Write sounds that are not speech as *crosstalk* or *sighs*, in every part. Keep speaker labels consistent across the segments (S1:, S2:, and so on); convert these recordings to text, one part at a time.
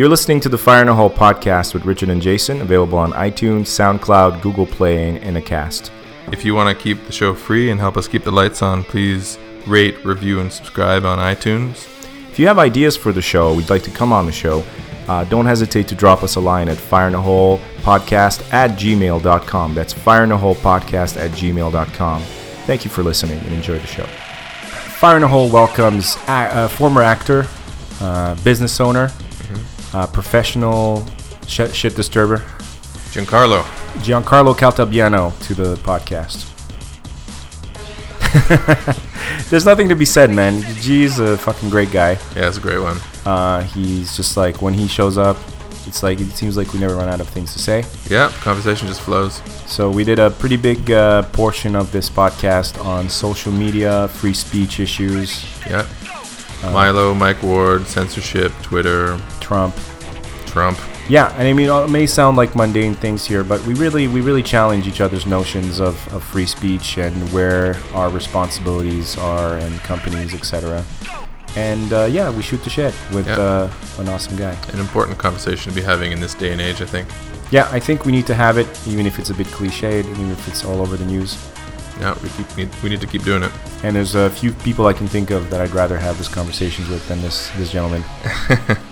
S1: You're listening to the Fire in a Hole podcast with Richard and Jason, available on iTunes, SoundCloud, Google Play, and Acast.
S2: If you want to keep the show free and help us keep the lights on, please rate, review, and subscribe on iTunes.
S1: If you have ideas for the show, we'd like to come on the show, uh, don't hesitate to drop us a line at fireinaholepodcast at gmail.com. That's fireinaholepodcast at gmail.com. Thank you for listening and enjoy the show. Fire in a Hole welcomes a, uh, former actor, uh, business owner, uh, professional shit, shit disturber,
S2: Giancarlo.
S1: Giancarlo Caltabiano to the podcast. *laughs* There's nothing to be said, man. G's a fucking great guy.
S2: Yeah, it's a great one.
S1: Uh, he's just like when he shows up, it's like it seems like we never run out of things to say.
S2: Yeah, conversation just flows.
S1: So we did a pretty big uh, portion of this podcast on social media, free speech issues,
S2: Yeah. Milo, Mike Ward, censorship, Twitter,
S1: Trump.
S2: Trump.
S1: Yeah, and I mean it may sound like mundane things here, but we really we really challenge each other's notions of, of free speech and where our responsibilities are and companies, etc. And uh, yeah, we shoot the shit with
S2: Yeah.
S1: uh, an awesome guy.
S2: An important conversation to be having in this day and age, I think.
S1: Yeah, I think we need to have it, even if it's a bit cliched, even if it's all over the news.
S2: Yeah, we keep need, we need to keep doing it.
S1: And there's a few people I can think of that I'd rather have this conversations with than this this gentleman. *laughs*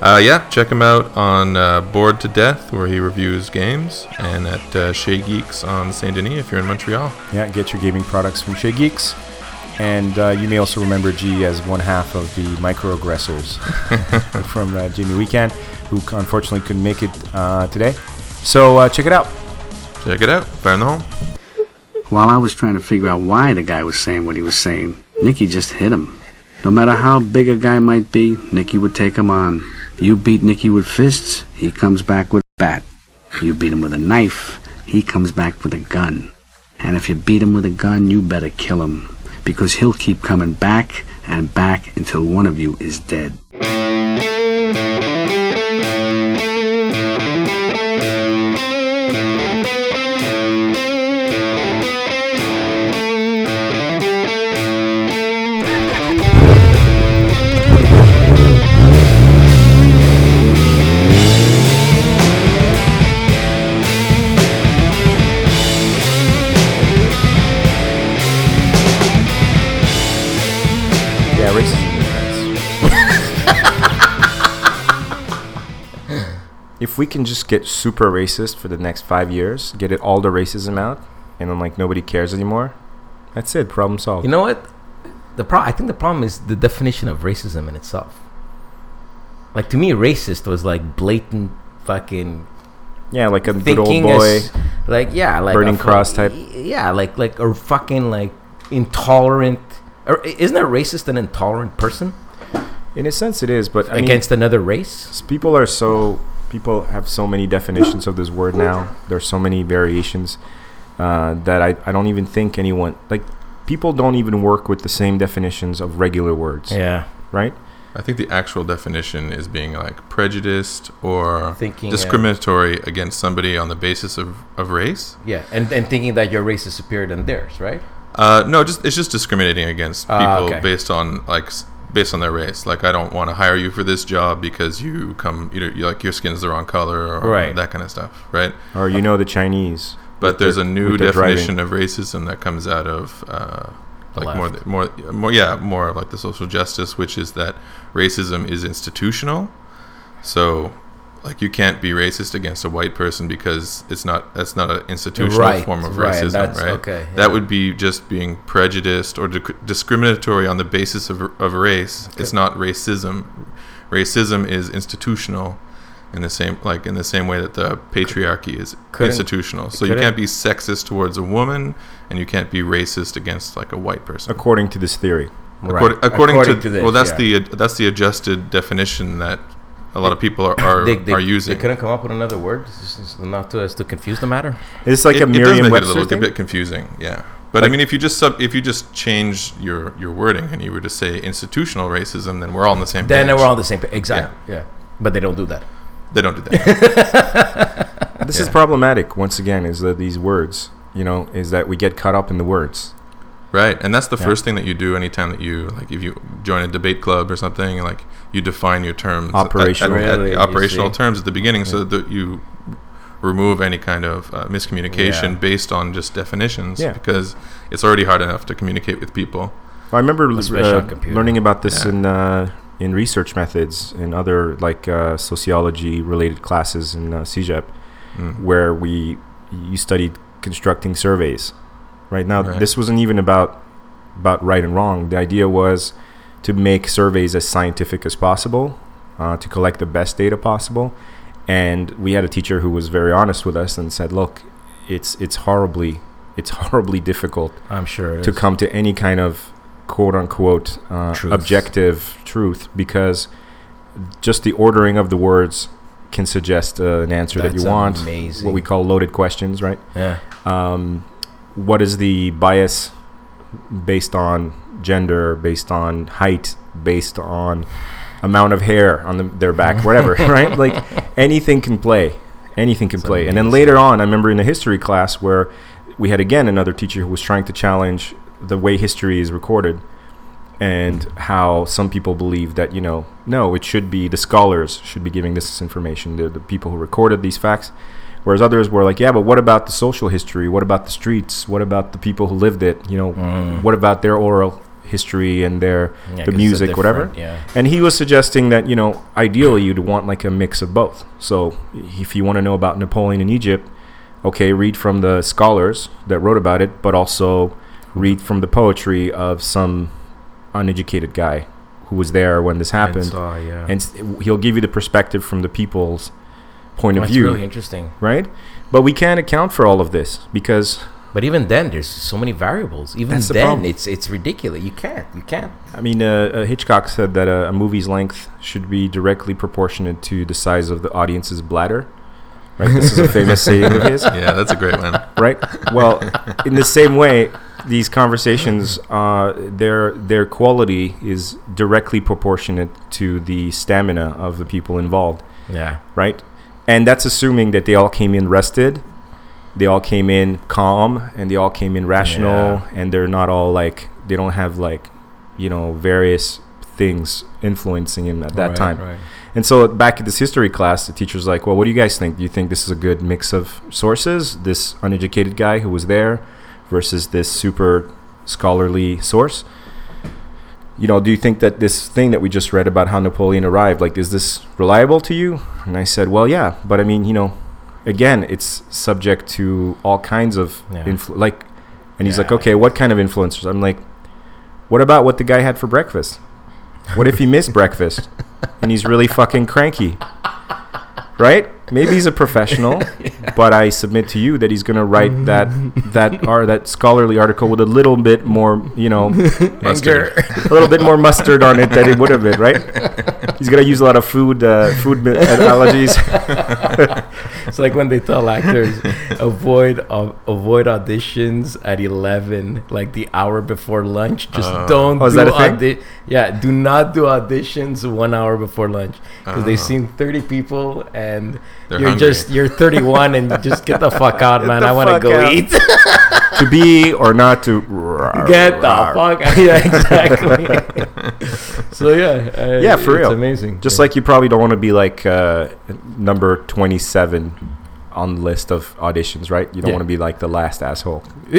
S2: Uh, yeah, check him out on uh, Board to Death, where he reviews games, and at uh, Chez Geeks on Saint Denis if you're in Montreal.
S1: Yeah, get your gaming products from Chez Geeks. And uh, you may also remember G as one half of the microaggressors *laughs* *laughs* from uh, Jimmy Weekend, who unfortunately couldn't make it uh, today. So uh, check it out.
S2: Check it out. In the.
S3: While I was trying to figure out why the guy was saying what he was saying, Nicky just hit him. No matter how big a guy might be, Nicky would take him on. You beat Nicky with fists, he comes back with a bat. You beat him with a knife, he comes back with a gun. And if you beat him with a gun, you better kill him. Because he'll keep coming back and back until one of you is dead.
S1: If we can just get super racist for the next five years, get it all the racism out, and then like nobody cares anymore, that's it. Problem solved.
S4: You know what? The pro- I think the problem is the definition of racism in itself. Like to me, racist was like blatant fucking
S1: yeah, like a good old boy.
S4: as- like yeah, like
S1: Burning cross type.
S4: Yeah, like like a fucking like intolerant. Or isn't a racist an intolerant person
S1: In a sense, it is, but I mean,
S4: against another race?
S1: people are so people have so many definitions of this word now. There's so many variations uh, that I, I don't even think anyone like people don't even work with the same definitions of regular words,
S4: Yeah,
S1: right?
S2: I think the actual definition is being like prejudiced or
S4: Thinking, uh,
S2: discriminatory against somebody on the basis of, of race.
S4: yeah, and and thinking that your race is superior than theirs, right?
S2: Uh, no, just it's just discriminating against people
S4: Ah, okay.
S2: based on like s- based on their race. Like I don't want to hire you for this job because you come you know you like your skin's the wrong color or
S4: Right.
S2: that kind of stuff, right?
S1: Or you know the Chinese.
S2: But there's
S1: their-
S2: a new
S1: driving.
S2: definition of racism that comes out of uh, like more, more, more, yeah, more of like the social justice, which is that racism is institutional. So, like, you can't be racist against a white person because it's not that's not an institutional
S4: Right,
S2: form of
S4: right,
S2: racism, right?
S4: okay, yeah.
S2: That would be just being prejudiced or discriminatory on the basis of of race. It's not racism. Racism is institutional in the same like in the same way that the patriarchy is
S4: Couldn't-
S2: institutional. So you can't be sexist towards a woman and you can't be racist against like a white person.
S1: according to this theory.
S2: According,
S4: Right.
S2: according,
S4: According
S2: to,
S4: to this,
S2: well, that's
S4: yeah.
S2: the that's the adjusted definition that a lot of people are are,
S4: They, they,
S2: are using.
S4: They couldn't come up with another word, This is not to as to confuse the matter.
S1: It's like
S2: it,
S1: a
S2: it does make it a
S1: Merriam-Webster
S2: little
S1: thing.
S2: bit confusing, yeah. But I mean, if you just sub, if you just change your your wording and you were to say institutional racism, then we're all on the same page.
S4: Then we're all on the same page. Exactly. Yeah. But they don't do that.
S2: They don't do that. *laughs*
S1: This is problematic. Once again, is that these words, you know, is that we get caught up in the words.
S2: Right, and that's the
S1: Yeah.
S2: first thing that you do anytime that you like if you join a debate club or something. Like you define your terms
S1: Operational.
S2: at, at
S4: Really,
S2: operational
S4: see?
S2: terms at the beginning, so that you remove any kind of uh, miscommunication
S4: Yeah.
S2: based on just definitions.
S1: Yeah.
S2: Because it's already hard enough to communicate with people.
S1: I remember uh, learning about this
S2: Yeah.
S1: in uh, in research methods and other like uh, sociology related classes in uh, CEGEP,
S2: Mm.
S1: where we you studied constructing surveys. Right now,
S2: Right.
S1: this wasn't even about about right and wrong. The idea was to make surveys as scientific as possible, uh, to collect the best data possible. And we had a teacher who was very honest with us and said, "Look, it's it's horribly it's *laughs* horribly difficult
S4: I'm sure.
S1: to
S4: is.
S1: come to any kind of quote unquote uh,
S4: Truth.
S1: objective truth because just the ordering of the words can suggest uh, an answer that
S4: That's
S1: you want.
S4: amazing.
S1: What we call loaded questions, right?
S4: Yeah.
S1: Um, what is the bias based on gender, based on height, based on amount of hair on the, their back, *laughs* whatever, right? Like anything can play. Anything can
S4: It's
S1: play. And then later on, I remember in a history class where we had again another teacher who was trying to challenge the way history is recorded and how some people believe that, you know, no, it should be the scholars should be giving this information, the, the people who recorded these facts. Whereas others were like, yeah, but what about the social history? What about the streets? What about the people who lived it? You know,
S4: Mm.
S1: what about their oral history and their
S4: Yeah,
S1: the music, whatever?
S4: Yeah.
S1: And he was suggesting that, you know, ideally you'd want like a mix of both. So if you want to know about Napoleon in Egypt, okay, read from the scholars that wrote about it, but also read from the poetry of some uneducated guy who was there when this happened.
S4: And saw, yeah.
S1: And he'll give you the perspective from the people's point of
S4: That's
S1: view,
S4: really interesting.
S1: right? But we can't account for all of this because
S4: But even then, there's so many variables. Even
S1: the
S4: then,
S1: problem.
S4: it's it's ridiculous. You can't. You can't.
S1: I mean, uh, uh, Hitchcock said that uh, a movie's length should be directly proportionate to the size of the audience's bladder. Right? This is a famous saying of his. *laughs*
S2: Yeah, that's a great one.
S1: Right? Well, in the same way, these conversations, uh, their their quality is directly proportionate to the stamina of the people involved.
S4: Yeah.
S1: Right? And that's assuming that they all came in rested, they all came in calm, and they all came in rational, and they're not all like they don't have like, you know, various things influencing him at that
S4: Right,
S1: time.
S4: Right.
S1: And so back at this history class, the teacher's like, "Well, what do you guys think? Do you think this is a good mix of sources? This uneducated guy who was there versus this super scholarly source? You know, do you think that this thing that we just read about how Napoleon arrived, like, is this reliable to you?" And I said, "Well, yeah, but I mean, you know, again, it's subject to all kinds of
S4: Yeah.
S1: influ- like." And he's like, "Okay, what kind of influencers?" I'm like, "What about what the guy had for breakfast? What if he missed breakfast and he's really fucking cranky? Right? Maybe he's a professional, *laughs* but I submit to you that he's gonna write that that or that scholarly article with a little bit more, you know, *laughs*
S2: Mustard.
S1: a little bit more mustard on it than it would have been, right? He's gonna use a lot of food uh, food analogies. *laughs*
S4: It's like when they tell actors avoid uh, avoid auditions at eleven, like the hour before lunch. Just
S2: Oh.
S4: don't
S1: Oh,
S4: do
S1: that a thing?
S4: audi- Yeah, do not do auditions one hour before lunch because they've
S2: Oh.
S4: seen thirty people and you're
S2: hungry.
S4: just you're thirty one *laughs* and just get the fuck out, *laughs* man. I want to go
S1: out.
S4: eat.
S1: to be or not to. *laughs*
S4: get the fuck. out. *laughs* Yeah, exactly. so yeah, uh,
S1: Yeah, for
S4: it's
S1: real.
S4: amazing.
S1: Just
S4: Yeah.
S1: like you probably don't want to be like uh, number twenty-seven on the list of auditions, right? You don't
S4: Yeah.
S1: want to be like the last asshole. *laughs*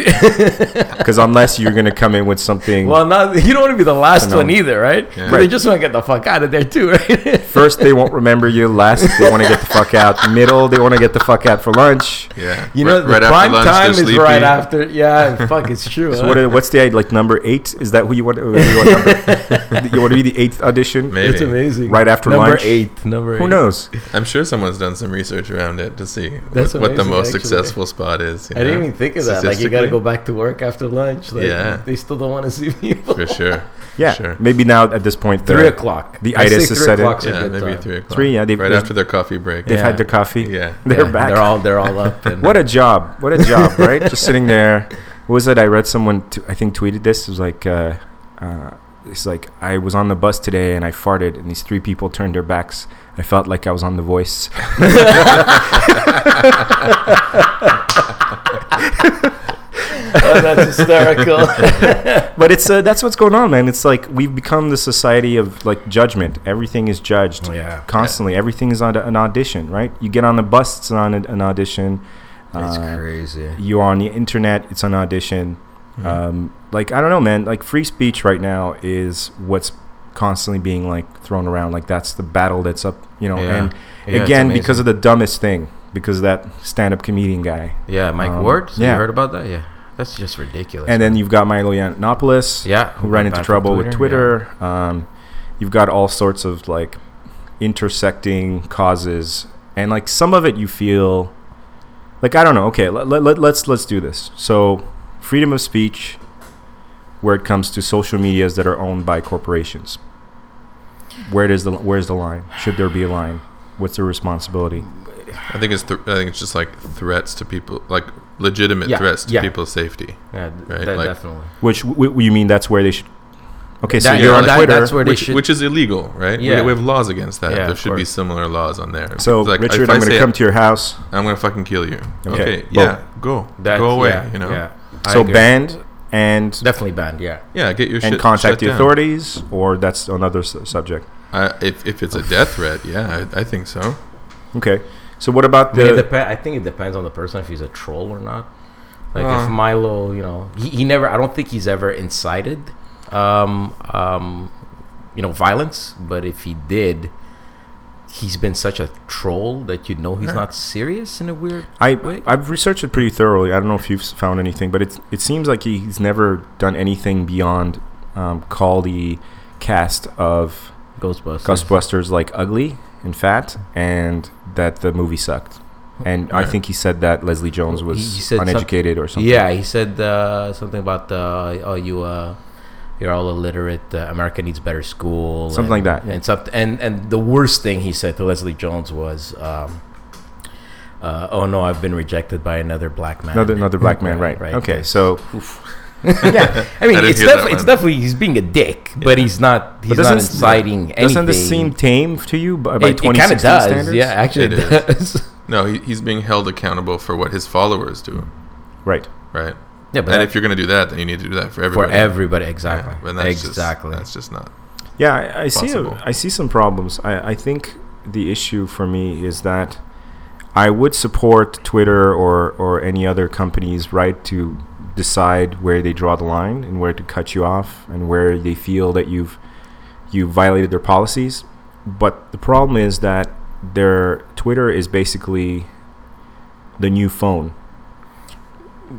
S1: Because unless you're gonna come in with something.
S4: Well, not *laughs* you don't want to be the last one either, right?
S2: Yeah.
S4: But they just want to get the fuck out of there too, right? *laughs*
S1: First, they won't remember you. Last, they want to get the fuck out. Middle, they want to get the fuck out for lunch.
S2: Yeah.
S4: You
S2: Right-
S4: know, the
S2: right
S4: prime
S2: lunch,
S4: time is
S2: sleepy.
S4: right after. Yeah, fuck, it's true.
S1: So
S4: huh?
S1: what? are- What's the like number eight? Is that who you want? You want, you want to be the eighth audition?
S2: Maybe.
S4: it's amazing.
S1: Right after
S4: number
S1: lunch?
S4: eight. Number Eight.
S1: Who knows?
S2: I'm sure someone's done some research around it to see
S4: That's
S2: what, what the most
S4: actually.
S2: successful spot is. you
S4: I didn't even think of that. Like you got to go back to work after lunch. Like,
S2: Yeah.
S4: they still don't want to see people.
S2: For sure. *laughs*
S1: Yeah,
S2: Sure.
S1: maybe now at this point, the,
S4: Three o'clock.
S1: the
S4: I
S1: itis is set in.
S2: Yeah, maybe
S4: time.
S2: three o'clock.
S1: Three, yeah, they've-
S2: right
S1: they've-
S2: after their coffee break.
S1: They've
S4: Yeah.
S1: had their coffee.
S2: Yeah.
S1: They're
S4: Yeah,
S1: back.
S4: They're all they're all up. And *laughs*
S1: What a job! What a *laughs* job, right? Just sitting there. What was it? I read someone. T- I think tweeted this. It was like, uh, uh, it's like I was on the bus today and I farted, and these three people turned their backs. I felt like I was on The Voice.
S4: oh, that's hysterical. *laughs*
S1: but it's uh, that's what's going on, man. It's like we've become the society of like judgment. Everything is judged
S4: Yeah.
S1: constantly. Everything is on an audition, right? You get on the bus, it's on an, an audition.
S4: That's
S1: Uh,
S4: crazy.
S1: You're on the internet, it's an audition. Um, like I don't know, man. Like free speech right now is what's constantly being like thrown around. Like that's the battle that's up, you know.
S4: Yeah.
S1: And
S4: Yeah,
S1: again, because of the dumbest thing, because of that stand-up comedian guy.
S4: Yeah, Mike
S1: Um,
S4: Ward. So
S1: yeah.
S4: You heard about that? Yeah. That's just ridiculous.
S1: And then you've got Milo Yiannopoulos,
S4: Yeah,
S1: who ran into trouble with
S4: Twitter,
S1: Twitter. Um, you've got all sorts of like intersecting causes, and like some of it you feel like I don't know. Okay, let, let, let, let's let's do this. So, freedom of speech, where it comes to social medias that are owned by corporations. Where does the where's the line? Should there be a line? What's the responsibility?
S2: I think it's th- I think it's just like threats to people, like legitimate
S4: Yeah,
S2: threats to
S4: yeah.
S2: people's safety.
S4: yeah,
S2: right,
S4: that
S2: like-
S4: definitely.
S1: Which w- w- you mean that's where they should? Okay, so
S4: That-
S1: you're on
S4: that-
S1: Twitter.
S4: that's where they
S2: Which,
S4: should.
S2: which is illegal, right?
S4: Yeah.
S2: We, we have laws against that.
S4: Yeah,
S2: there
S4: of
S2: should be similar laws on there.
S1: so
S2: Like,
S1: Richard,
S2: I
S1: I'm going to come to your house.
S2: I'm gonna fucking kill you.
S1: Okay,
S2: Okay, yeah, go,
S4: That-
S2: go away.
S4: yeah,
S2: you know,
S4: Yeah.
S1: So banned and
S4: Definitely banned. Yeah.
S2: yeah, get your shit
S1: and contact
S2: shut
S1: the
S2: down.
S1: authorities, or that's another s- subject.
S2: I, if if it's a death threat, yeah, I, I think so.
S1: Okay. So what about
S4: I, mean, it
S1: the?
S4: I think it depends on the person if he's a troll or not. Like
S2: Uh.
S4: if Milo, you know, he, he never. I don't think he's ever incited, um, um, you know, violence. But if he did, he's been such a troll that you know he's not serious in a weird.
S1: I
S4: Wait.
S1: I've researched it pretty thoroughly. I don't know if you've found anything, but it's it seems like he's never done anything beyond um, call the cast of
S4: Ghostbusters.
S1: Ghostbusters like ugly and fat, and that the movie sucked. And I think he said that Leslie Jones was
S4: He- he said some-
S1: uneducated or something.
S4: Yeah, he said uh, something about uh, oh you uh, you're all illiterate. Uh, America needs better school.
S1: Something
S4: and,
S1: like that, yeah.
S4: And stuff. And and the worst thing he said to Leslie Jones was, um, uh, "Oh no, I've been rejected by another black man."
S1: Another another black man, *laughs* right?
S4: Right.
S1: Okay, so *laughs*
S4: yeah, I mean,
S2: I
S4: it's, defi- it's definitely he's being a dick, but he's not. He's
S1: but
S4: not
S1: doesn't
S4: inciting anything.
S1: doesn't this seem tame to you by, by
S4: it, it
S1: 2016
S4: kind of does.
S1: standards?
S4: Yeah, actually, it,
S2: It
S4: does. *laughs*
S2: No, he, he's being held accountable for what his followers do,
S1: Right.
S2: right?
S4: Yeah, but
S2: and
S4: that-
S2: if you're gonna do that, then you need to do that for everybody.
S4: for
S2: everybody.
S4: everybody,
S2: Yeah,
S4: exactly,
S2: that's
S4: exactly.
S2: Just, that's just not.
S1: Yeah, I, I see.
S2: Possible.
S1: A, I see some problems. I, I think the issue for me is that I would support Twitter or or any other company's right to decide where they draw the line and where to cut you off and where they feel that you've you violated their policies. But the problem is that their Twitter is basically the new phone,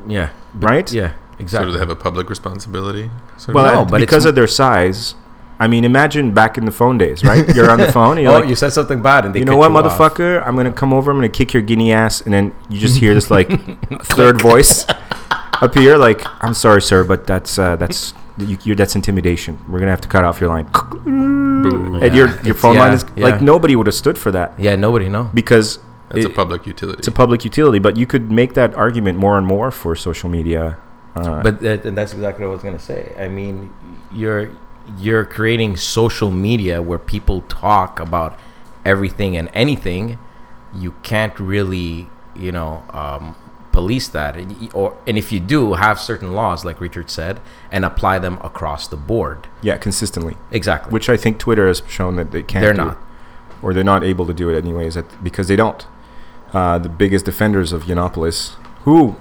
S4: yeah,
S1: right?
S4: yeah,
S2: So
S4: exactly.
S2: do they have a public responsibility? Sort
S1: Well.
S4: No, but
S1: because of their size, I mean, imagine back in the phone days, right? *laughs* You're on the phone. And you're
S4: oh,
S1: like,
S4: you said something bad, and they
S1: you know what,
S4: off.
S1: motherfucker? I'm gonna come over. I'm gonna kick your guinea ass, and then you just hear this like *laughs* third voice *laughs* appear. Like, I'm sorry, sir, but that's uh, that's you, you're, that's intimidation. We're gonna have to cut off your line.
S2: Boo.
S1: And your
S4: Yeah,
S1: your
S4: it's-
S1: phone line
S4: yeah,
S1: is
S4: yeah.
S1: like nobody would have stood for that
S4: Yeah, nobody no.
S1: because
S2: That's a public utility.
S1: it's a public utility. But you could make that argument more and more for social media. Uh,
S4: But that, and that's exactly what I was gonna say. I mean, you're you're creating social media where people talk about everything and anything. You can't really, you know, um, police that, and or and if you do, have certain laws, like Richard said, and apply them across the board.
S1: yeah, consistently,
S4: Exactly.
S1: which I think Twitter has shown that they can't.
S4: They're
S1: do.
S4: not.
S1: or they're not able to do it anyways at, because they don't. Uh, the biggest defenders of Yiannopoulos, who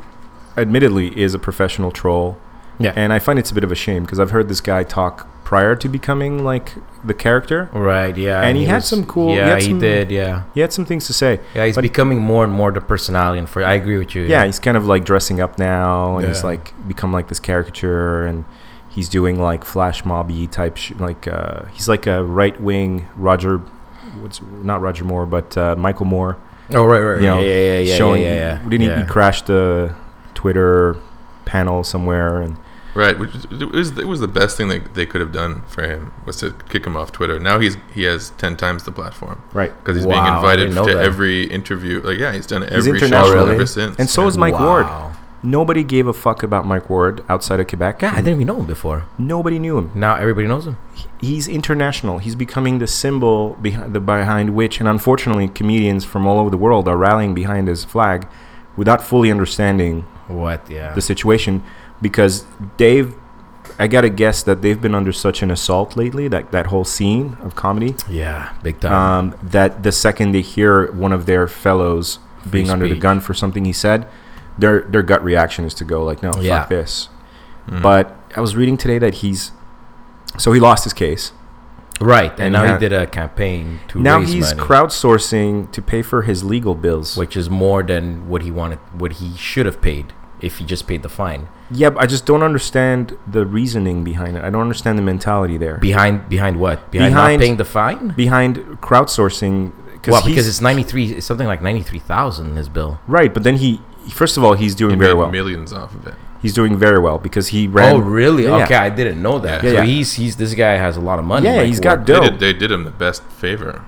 S1: admittedly is a professional troll,
S4: Yeah.
S1: and I find it's a bit of a shame because I've heard this guy talk prior to becoming like the character.
S4: right. Yeah.
S1: And he had some cool-
S4: Yeah, he,
S1: some-
S4: did. Yeah.
S1: He had some things to say.
S4: Yeah. He's becoming more and more the personality. And for I agree with you.
S1: Yeah, he's kind of like dressing up now, and he's like become like this caricature, and he's doing like flash mobby type, sh- like uh, he's like a right wing Roger, what's not Roger Moore, but uh, Michael Moore.
S4: Oh right, right.
S1: you know,
S4: yeah, yeah, yeah, yeah,
S1: showing
S4: yeah, yeah.
S1: didn't
S4: yeah.
S1: he, he crashed the Twitter panel somewhere and
S2: Right, which is- it was it was the best thing that they could have done for him was to kick him off Twitter. Now he's he has ten times the platform
S1: right.
S2: because he's being
S4: Wow, I
S2: invited to
S4: that.
S2: every interview. Like yeah, he's done
S1: He's
S2: show
S1: international.
S2: ever since.
S1: And so
S2: yeah.
S1: is Mike Ward. Nobody gave a fuck about Mike Ward outside of Quebec.
S4: Yeah, I didn't even know him before.
S1: Nobody knew him.
S4: Now everybody knows him.
S1: He's international. He's becoming the symbol behind the behind which, and unfortunately, comedians from all over the world are rallying behind his flag, without fully understanding
S4: What? Yeah.
S1: the situation because Dave. I gotta guess that they've been under such an assault lately that that whole scene of comedy
S4: yeah, big time.
S1: um, that the second they hear one of their fellows being
S4: Free
S1: under the gun for something he said, their their gut reaction is to go like, no,
S4: Yeah.
S1: fuck this.
S2: Mm.
S1: But I was reading today that he's so he lost his case.
S4: right, and,
S1: and
S4: now
S1: ha-
S4: he did a campaign to
S1: now he's
S4: money,
S1: crowdsourcing to pay for his legal bills.
S4: which is more than what he wanted, what he should have paid if he just paid the fine.
S1: yeah, but I just don't understand the reasoning behind it. I don't understand the mentality there
S4: Behind behind what? Behind,
S1: Behind-
S4: paying the fine?
S1: behind crowdsourcing.
S4: Well, because it's ninety three, it's something like ninety three thousand. His bill.
S1: right, but then he first of all he's doing
S2: He
S1: very
S2: made
S1: well.
S2: millions off of it.
S1: He's doing very well because he ran.
S4: oh, really?
S1: Yeah, yeah.
S4: Okay, I didn't know that.
S1: Yeah,
S4: so
S1: yeah.
S4: he's he's this guy has a lot of money.
S1: Yeah,
S4: Mike
S1: he's got
S4: Ward.
S2: They
S1: dope.
S2: did, they did him the best favor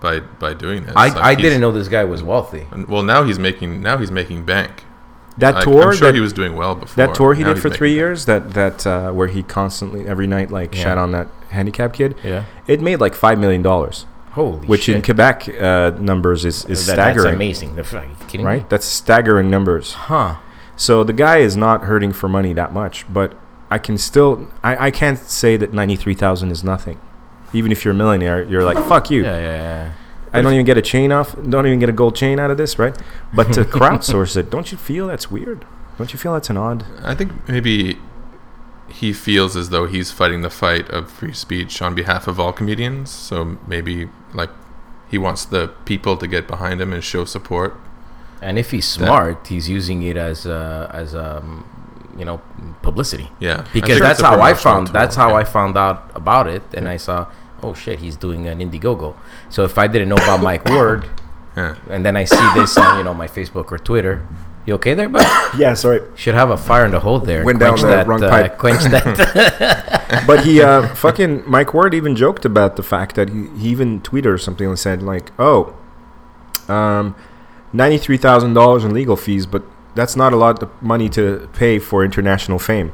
S2: by by doing this.
S4: I,
S2: Like,
S4: I didn't know this guy was wealthy.
S2: Well, now he's making now he's making bank.
S1: That
S2: Like,
S1: tour,
S2: I'm sure
S1: that,
S2: he was doing well before.
S1: that tour he
S2: Now
S1: did for
S2: making
S1: three
S2: bank.
S1: years, that that uh, where he constantly every night like
S4: Yeah.
S1: shat on that handicap kid,
S4: Yeah.
S1: it made like five million dollars,
S4: Holy
S1: which in. Quebec uh, numbers is, is
S4: That-
S1: staggering.
S4: That's amazing. Are you kidding me?
S1: Right, that's staggering numbers.
S4: Huh.
S1: So the guy is not hurting for money that much, but I can still I, I can't say that ninety three thousand is nothing. Even if you're a millionaire, you're like *laughs* fuck you.
S4: Yeah, yeah, yeah.
S1: I don't even get a chain off. Don't even get a gold chain out of this, right? But to *laughs* crowdsource it, don't you feel that's weird? Don't you feel that's an odd?
S2: I think maybe he feels as though he's fighting the fight of free speech on behalf of all comedians. So maybe like he wants the people to get behind him and show support.
S4: And if he's smart, he's using it as a, as um, you know, publicity.
S2: Yeah,
S4: Because that's how I found.
S2: tool,
S4: That's how
S2: yeah.
S4: I found out about it, and I saw, oh shit, he's doing an Indiegogo. So if I didn't know about Mike Ward, *coughs*
S2: Yeah.
S4: and then I see this on you know my Facebook or Twitter, you okay there, bud? *coughs*
S1: Yeah, sorry.
S4: Should have a fire in the hole there.
S1: Went
S4: quench
S1: down the
S4: that,
S1: wrong
S4: uh,
S1: pipe.
S4: Quench that. *laughs* *laughs*
S1: But he, uh, fucking Mike Ward even joked about the fact that he, he even tweeted or something and said like, "Oh, um, ninety three thousand dollars in legal fees, but that's not a lot of money to pay for international fame."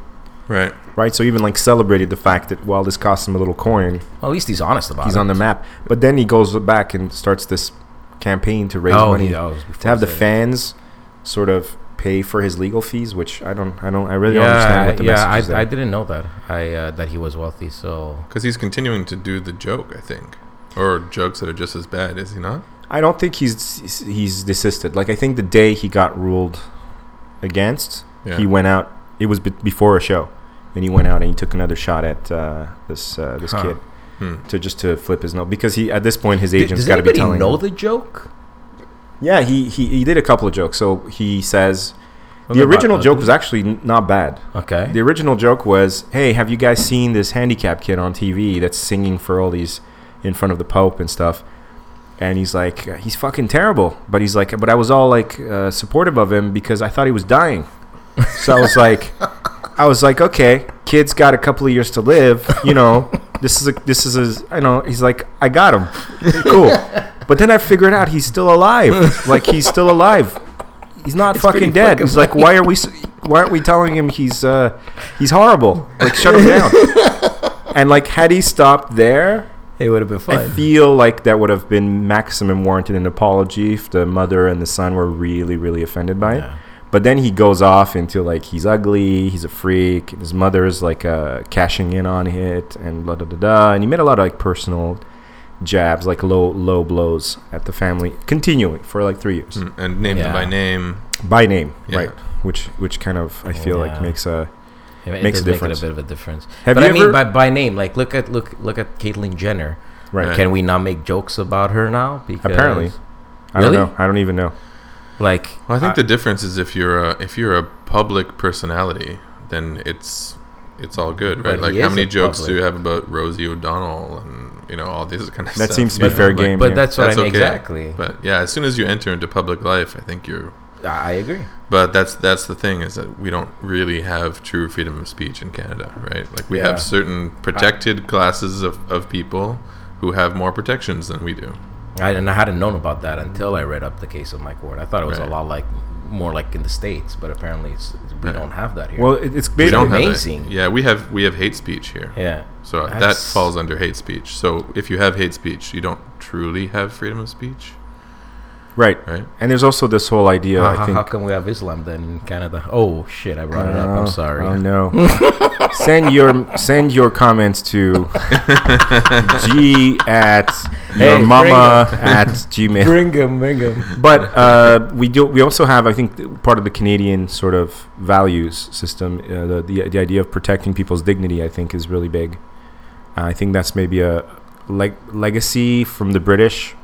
S2: Right.
S1: Right, so even like celebrated the fact that while this cost him a little coin,
S4: well, at least he's honest about
S1: he's
S4: it.
S1: He's on the map. But then he goes back and starts this campaign to raise
S4: Oh,
S1: money
S4: he- it was before
S1: to have the
S4: he said
S1: fans sort of pay for his legal fees, which I don't, I don't, I really
S4: yeah,
S1: don't understand what the
S4: yeah,
S1: message is
S4: I,
S1: there.
S4: I didn't know that. I uh, that he was wealthy. So
S2: Because he's continuing to do the joke, I think, or jokes that are just as bad, is he not?
S1: I don't think he's he's desisted. Like I think the day he got ruled against,
S2: Yeah.
S1: he went out. It was be- before a show, and he went out and he took another shot at uh, this uh, this
S4: Huh.
S1: kid
S2: Hmm.
S1: to just to flip his note because he at this point his
S4: D-
S1: agent's
S4: does
S1: got to be telling
S4: anybody
S1: telling
S4: know
S1: him.
S4: the joke?
S1: Yeah, he, he he did a couple of jokes. So he says the original joke was actually not bad.
S4: Okay.
S1: The original joke was, "Hey, have you guys seen this handicapped kid on TV that's singing for all these in front of the Pope and stuff?" And he's like, "He's fucking terrible," but he's like, "But I was all like uh, supportive of him because I thought he was dying." So I was like, *laughs* "I was like, okay, kid's got a couple of years to live, you know." This is a this is a I know he's like I got him, *laughs* cool, but then I figured out he's still alive, *laughs* like he's still alive. He's not
S4: It's
S1: fucking dead.
S4: fucking
S1: He's like, why are we why aren't we telling him he's uh, he's horrible? Like, shut him down. *laughs* and like, had he stopped there,
S4: It would have been
S1: I feel like that would have been maximum warranted an apology if the mother and the son were really, really offended by it. But then he goes off into like he's ugly, he's a freak. His mother's like uh, cashing in on it, and blah da da da. And he made a lot of like personal jabs, like low low blows at the family, continuing for like three years
S2: Hmm. And named
S4: Yeah.
S2: him by name.
S1: by name,
S2: Yeah.
S1: right? Which which kind of I feel
S4: Yeah.
S1: like makes a
S4: It, it
S1: Makes
S4: does
S1: a
S4: make it
S1: difference.
S4: a bit of a difference.
S1: Have
S4: but
S1: you
S4: I mean,
S1: ever-
S4: by, by name, like look at look look at Caitlyn Jenner.
S1: right.
S2: Right.
S4: Can we not make jokes about her now? Because
S1: Apparently. I
S4: Really?
S1: don't know. I don't even know.
S4: like
S2: Well, I think
S4: I-
S2: the difference is if you're a if you're a public personality, then it's it's all good, right? Like how many
S4: a
S2: jokes do you have about Rosie O'Donnell and you know all these *laughs* kind of
S1: That
S2: stuff?
S1: seems to be
S2: you know,
S1: fair
S2: like,
S1: game.
S4: but
S1: yeah.
S4: that's what
S2: That's
S4: I mean
S2: okay.
S4: exactly.
S2: But yeah, as soon as you enter into public life, I think you're.
S4: I I agree.
S2: But that's that's the thing is that we don't really have true freedom of speech in Canada, right? Like we
S4: Yeah.
S2: have certain protected classes of, of people who have more protections than we do.
S4: I, and I hadn't known about that until I read up the case of Mike Ward. I thought it was
S2: Right.
S4: a lot like more like in the states, but apparently it's, we
S2: Right.
S4: don't have that here.
S1: Well, it's
S2: We
S1: basically
S2: don't have
S4: amazing.
S2: Yeah, we have we have hate speech here.
S4: yeah,
S2: So that falls under hate speech. So if you have hate speech, you don't truly have freedom of speech.
S1: Right.
S2: right?
S1: And there's also this whole idea.
S4: how,
S1: I
S4: how-
S1: think.
S4: how come we have Islam then in Canada? Oh shit, I brought it up.
S1: Oh,
S4: I'm sorry.
S1: Oh no. *laughs* send your send your comments to *laughs* g at your
S4: Hey,
S1: mama at gmail.
S4: Bring him, bring him.
S1: But uh, we do. We also have, I think, part of the Canadian sort of values system. Uh, the, the the idea of protecting people's dignity, I think, is really big. Uh, I think that's maybe a leg- legacy from the British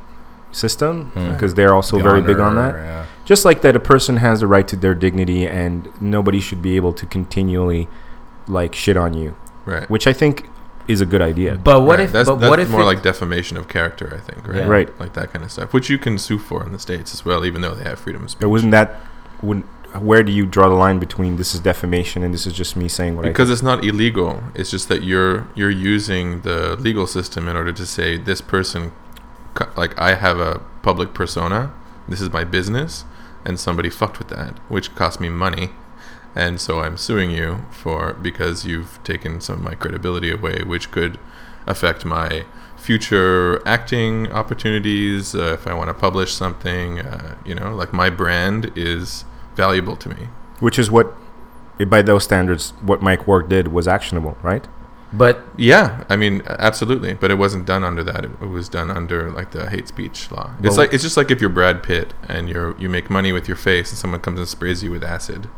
S1: system
S4: Hmm.
S1: because they're also
S4: The
S1: very big on that.
S4: yeah.
S1: Just like that, a person has the right to their dignity, and nobody should be able to continually like shit on you,
S2: Right.
S1: which I think is a good idea.
S4: But what
S2: Right,
S4: if?
S2: that's,
S4: but
S2: that's
S4: what if
S2: more like defamation of character? I think, right?
S4: Yeah.
S1: Right.
S2: Like that kind of stuff, which you can sue for in the states as well, even though they have freedom of speech.
S1: But wasn't that? Wouldn't, where do you draw the line between this is defamation and this is just me saying what I
S2: because it's not illegal. It's just that you're you're using the legal system in order to say this person, like I have a public persona. This is my business, and somebody fucked with that, which cost me money, and so I'm suing you for because you've taken some of my credibility away, which could affect my future acting opportunities. Uh, if I want to publish something, uh, you know, like my brand is valuable to me.
S1: Which is what, by those standards, what Mike Ward did was actionable, right?
S4: But
S2: Yeah, I mean, absolutely, but it wasn't done under that. It, it was done under like the hate speech law. It's
S4: Well-
S2: like it's just like if you're Brad Pitt and you're you make money with your face, and someone comes and sprays you with acid,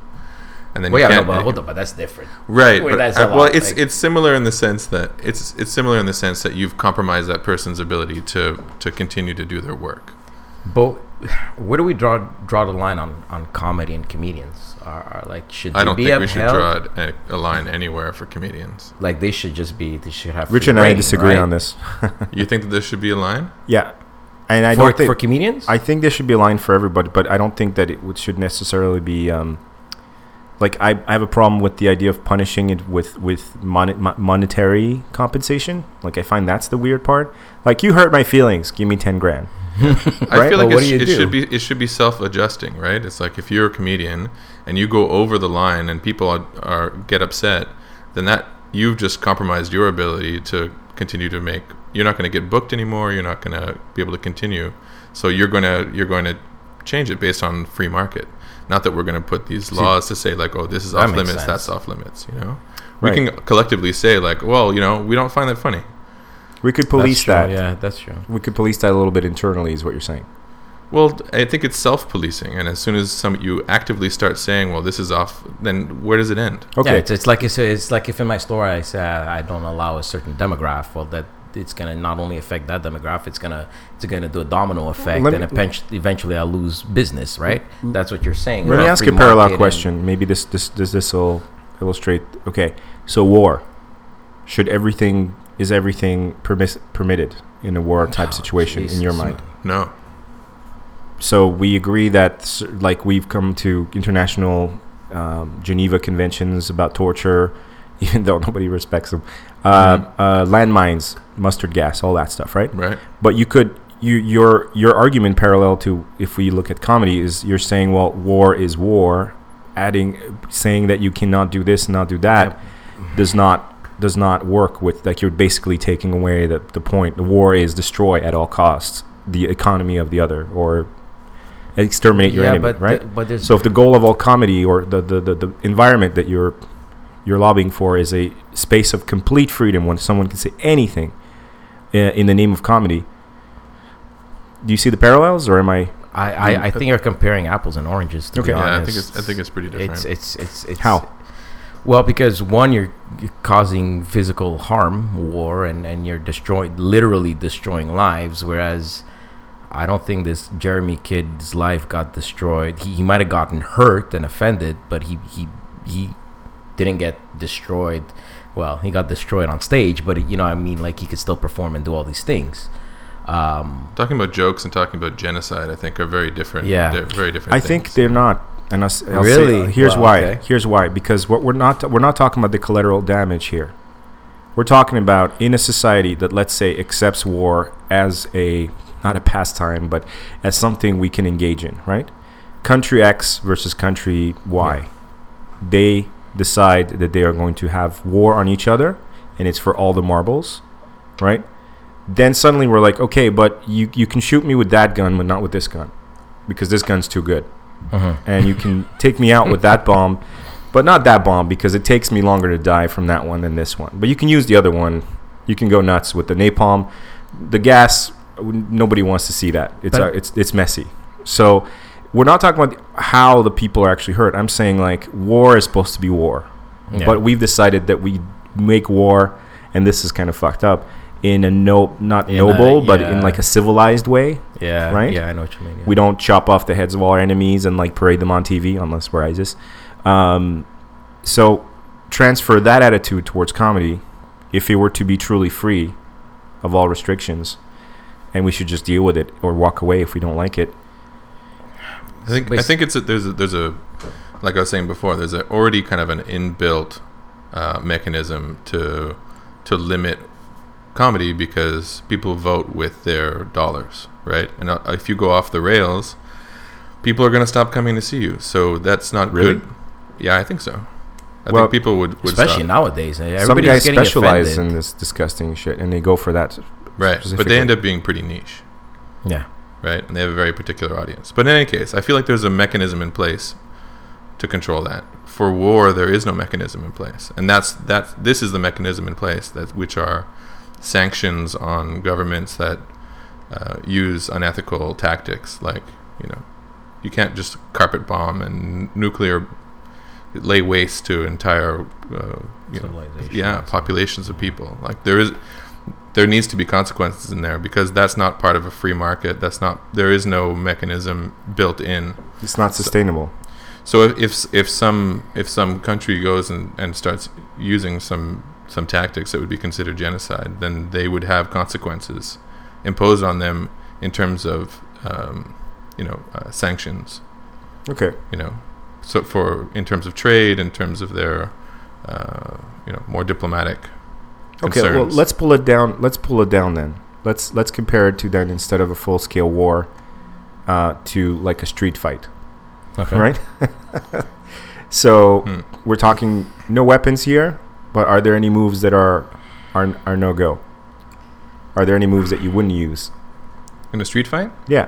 S2: and then
S4: well,
S2: you
S4: yeah,
S2: can't.
S4: but hold on, but that's different.
S2: Right,
S4: Wait,
S2: but,
S4: that's
S2: uh, well,
S4: lot,
S2: it's
S4: like-
S2: it's similar in the sense that it's it's similar in the sense that you've compromised that person's ability to to continue to do their work.
S4: But where do we draw draw the line on, on comedy and comedians? Are, are like should they
S2: I don't
S4: be
S2: think we should draw a, a line anywhere for comedians.
S4: Like they should just be. They should have.
S1: Rich
S4: free
S1: and I disagree
S4: right?
S1: on this. *laughs*
S2: You think that there should be a line?
S1: Yeah, and I
S4: for,
S1: don't think
S4: for comedians.
S1: I think there should be a line for everybody, but I don't think that it would, should necessarily be. Um, like I, I have a problem with the idea of punishing it with with mon- monetary compensation. Like I find that's the weird part. Like you hurt my feelings, give me ten grand. *laughs*
S2: I feel like
S4: do you
S2: it should be it should be self adjusting, right? It's like if you're a comedian and you go over the line and people are, are get upset, then that you've just compromised your ability to continue to make. You're not going to get booked anymore. You're not going to be able to continue. So you're going to you're going to change it based on free market. Not that we're going to put these laws to say like, oh, this is off limits,
S4: sense.
S2: that's off limits. You know, we can collectively say like, well, you know, we don't find that funny.
S1: We could
S4: That's
S1: police
S4: true,
S1: that.
S4: Yeah, that's true.
S1: We could police that a little bit internally, is what you're saying.
S2: Well, I think it's self-policing, and as soon as some you actively start saying, "Well, this is off," then where does it end?
S1: Okay.
S4: Yeah, it's, it's like it's, it's like if in my store I say I don't allow a certain demographic, well, that it's gonna not only affect that demographic, it's gonna it's gonna do a domino effect,
S1: Let
S4: and
S1: me-
S4: eventually, eventually I'll lose business, right? That's what you're saying.
S1: Let me ask
S4: free
S1: a parallel question. Maybe this this this this will illustrate. Okay, so war. Should everything is everything permis- permitted in a war type
S4: Oh,
S1: situation in your mind?
S2: No,
S1: So we agree that like we've come to international um, Geneva conventions about torture, *laughs* even though nobody respects them. Uh,
S2: Mhm.
S1: uh, landmines, mustard gas, all that stuff, right?
S2: right?
S1: But you could you your your argument parallel to if we look at comedy is you're saying well war is war, adding saying that you cannot do this and not do that does not does not work with like you're basically taking away the the point. The war is destroy at all costs the economy of the other or exterminate your
S4: yeah,
S1: enemy,
S4: but
S1: right?
S4: the- but
S1: So if the goal of all comedy or the, the, the, the environment that you're you're lobbying for is a space of complete freedom when someone can say anything uh, in the name of comedy, do you see the parallels or am I
S4: I, I, I think you're comparing apples and oranges. To
S1: Okay.
S4: be
S1: Yeah,
S2: Yeah, I think it's I think it's pretty different.
S4: it's it's it's it's
S1: How?
S4: Well, because one, you're, you're causing physical harm, war, and and you're destroying, literally destroying lives. Whereas, I don't think this Jeremy kid's life got destroyed. He, he might have gotten hurt and offended, but he he he didn't get destroyed. Well, he got destroyed on stage, but you know, what I mean, like he could still perform and do all these things. Um,
S2: talking about jokes and talking about genocide, I think, are very different.
S4: Yeah.
S2: they're very different.
S1: I think they're not. And I'll, s- I'll
S4: Really?
S1: say, here's
S4: Wow,
S1: why.
S4: okay.
S1: Here's why. Because what we're not we're not talking about the collateral damage here. We're talking about in a society that let's say accepts war as a not a pastime, but as something we can engage in, right? Country X versus country Y. They decide that they are going to have war on each other, and it's for all the marbles, right? Then suddenly we're like, okay, but you you can shoot me with that gun, but not with this gun. because this gun's too good,
S4: Mhm.
S1: and you can take me out with that bomb, but not that bomb because it takes me longer to die from that one than this one. But you can use the other one. You can go nuts with the napalm, the gas. Nobody wants to see that. It's uh, it's it's messy. So we're not talking about how the people are actually hurt. I'm saying like war is supposed to be war,
S4: Yeah.
S1: but we've decided that we make war, and this is kind of fucked up in a no not
S4: In a-
S1: noble, but in like a civilized way.
S4: yeah,
S1: right?
S4: Yeah, I know what you mean. Yeah.
S1: We don't chop off the heads of all our enemies and like parade them on TV unless we're ISIS. Um, so transfer that attitude towards comedy if it were to be truly free of all restrictions, and we should just deal with it or walk away if we don't like it.
S2: I think I think it's a, there's a, there's a like I was saying before. There's a, already kind of an inbuilt uh, mechanism to to limit comedy because people vote with their dollars, right? And uh, if you go off the rails, people are going to stop coming to see you. So that's not
S1: Really?
S2: good. Yeah, I think so. I
S1: Well,
S2: think people would, would
S4: especially
S2: stop.
S4: nowadays. eh,
S1: Some guys
S4: getting
S1: specialize
S4: offended.
S1: in this disgusting shit, and they go for that.
S2: right, but they end up being pretty niche.
S4: Yeah,
S2: right? And they have a very particular audience. But in any case, I feel like there's a mechanism in place to control that. For war, there is no mechanism in place, and that's that's this is the mechanism in place that which are sanctions on governments that uh, use unethical tactics, like you know, you can't just carpet bomb and nuclear lay waste to entire uh, you know,
S4: Civilization.
S2: yeah populations of people. Like there is there needs to be consequences in there because that's not part of a free market. That's not there is no mechanism built in.
S1: It's not sustainable.
S2: So if if, if some if some country goes and, and starts using some some tactics that would be considered genocide, then they would have consequences imposed on them in terms of um, you know uh, sanctions.
S1: Okay.
S2: You know, so for in terms of trade, in terms of their uh, you know more diplomatic.
S1: Okay, well, let's pull it down. Let's pull it down then. Let's let's compare it to then instead of a full scale war, uh, to like a street fight,
S4: okay.
S1: right? *laughs* so
S2: Hmm.
S1: we're talking no weapons here, but are there any moves that are are are no go? Are there any moves that you wouldn't use?
S2: in a street fight.
S1: Yeah,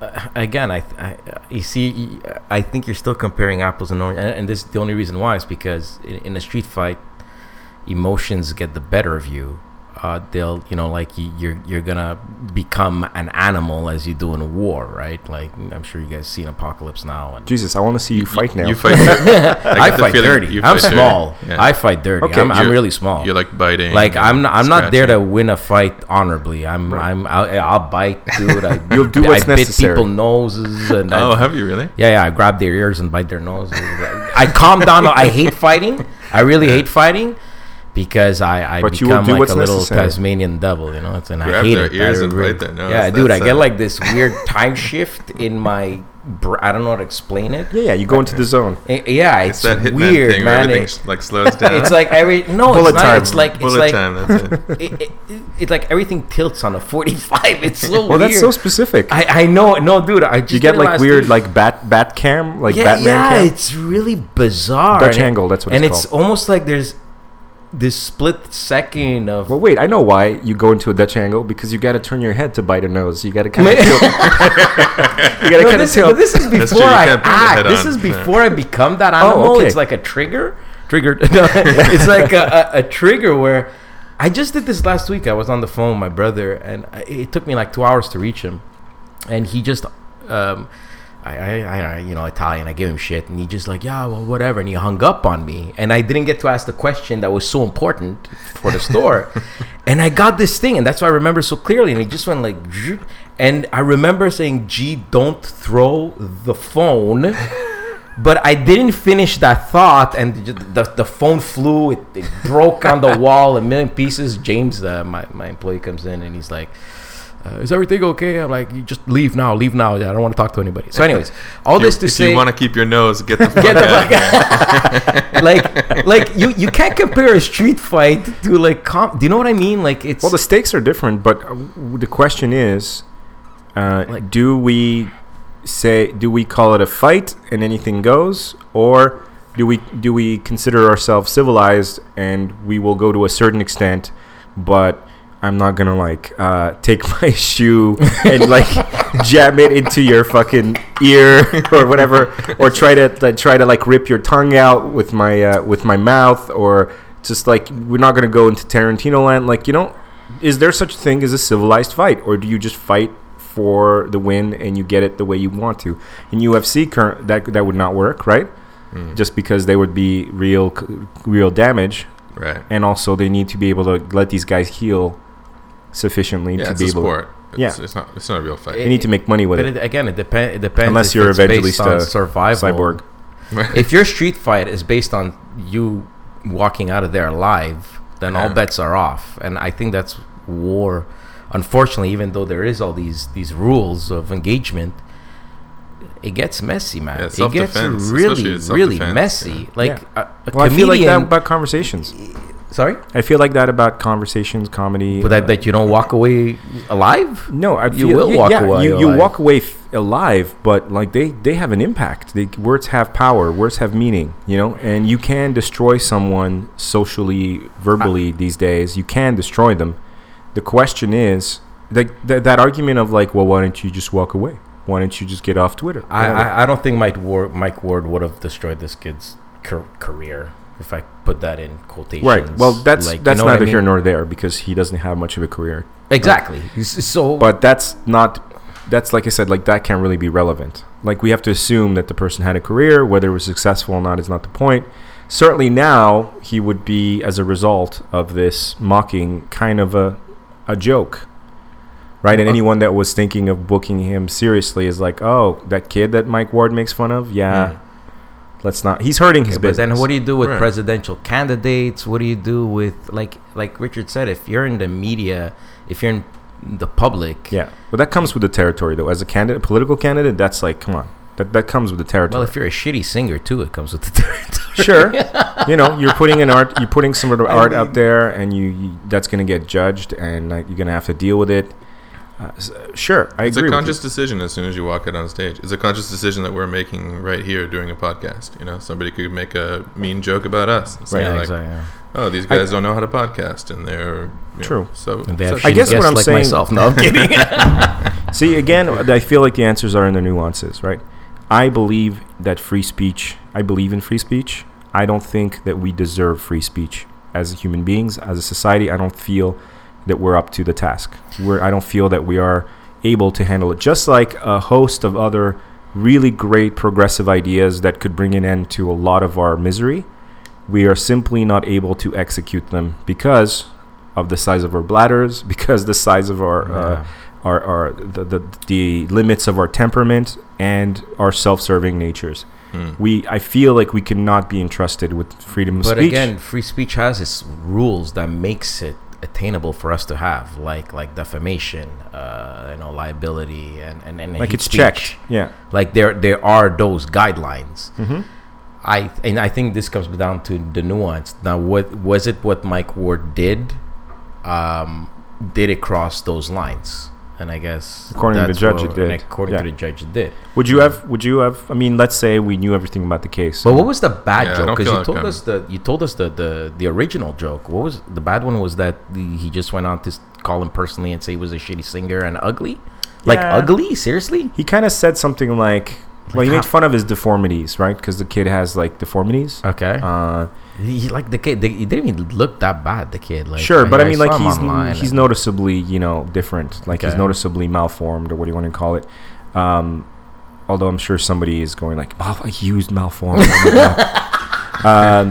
S4: Uh, again, I, I, you see, I think you're still comparing apples and oranges, and, and this the only reason why is because in, in a street fight, emotions get the better of you. Uh, they'll, you know, like you, you're you're gonna become an animal as you do in a war, right? Like I'm sure you guys seen Apocalypse Now, and
S1: Jesus, I want to see you fight now.
S2: You fight. *laughs*
S4: I,
S2: get the
S4: fight
S2: feeling
S4: dirty.
S2: you
S4: I'm
S2: fight dirty.
S4: small.
S2: Yeah.
S4: I fight dirty.
S1: Okay,
S4: I'm, I'm really small.
S2: You're like biting.
S4: like I'm not, I'm not there to win a fight honorably. I'm
S1: Right.
S4: I'm I'll, I'll bite, dude. I, *laughs*
S1: You'll do
S4: I
S1: what's
S4: bit
S1: necessary.
S4: people noses and I-
S2: Oh, have you really?
S4: yeah, yeah. I grab their ears and bite their noses. I calm down. I hate fighting. I really hate fighting because I, I
S1: But
S4: become
S1: do
S4: like
S1: what's
S4: a little
S1: necessary.
S4: Tasmanian devil, you know. It's, and I hate
S2: their
S4: it.
S2: ears
S4: I
S2: and
S4: really-
S2: bite their nose.
S4: Yeah, dude. I
S2: That's,
S4: get like this weird time shift in my. Br- I don't know how to explain it.
S1: yeah, yeah, you go into the zone.
S4: Eh, Yeah,
S2: It's
S4: it's,
S2: that
S4: weird,
S2: thing
S4: man.
S2: everything
S4: It-
S2: like slows down. *laughs*
S4: it's like every no,
S1: Bullet
S4: it's not.
S1: time.
S4: It's like it's like
S2: time. That's it. *laughs*
S4: it, it, it- it's like everything tilts on a forty-five. It's so
S1: Well,
S4: weird.
S1: that's so specific.
S4: I, I know, no, dude. I just
S1: you get like weird,
S4: week.
S1: like bat bat cam, like
S4: yeah,
S1: Batman
S4: yeah,
S1: cam.
S4: it's really bizarre.
S1: Dutch
S4: and
S1: angle, that's what
S4: and
S1: it's
S4: it's almost like there's this split second of.
S1: Well, wait, I know why you go into a Dutch angle because you got to turn your head to bite a nose. You got to kind of *laughs* tilt. you got to
S4: No,
S1: kind of
S4: this,
S1: tilt.
S4: but this is before I
S2: can't put your head
S4: act. This
S2: on.
S4: is
S2: Yeah.
S4: before I become that
S1: Oh,
S4: animal.
S1: okay.
S4: It's like a trigger. Trigger. *laughs* No, *laughs* it's like a, a, a trigger where I just did this last week. I was on the phone with my brother, and it took me like two hours to reach him, and he just. Um, I, I, I, you know, Italian. I give him shit, and he just like, yeah, well, whatever. And he hung up on me, and I didn't get to ask the question that was so important for the store. *laughs* and I got this thing, and that's why I remember so clearly. And he just went like, "Zhoop." and I remember saying, "Gee, don't throw the phone." *laughs* But I didn't finish that thought, and the the, the phone flew. It, it broke on the wall a million pieces. James, uh, my my employee, comes in and he's like, uh, "Is everything okay?" I'm like, "You just leave now, leave now. I don't want to talk to anybody." So, anyways, all
S2: If
S4: this
S2: you,
S4: to
S2: if
S4: say,
S2: you want to keep your nose, get the *laughs* fuck
S4: get the
S2: out.
S4: fuck out. *laughs* like, like you you can't compare a street fight to like. Com- do you know what I mean? Like it's
S1: well, the stakes are different, but uh, the question is, uh,
S4: Like-
S1: do we say do we call it a fight and anything goes, or do we do we consider ourselves civilized and we will go to a certain extent, but I'm not gonna like uh, take *laughs* my shoe and like jam it into your fucking ear *laughs* or whatever, or try to like, try to like rip your tongue out with my uh, with my mouth, or just like we're not gonna go into Tarantino land. Like you know, is there such a thing as a civilized fight, or do you just fight for the win and you get it the way you want to? In UFC, current that that would not work, right? Just because they would be real real damage
S2: Right.
S1: and also they need to be able to let these guys heal sufficiently
S2: Yeah,
S1: to
S2: it's
S1: be
S2: a
S1: able.
S2: sport.
S1: Yeah.
S2: It's, it's not. It's not a real fight.
S1: You need to make money with
S4: But
S1: it.
S4: it, again, it depends. It depends.
S1: Unless you're
S4: it's
S1: Evangelista
S4: based on survival.
S1: Cyborg. *laughs*
S4: if your street fight is based on you walking out of there alive, then all bets are off. And I think that's war. Unfortunately, even though there is all these these rules of engagement, it gets messy, man.
S2: Yeah,
S4: it gets really, really
S2: self-defense,
S4: messy. Like
S1: Yeah.
S4: a, a
S1: Well, I feel like that about conversations.
S4: Sorry,
S1: I feel like that about conversations, comedy.
S4: but that,
S1: uh,
S4: that you don't walk away alive.
S1: no, I
S4: you
S1: feel,
S4: will
S1: yeah,
S4: walk
S1: yeah,
S4: away
S1: You, you
S4: alive.
S1: walk away f- alive, but like they they have an impact. They, words have power. Words have meaning. You know, and you can destroy someone socially, verbally these days. You can destroy them. The question is, like th- that argument of like, well, why don't you just walk away? Why don't you just get off Twitter?
S4: I, I, I don't think Mike Ward, Mike Ward would have destroyed this kid's career if I put that in quotations.
S1: Right. Well, that's
S4: Like, you
S1: that's
S4: know what I
S1: neither here nor there because he doesn't have much of a career.
S4: Exactly. S- So,
S1: But that's not. That's like I said. Like that can't really be relevant. Like we have to assume that the person had a career, whether it was successful or not is not the point. Certainly now he would be, as a result of this mocking, kind of a a joke, right? And
S2: Uh,
S1: anyone that was thinking of booking him seriously is like, oh, that kid that Mike Ward makes fun of, yeah.
S2: Mm.
S1: Let's not. He's hurting his
S4: Okay, but
S1: business.
S4: then what do you do with
S2: Right.
S4: presidential candidates? What do you do with like like Richard said? If you're in the media, if you're in the public,
S1: Yeah, but that comes with the territory, though. As a candidate, political candidate, that's like, come on, that that comes with the territory.
S4: Well, if you're a shitty singer too, it comes with the *laughs* territory.
S1: sure, *laughs* you know, you're putting an art, you're putting some of the art out there, and you, you that's going to get judged, and like, you're going to have to deal with it. Uh, sure, I
S2: It's
S1: agree.
S2: a conscious decision as soon as you walk out on stage. It's a conscious decision that we're making right here duing a podcast. You know, somebody could make a mean joke about us. And say
S4: Yeah,
S2: like,
S4: exactly. yeah.
S2: oh, these
S1: I-
S2: guys don't know how to podcast, and they're you know,
S1: True.
S2: so,
S4: And they have
S1: I guess what I'm
S4: like
S1: saying-
S4: myself. No, I'm *laughs* kidding. *laughs*
S1: See, again, I feel like the answers are in the nuances, right? I believe that free speech. I believe in free speech. I don't think that we deserve free speech as human beings, as a society. I don't feel that we're up to the task. We're, I don't feel that we are able to handle it. Just like a host of other really great progressive ideas that could bring an end to a lot of our misery, we are simply not able to execute them because of the size of our bladders, *laughs* because the size of our uh, our, our the, the the limits of our temperament and our self-serving natures.
S2: Hmm.
S1: We I feel like we cannot be entrusted with freedom of
S4: But
S1: speech.
S4: But again, free speech has its rules that makes it attainable for us to have, like like defamation, uh, you know, liability, and and, and
S1: like it's
S4: speech.
S1: checked. Yeah.
S4: Like there there are those guidelines.
S1: hmm
S4: I and I think this comes down to the nuance. Now, what was it? What Mike Ward did? Um, did it cross those lines? And I guess
S1: According to the
S4: that's
S1: judge, it did.
S4: According
S1: Yeah.
S4: to the judge, it did.
S1: Would you have? Would you have? I mean, let's say we knew everything about the case.
S4: But what was the bad
S2: Yeah,
S4: joke? Because you
S2: like
S4: told us the you told us the, the the original joke. What was the bad one? Was that the, he just went on to call him personally and say he was a shitty singer and ugly? Like
S1: Yeah.
S4: ugly? Seriously?
S1: he kind of said something like, well, he made fun of his deformities, right? Because the kid has like deformities.
S4: Okay.
S1: Uh,
S4: he, like the kid. They, he didn't even look that bad. The kid. Like
S1: sure, but I mean, like he's he's noticeably, you know, different. Like he's noticeably malformed, or what do you want to call it? Um, although I'm sure somebody is going like, "Oh, he used malformed." *laughs* Um,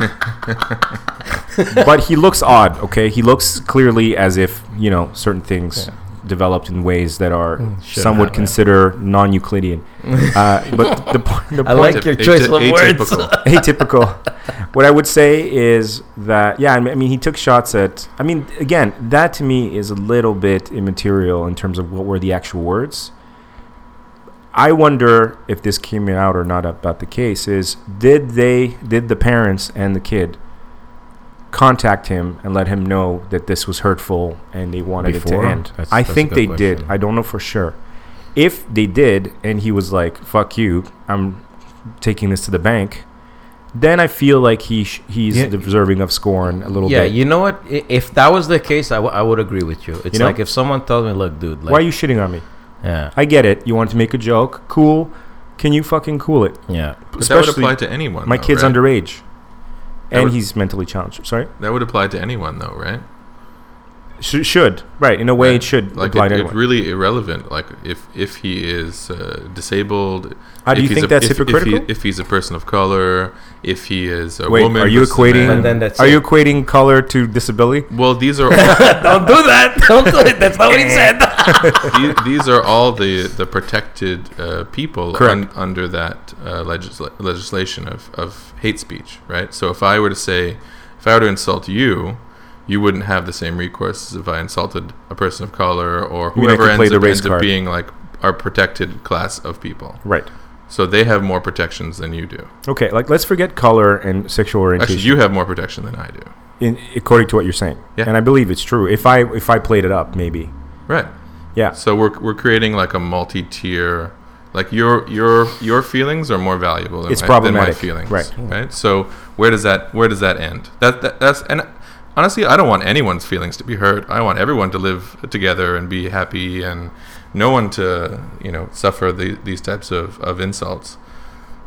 S1: but he looks odd. Okay, he looks clearly as if you know certain things developed in ways that are
S4: Mm, should
S1: some would
S4: have, yeah.
S1: consider non-Euclidean. *laughs* uh, but the, po- the
S4: I
S1: point
S4: like your
S2: Aty-
S4: choice of words.
S2: atypical.
S1: atypical. what I would say is that yeah, I mean, I mean, he took shots at. I mean, again, that to me is a little bit immaterial in terms of what were the actual words. I wonder if this came out or not about the case. Is did they did the parents and the kid contact him and let him know that this was hurtful and they wanted it to end?
S4: That's-
S1: I
S4: that's
S1: think
S4: good
S1: they did. I don't know for sure. If they did, and he was like, "Fuck you," I'm taking this to the bank. then I feel like he sh- he's
S4: Yeah.
S1: deserving of scorn a little
S4: Yeah,
S1: bit.
S4: you know what? If that was the case, I, w- I would agree with you. It's
S1: You know?
S4: like if someone tells me, "Look, dude, like,
S1: Why are you shitting on me?
S4: yeah,
S1: I get it. You want to make a joke. Cool. Can you fucking cool it?
S4: yeah,
S2: But that would
S1: Especially
S2: apply to anyone.
S1: My
S2: though,
S1: kid's
S2: right?
S1: underage,
S2: That
S1: and
S2: would-
S1: he's mentally challenged. Sorry,
S2: That would apply to anyone, though, right?
S1: Sh- should right in a way
S2: Right.
S1: it should
S2: Like
S1: apply
S2: it,
S1: to
S2: it's
S1: anyone.
S2: really irrelevant. Like if if he is uh, disabled,
S1: How do
S2: if
S1: you
S2: he's
S1: think
S2: a-
S1: that's
S2: if, if
S1: hypocritical?
S2: he- If, he's a person of color, if he is a
S1: Wait,
S2: woman,
S1: are you equating?
S2: man.
S4: Then that's
S1: are
S4: it.
S1: you equating color to disability?
S2: well, these are *laughs*
S4: don't do that. *laughs* Don't do it. That's not what he said. *laughs*
S2: these, these are all the the protected uh, people un, under that uh, legisla- legislation of, of hate speech, right? So if I were to say, if I were to insult you, you wouldn't have the same recourse as if I insulted a person of color or whoever ends, up, ends up being like our protected class of people.
S1: Right.
S2: So they have more protections than you do.
S1: Okay. Like let's forget color and sexual orientation.
S2: Actually, you have more protection than I do.
S1: in, according to what you're saying.
S2: Yeah.
S1: And I believe it's true. If I if I played it up, maybe.
S2: Right.
S1: Yeah.
S2: So we're, we're creating like a multi-tier, like your your your feelings are more valuable than,
S1: It's
S2: my, than my feelings,
S1: right.
S2: Right. So where does that where does that end? That, that that's and honestly, I don't want anyone's feelings to be hurt. I want everyone to live together and be happy, and no one to you know suffer the, these types of, of insults.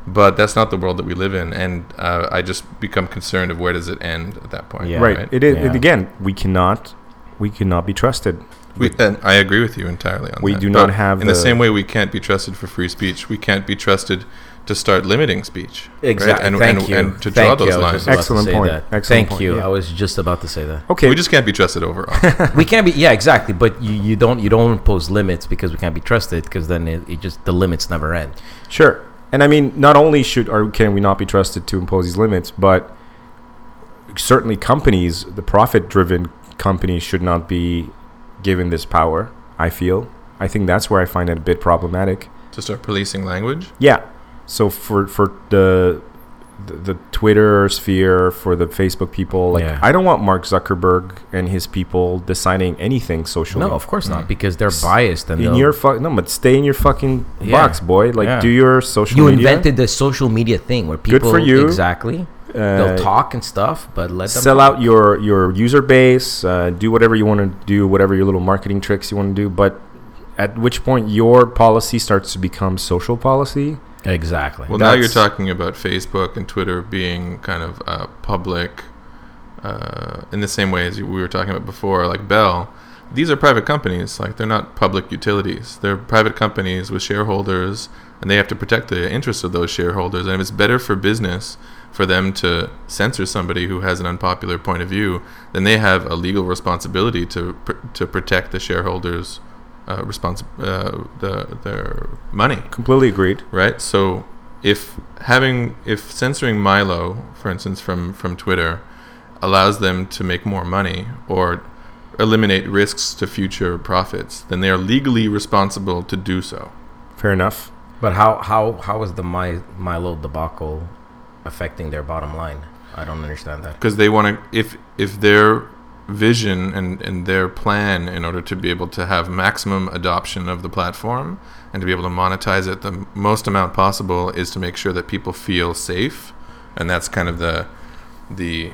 S2: But that's not the world that we live in, and uh, I just become concerned of where does it end at that point.
S4: Yeah.
S1: right. It is
S4: Yeah.
S1: it, again. We cannot we cannot be trusted.
S2: We, and I agree with you entirely on
S1: We
S2: that.
S1: We do not
S2: But
S1: have
S2: in the,
S1: the-
S2: same way we can't be trusted for free speech. We can't be trusted to start limiting speech. right?
S4: Exactly.
S2: And,
S4: Thank
S2: and,
S4: you.
S2: and to
S4: Thank
S2: draw
S4: you.
S2: those
S4: I was
S2: lines.
S4: just about to
S1: Excellent
S4: say
S1: point.
S4: that.
S1: Excellent
S4: Thank
S1: point,
S4: you.
S1: yeah.
S4: I was just about to say that.
S1: Okay.
S2: We just can't be trusted overall. *laughs*
S4: we can't be. Yeah, exactly. But you, you don't you don't impose limits because we can't be trusted because then it, it just the limits never end.
S1: Sure. And I mean, not only should or can we not be trusted to impose these limits, but certainly companies, the profit-driven companies, should not be given this power. I feel. I think that's where I find it a bit problematic.
S2: to start policing language.
S1: Yeah. So for for the the, the Twitter sphere, for the Facebook people, like
S4: Yeah.
S1: I don't want Mark Zuckerberg and his people deciding anything socially.
S4: No, of course not
S2: Mm.
S4: because they're biased and
S1: in your fuck no, but stay in your fucking
S4: Yeah.
S1: box, boy. Like
S4: Yeah.
S1: do your social
S4: you
S1: media.
S4: invented the social media thing where
S1: Good
S4: people
S1: for you.
S4: exactly
S1: uh,
S4: they'll talk and stuff, but let them
S1: sell
S4: talk.
S1: out your your user base, uh, do whatever you want to do, whatever your little marketing tricks you want to do, but at which point your policy starts to become social policy.
S4: Exactly.
S2: Well, now you're talking about Facebook and Twitter being kind of uh, public uh, in the same way as we were talking about before, like Bell. These are private companies. Like they're not public utilities. They're private companies with shareholders, and they have to protect the interests of those shareholders. And if it's better for business for them to censor somebody who has an unpopular point of view, then they have a legal responsibility to pr- to protect the shareholders' uh, respons- uh, the, their money
S1: Completely agreed.
S2: right? So if having if censoring Milo, for instance, from from Twitter, allows them to make more money or eliminate risks to future profits, then they are legally responsible to do so.
S1: Fair enough.
S4: But how how how is the My, Milo debacle affecting their bottom line? I don't understand that.
S2: because they want to if if their vision and, and their plan in order to be able to have maximum adoption of the platform and to be able to monetize it the most amount possible is to make sure that people feel safe. And that's kind of the the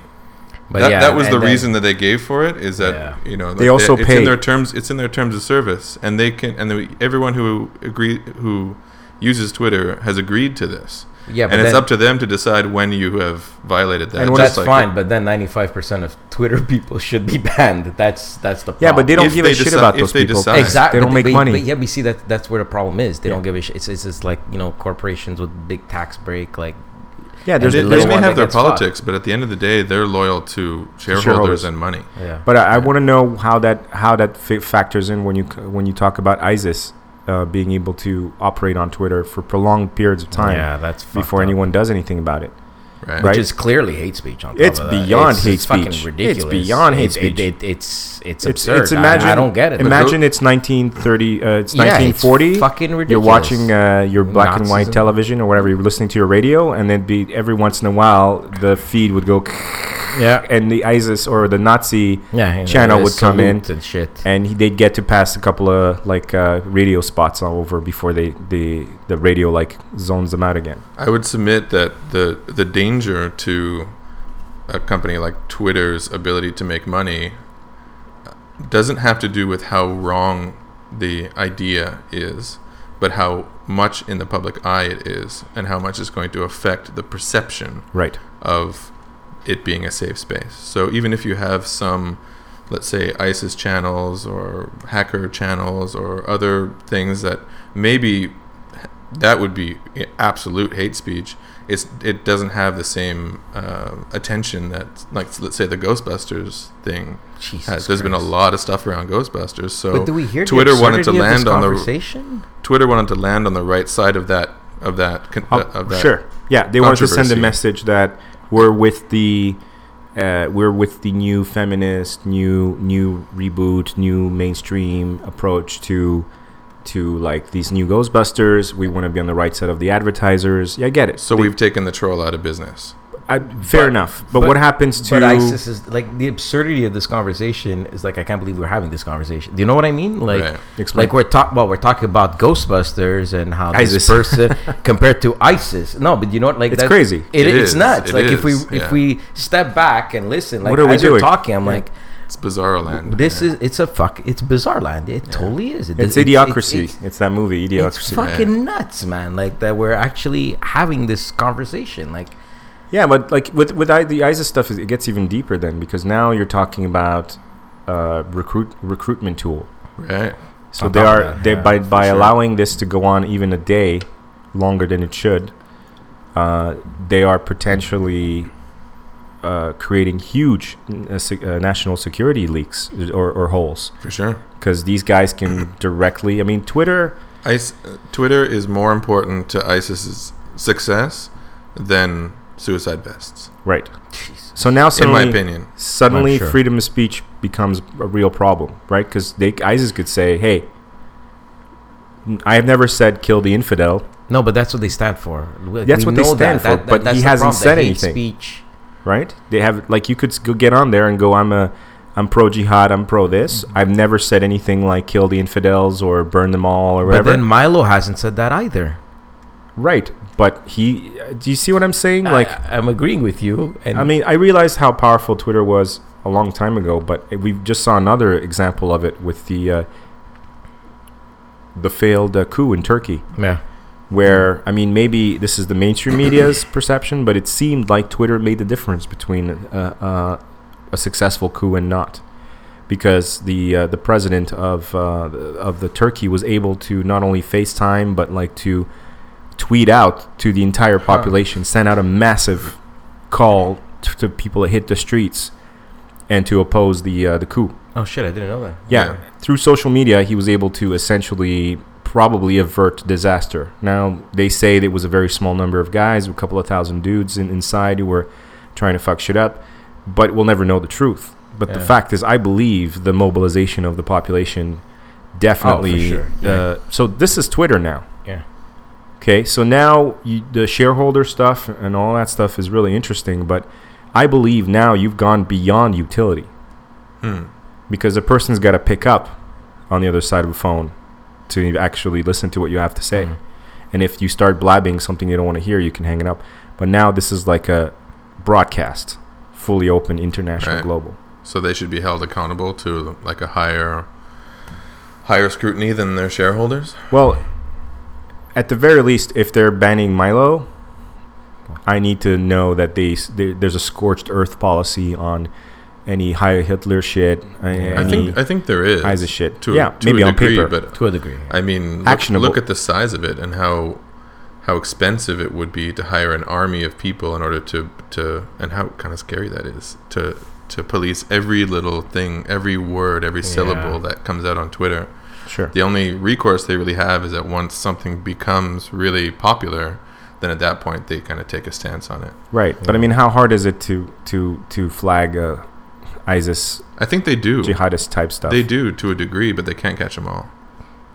S4: But
S2: that,
S4: yeah,
S2: that was the
S4: then-
S2: reason that they gave for it is that
S4: Yeah.
S2: you know
S1: They
S2: that
S1: also
S2: it's
S1: pay-
S2: in their terms it's in their terms of service. And they can and the, everyone who agree who uses Twitter has agreed to this
S4: Yeah, but
S2: and it's
S4: then-
S2: up to them to decide when you have violated that
S1: And
S2: Just
S4: that's
S2: like-
S4: fine, but then ninety five percent of Twitter *laughs* people should be banned. That's that's the problem.
S1: Yeah, but they don't
S2: If
S1: give
S2: they
S1: a shit about those people.
S2: decide-
S4: exactly
S1: They don't make
S4: but,
S1: money.
S4: But yeah, we see that that's where the problem is. They
S1: Yeah.
S4: don't give a shit. It's, it's just like you know corporations with big tax break. Like
S1: Yeah, there's
S2: they,
S4: the
S2: they may have their
S4: gets fucked.
S2: politics, but at the end of the day, they're loyal to shareholders,
S1: shareholders.
S2: and money.
S4: yeah,
S1: But I, I want to know how that how that factors in when you when you talk about ISIS uh, being able to operate on Twitter for prolonged periods of time
S4: yeah, that's
S1: before
S4: up.
S1: anyone does anything about it.
S2: Right.
S1: Right.
S4: Which is clearly hate speech. On top
S1: It's
S4: of that.
S1: beyond
S4: It's-
S1: hate
S4: it's fucking
S1: speech. It's beyond hate
S4: It- it-
S1: speech.
S4: it- it's it's
S1: It's
S4: absurd.
S1: it's imagine
S4: I, I don't get it.
S1: Imagine it's 1930. Uh, it's
S4: Yeah, it's
S1: 1940.
S4: fucking ridiculous.
S1: You're watching uh, your black and white television or whatever. You're listening to your radio, and then be every once in a while the feed would go, *laughs*
S4: Yeah.
S1: and the ISIS or the Nazi
S4: Yeah,
S1: channel
S4: the
S1: would come in,
S4: and shit.
S1: and he, they'd get to pass a couple of like uh, radio spots all over before they the the radio like zones them out again.
S2: I would submit that the the danger to a company like Twitter's ability to make money doesn't have to do with how wrong the idea is, but how much in the public eye it is, and how much it's going to affect the perception
S1: Right.
S2: of it being a safe space. So even if you have some, let's say, ISIS channels or hacker channels or other things that maybe that would be absolute hate speech. It's it doesn't have the same uh, attention that like let's say the Ghostbusters thing
S4: Jesus
S2: has. There's been a lot of stuff around Ghostbusters. So
S4: But do we hear
S2: Twitter wanted to
S4: absurdity of this
S2: land on the? Twitter wanted to land on the right side of that of that con-
S1: Oh,
S2: of that
S1: sure. Yeah, they wanted to send a message that we're with the uh, we're with the new feminist, new new reboot, new mainstream approach to to like these new Ghostbusters. We want to be on the right side of the advertisers. Yeah, I get it.
S2: So
S1: They-
S2: we've taken the troll out of business.
S1: I, fair
S4: But-
S1: enough. But, what happens to
S4: But ISIS is like the absurdity of this conversation is like I can't believe we're having this conversation. Do you know what I mean? Like,
S2: Right.
S4: Like we're talking. Well, we're talking about Ghostbusters and how
S1: ISIS.
S4: this person *laughs* compared to ISIS. No, but you know what? Like
S1: It's
S4: that-
S1: crazy.
S4: It,
S2: It
S4: it's
S2: is.
S4: nuts.
S2: It
S4: like if we
S2: is,
S4: if we step back and listen, like
S1: What are we
S4: as you're
S1: doing?
S4: talking, I'm
S1: Yeah.
S4: like,
S2: It's bizarre land.
S4: this is it's a fuck. It's bizarre land. It totally is. It,
S1: it's
S4: it-
S1: idiocracy.
S4: It's,
S1: It's, that movie,
S4: it's
S1: idiocracy.
S4: fucking nuts, man. Like that we're actually having this conversation. Like
S1: Yeah, but like with with I, the ISIS stuff, it gets even deeper then because now you're talking about uh, recruit recruitment tool.
S2: right.
S1: So
S4: On
S1: they are
S4: that,
S1: they
S4: yeah,
S1: by by
S4: sure.
S1: allowing this to go on even a day longer than it should. Uh, they are potentially uh, creating huge uh, se- uh, national security leaks or, or holes
S2: For sure.
S1: because these guys can directly. I mean, Twitter.
S2: ICE, Twitter is more important to ISIS's success than suicide vests,
S1: Right. So now
S2: in my
S1: suddenly,
S2: opinion.
S1: suddenly
S4: sure.
S1: freedom of speech becomes a real problem, right? Because they ISIS could say, "Hey, I have never said kill the infidel."
S4: no, but that's what they stand for. We-
S1: That's
S4: we
S1: what they
S4: know
S1: stand for, but
S4: that's
S1: he hasn't
S4: problem,
S1: said
S4: the hate
S1: anything.
S4: Speech.
S1: right? They have like you could go get on there and go, I'm a, I'm pro jihad, I'm pro this. Mm-hmm. I've never said anything like kill the infidels or burn them all or whatever.
S4: But then Milo hasn't said that either.
S1: Right? But he, do you see what I'm saying? Like,
S4: I, I'm agreeing with you. And
S1: I mean, I realized how powerful Twitter was a long time ago, but we just saw another example of it with the, uh, the failed uh, coup in Turkey.
S4: yeah,
S1: where I mean maybe this is the mainstream media's *coughs* perception, but it seemed like Twitter made the difference between uh, uh, a successful coup and not, because the uh, the president of uh, the- of the Turkey was able to not only FaceTime but like to tweet out to the entire population, send out a massive call t- to people that hit the streets and to oppose the uh, the coup.
S4: Oh shit! I didn't know that.
S1: Yeah.
S2: Yeah.
S1: Through social media, he was able to essentially probably avert disaster. Now, they say that it was a very small number of guys, a couple of thousand dudes in, inside who were trying to fuck shit up, but we'll never know the truth. But the fact is, I believe the mobilization of the population definitely.
S4: sure. Yeah.
S1: Uh, so this is Twitter now. Okay, so now you, the shareholder stuff and all that stuff is really interesting, but I believe now you've gone beyond utility
S2: Hmm.
S1: because a person's got to pick up on the other side of a phone to actually listen to what you have to say.
S4: Mhm.
S1: And if you start blabbing something you don't want to hear, you can hang it up. But now this is like a broadcast, fully open, international,
S2: Right.
S1: global.
S2: So they should be held accountable to like a higher higher scrutiny than their shareholders.
S1: Well, at the very least, if they're banning Milo, I need to know that they, they there's a scorched earth policy on any Heil Hitler shit,
S2: I
S1: any
S2: think I think there is
S1: ISIS shit.
S2: to
S1: yeah,
S2: to
S1: maybe
S2: a
S1: on paper.
S2: but
S4: To a degree.
S2: I mean, look,
S1: Actionable.
S2: look at the size of it and how how expensive it would be to hire an army of people in order to to and how kind of scary that is to to police every little thing, every word, every syllable
S4: Yeah.
S2: that comes out on Twitter.
S1: Sure.
S2: The only recourse they really have is that once something becomes really popular, then at that point they kind of take a stance on it.
S1: Right, but I mean, how hard is it to to to flag uh, ISIS
S2: I think they do.
S1: jihadist type stuff?
S2: They do to a degree, but they can't catch them all.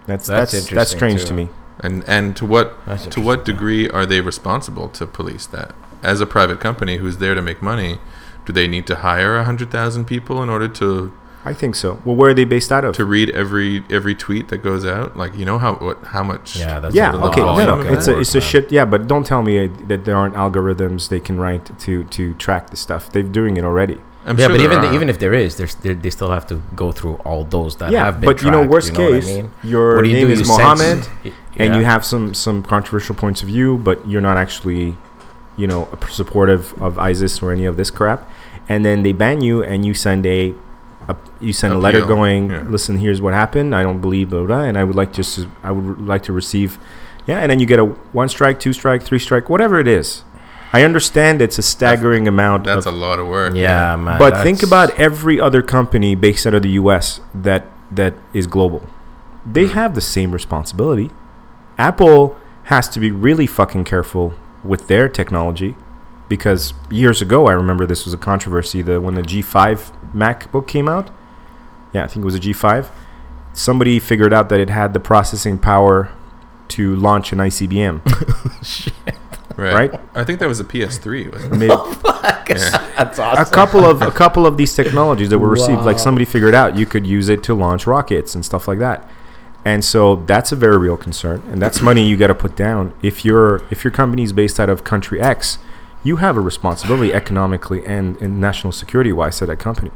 S1: That's
S4: That's
S1: that's that's, strange
S4: too.
S1: to me.
S2: And and to what
S4: That's
S2: to what
S4: interesting,
S2: degree are they responsible to police that? As a private company who's there to make money, do they need to hire a hundred thousand people in order to
S1: I think so. Well, where are they based out of?
S2: to read every every tweet that goes out? Like you know how what how much?
S4: Yeah, that's
S1: yeah,
S4: a
S1: okay, no, no,
S2: of
S1: it's a it's a shit. Yeah, but don't tell me uh, that there aren't algorithms they can write to to track the stuff. They're doing it already.
S2: I'm
S4: yeah,
S2: sure
S4: but even
S2: are.
S4: even if there is, there's they still have to go through all those that
S1: yeah,
S4: have been.
S1: but you know, worst
S4: you know what I
S1: case,
S4: mean?
S1: your
S4: What do you
S1: name
S4: do?
S1: is
S4: You
S1: Mohammed,
S4: censor-
S1: and
S4: yeah.
S1: you have some some controversial points of view, but you're not actually, you know, supportive of ISIS or any of this crap, and then they ban you, and you send a, a you send a letter going,
S2: yeah.
S1: listen, here's what happened. I don't believe blah, blah, blah, and I would like just to, I would like to receive, yeah, and then you get a one strike, two strike, three strike, whatever it is. I understand it's a staggering amount
S2: that's
S1: of
S2: a lot of work.
S4: yeah, man.
S1: but think about every other company based out of the U.S. that that is global. They mm. have the same responsibility. Apple has to be really fucking careful with their technology because years ago, I remember this was a controversy. The when the G5 MacBook came out, yeah, I think it was a G5. Somebody figured out that it had the processing power to launch an ICBM. *laughs*
S2: right.
S1: right?
S2: I think that was a PS3. Wasn't it?
S1: Made- *laughs* oh, *laughs*
S4: that's
S1: a couple of a couple of these technologies that were received like somebody figured out you could use it to launch rockets and stuff like that and so that's a very real concern and that's money you got to put down if your if your company is based out of country x you have a responsibility economically and, and national security wise to that company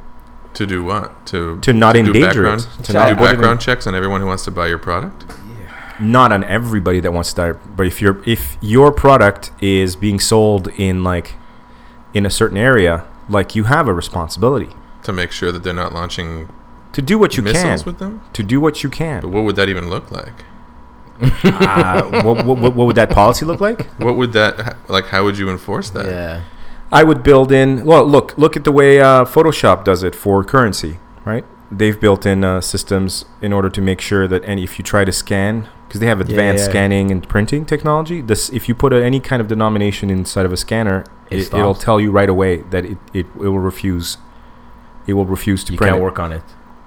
S2: To do what? To
S1: to not
S2: do
S1: endanger
S2: background,
S1: it
S2: to
S1: to not
S2: do background checks on everyone who wants to buy your product.
S1: not on everybody that wants to die but if your if your product is being sold in like in a certain area like you have a responsibility
S2: to make sure that they're not launching
S1: to do what you
S2: missiles
S1: can
S2: with them.
S1: to do what you can
S2: But what would that even look like?
S1: Uh, what, what, what would that policy look like?
S2: What would that like? How would you enforce that?
S4: yeah.
S1: I would build in. Well, look, look at the way uh, Photoshop does it for currency, right? They've built in uh, systems in order to make sure that any if you try to scan, because they have advanced
S4: yeah.
S1: scanning and printing technology. This, if you put a, any kind of denomination inside of a scanner,
S4: It
S1: it, it'll tell you right away that it, it, it will refuse. It will refuse to
S4: You
S1: print
S4: can't
S1: it.
S4: work on it.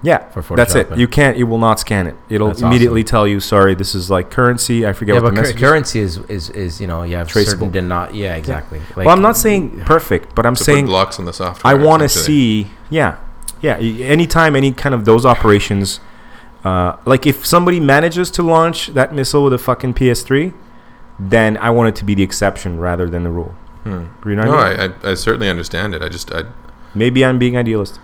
S1: Yeah,
S4: for
S1: that's it. You can't. It will not scan it. It'll
S4: That's
S1: immediately tell you, sorry, this is like currency. I forget
S4: Yeah,
S1: what
S4: but
S1: the
S4: cur- currency is, is is you know you have
S1: Traceable.
S4: certain not yeah exactly. Like,
S1: well, I'm not saying perfect, but I'm
S2: To
S1: saying
S2: put blocks on the software.
S1: I want to see, yeah, yeah. y- Anytime any kind of those operations, uh, like if somebody manages to launch that missile with a fucking PS3, then I want it to be the exception rather than the rule.
S2: Hmm.
S1: You know
S2: No,
S1: I mean?
S2: I, I, I certainly understand it. I just I
S1: Maybe I'm being idealistic.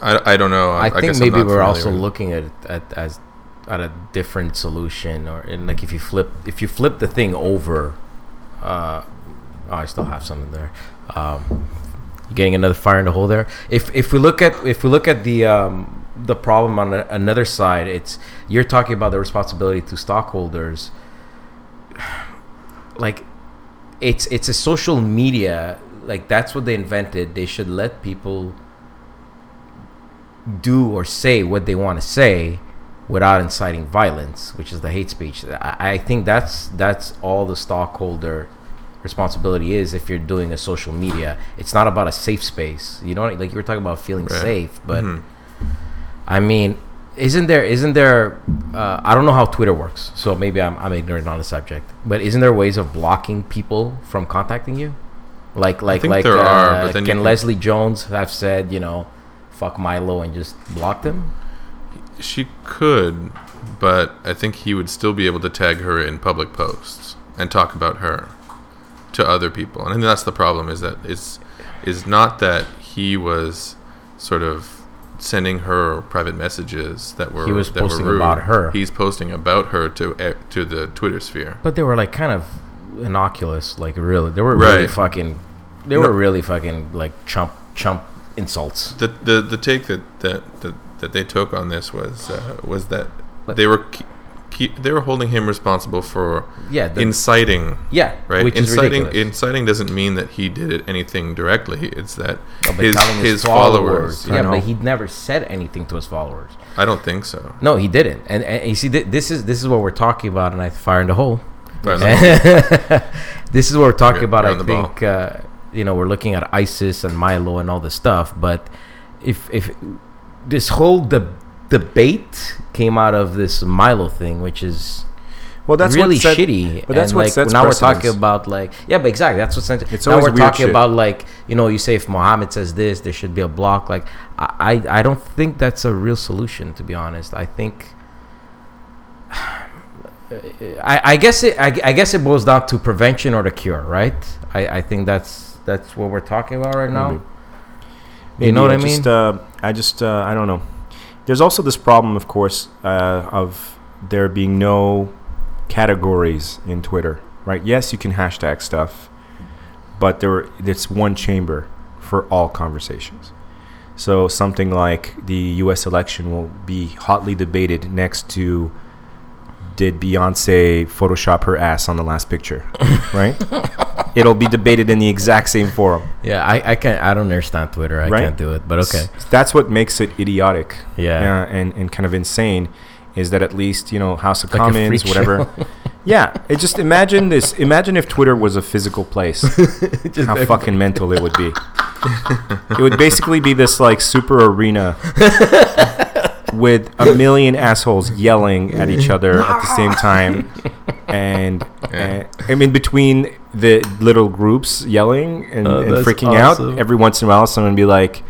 S2: I, I don't know. I,
S4: I think
S2: guess I'm
S4: maybe we're also looking at it at as at a different solution, or in like if you flip if you flip the thing over, uh, oh, I still have something there. Um, getting another fire in the hole there. If if we look at if we look at the um, the problem on a, another side, it's you're talking about the responsibility to stockholders. *sighs* Like, it's it's a social media. Like that's what they invented. They should let people do or say what they want to say without inciting violence, which is the hate speech. I, I think that's that's all the stockholder responsibility is if you're doing a social media. It's not about a safe space. You know, like you were talking about feeling
S2: Right.
S4: safe, but
S2: Mhm.
S4: I mean, isn't there isn't there? Uh, I don't know how Twitter works, so maybe I'm I'm ignorant on the subject. But isn't there ways of blocking people from contacting you? Like like like
S2: there
S4: uh,
S2: are, but then you
S4: can
S2: can-
S4: Leslie Jones have said you know, fuck Milo and just blocked him?
S2: She could, but I think he would still be able to tag her in public posts and talk about her to other people. And that's the problem is that it's is not that he was sort of sending her private messages that were
S4: He was
S2: that were
S4: posting
S2: rude.
S4: about her.
S2: He's posting about her to e- to the Twitter sphere.
S4: But they were like kind of innocuous, like really. They were really
S2: Right.
S4: fucking. They
S2: No.
S4: were really fucking like chump chump insults.
S2: The the the take that that that, that they took on this was uh, was that
S4: But-
S2: they were they were holding him responsible for
S4: Yeah, the,
S2: inciting
S4: yeah,
S2: right inciting inciting doesn't mean that he did it anything directly it's that
S4: but
S2: his his followers,
S1: I
S4: Yeah,
S1: know.
S4: but he never said anything to his followers.
S2: i don't think so
S4: No, he didn't. And, and you see, th- this is this is what we're talking about, and I fire in the hole.
S2: But *laughs*
S4: this is what we're talking
S2: You're-
S4: about. I think uh, you know we're looking at ISIS and Milo and all this stuff, but if if this whole de- debate came out of this Milo thing, which is
S1: Well, that's
S4: really
S1: set-
S4: shitty.
S1: but that's
S4: and
S1: what
S4: like
S1: sets
S4: now we're talking about like yeah, but exactly that's what's
S1: It's
S4: now we're talking
S1: shit.
S4: about like you know you say if Muhammad says this, there should be a block. Like I I, I don't think that's a real solution to be honest. I think. *sighs* I, I guess it I, I guess it boils down to prevention or the cure, right? I, I think that's that's what we're talking about right now.
S1: Maybe.
S4: You know what I mean?
S1: Just, uh, I just, uh, I don't know. There's also this problem, of course, uh, of there being no categories in Twitter, right? Yes, you can hashtag stuff, but there, it's one chamber for all conversations. So something like the U.S. election will be hotly debated next to did Beyonce Photoshop her ass on the last picture, *laughs* right? It'll be debated in the exact same forum.
S4: Yeah, I, I can't I don't understand Twitter. I
S1: Right?
S4: can't do it. But okay.
S1: S- That's what makes it idiotic.
S4: Yeah.
S1: uh, and and kind of insane is that at least you know House of
S4: Like
S1: Commons, whatever. *laughs* yeah, it just imagine this. Imagine if Twitter was a physical place. *laughs* how fucking mental it would be. it would basically be this like super arena with a *laughs* million assholes yelling at each other at the same *laughs* time, and, and I mean between the little groups yelling and,
S4: Oh,
S1: and freaking
S4: awesome.
S1: out. Every once in a while, someone would be like,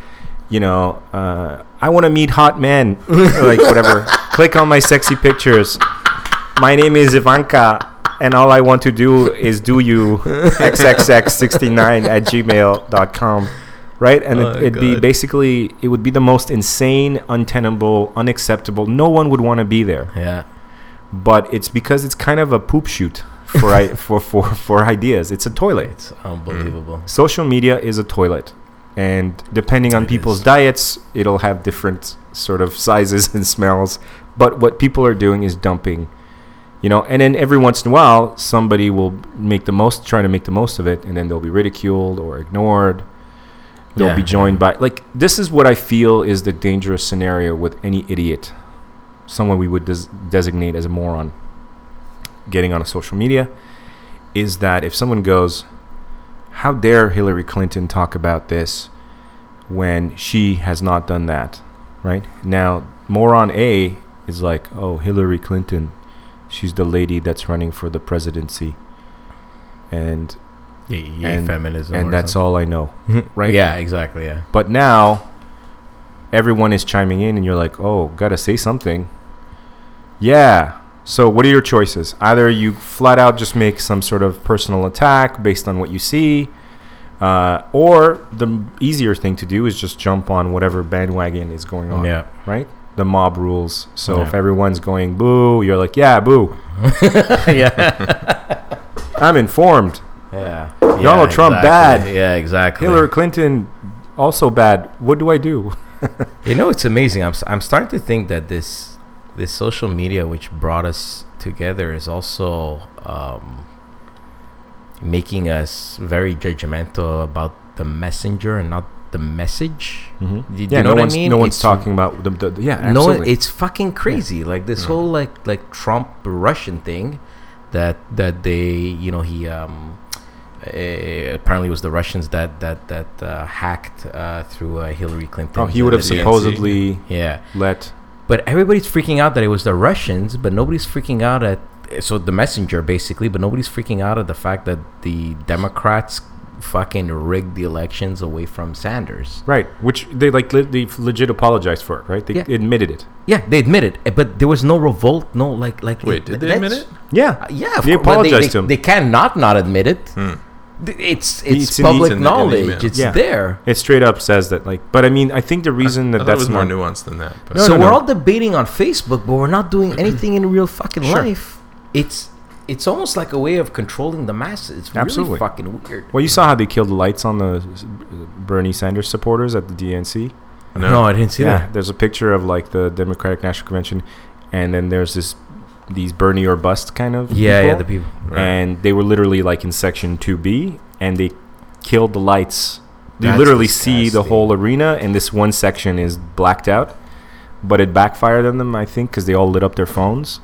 S1: you know, uh, I want to meet hot men, or like whatever. *laughs* Click on my sexy pictures. My name is Ivanka, and all I want to do is do you xxx69 at gmail.com. Right? And
S4: Oh,
S1: it, it'd be basically, it would be the most insane, untenable, unacceptable. No one would want to be there.
S4: Yeah.
S1: But it's because it's kind of a poop shoot for, I, *laughs* for, for, for ideas. It's a toilet.
S4: It's unbelievable. Mm.
S1: Social media is a toilet. And depending on
S4: It
S1: people's
S4: is.
S1: diets, it'll have different sort of sizes and smells. But what people are doing is dumping, you know, and then every once in a while, somebody will make the most, try to make the most of it, and then they'll be ridiculed or ignored. They'll
S4: Yeah.
S1: be joined by, like, this is what I feel is the dangerous scenario with any idiot, someone we would des- designate as a moron getting on a social media, is that if someone goes, how dare Hillary Clinton talk about this when she has not done that, right? Now, moron A is like, oh, Hillary Clinton, she's the lady that's running for the presidency, and
S4: Yeah, yeah,
S1: and,
S4: feminism.
S1: and that's all I know, *laughs* right?
S4: Yeah, exactly. Yeah.
S1: But now, everyone is chiming in, and you're like, oh, gotta say something. Yeah. So, what are your choices? Either you flat out just make some sort of personal attack based on what you see, uh, or the easier thing to do is just jump on whatever bandwagon is going on.
S4: Yeah.
S1: Right? The mob rules. So,
S4: Yeah.
S1: if everyone's going boo, you're like, yeah, boo. *laughs*
S4: yeah. *laughs*
S1: I'm informed.
S4: Yeah.
S1: Donald Trump
S4: exactly.
S1: bad.
S4: Yeah, exactly.
S1: Hillary Clinton also bad. What do I do? *laughs*
S4: You know, it's amazing. I'm, I'm starting to think that this this social media, which brought us together, is also um, making us very judgmental about the messenger and not the message.
S1: Mm-hmm.
S4: Do you know
S1: no
S4: what I
S1: one's
S4: mean?
S1: no one's
S4: It's-
S1: talking about the, the, the yeah.
S4: No, it's fucking crazy. Like this whole like like Trump Russian thing, that that they you know he um uh, apparently it was the Russians that that that uh, hacked uh, through uh, Hillary Clinton.
S1: oh, he would have
S2: DNC.
S1: supposedly
S4: yeah.
S1: let
S4: But everybody's freaking out that it was the Russians, but nobody's freaking out at so the messenger basically, but nobody's freaking out at the fact that the Democrats fucking rigged the elections away from Sanders.
S1: right, which they like le- they legit apologized for it, right? They
S4: Yeah.
S1: admitted it.
S4: Yeah, they admitted it, but there was no revolt, no like like.
S2: Wait, did they admit it?
S1: Yeah,
S4: Uh, yeah, of
S1: They
S4: course, but
S1: apologized
S4: they,
S1: to him.
S4: They cannot not admit it.
S2: Hmm.
S4: Th- It's it's,
S1: It's
S4: public
S2: in the- in
S4: knowledge. it's
S1: Yeah.
S4: there.
S1: it straight up says that. Like, but I mean, I think the reason
S2: I
S1: that
S2: thought
S1: that's
S2: it was more
S1: not,
S2: nuanced than that. But
S1: No,
S4: so
S1: no,
S4: we're
S1: no.
S4: all debating on Facebook, but we're not doing *clears throat* anything in real fucking
S1: Sure.
S4: life. It's it's almost like a way of controlling the masses. It's really
S1: Absolutely.
S4: fucking weird.
S1: Well, you saw how they killed the lights on the uh, Bernie Sanders supporters at the DNC.
S4: No, I didn't see
S1: yeah,
S4: that.
S1: there's a picture of like the Democratic National Convention, and then there's this these Bernie or bust kind of
S4: Yeah, yeah, the people.
S2: Right.
S1: and they were literally like in section 2B, and they killed the lights. You
S4: That's
S1: literally see the whole arena, and this one section is blacked out. But it backfired on them, I think, because they all lit up their phones.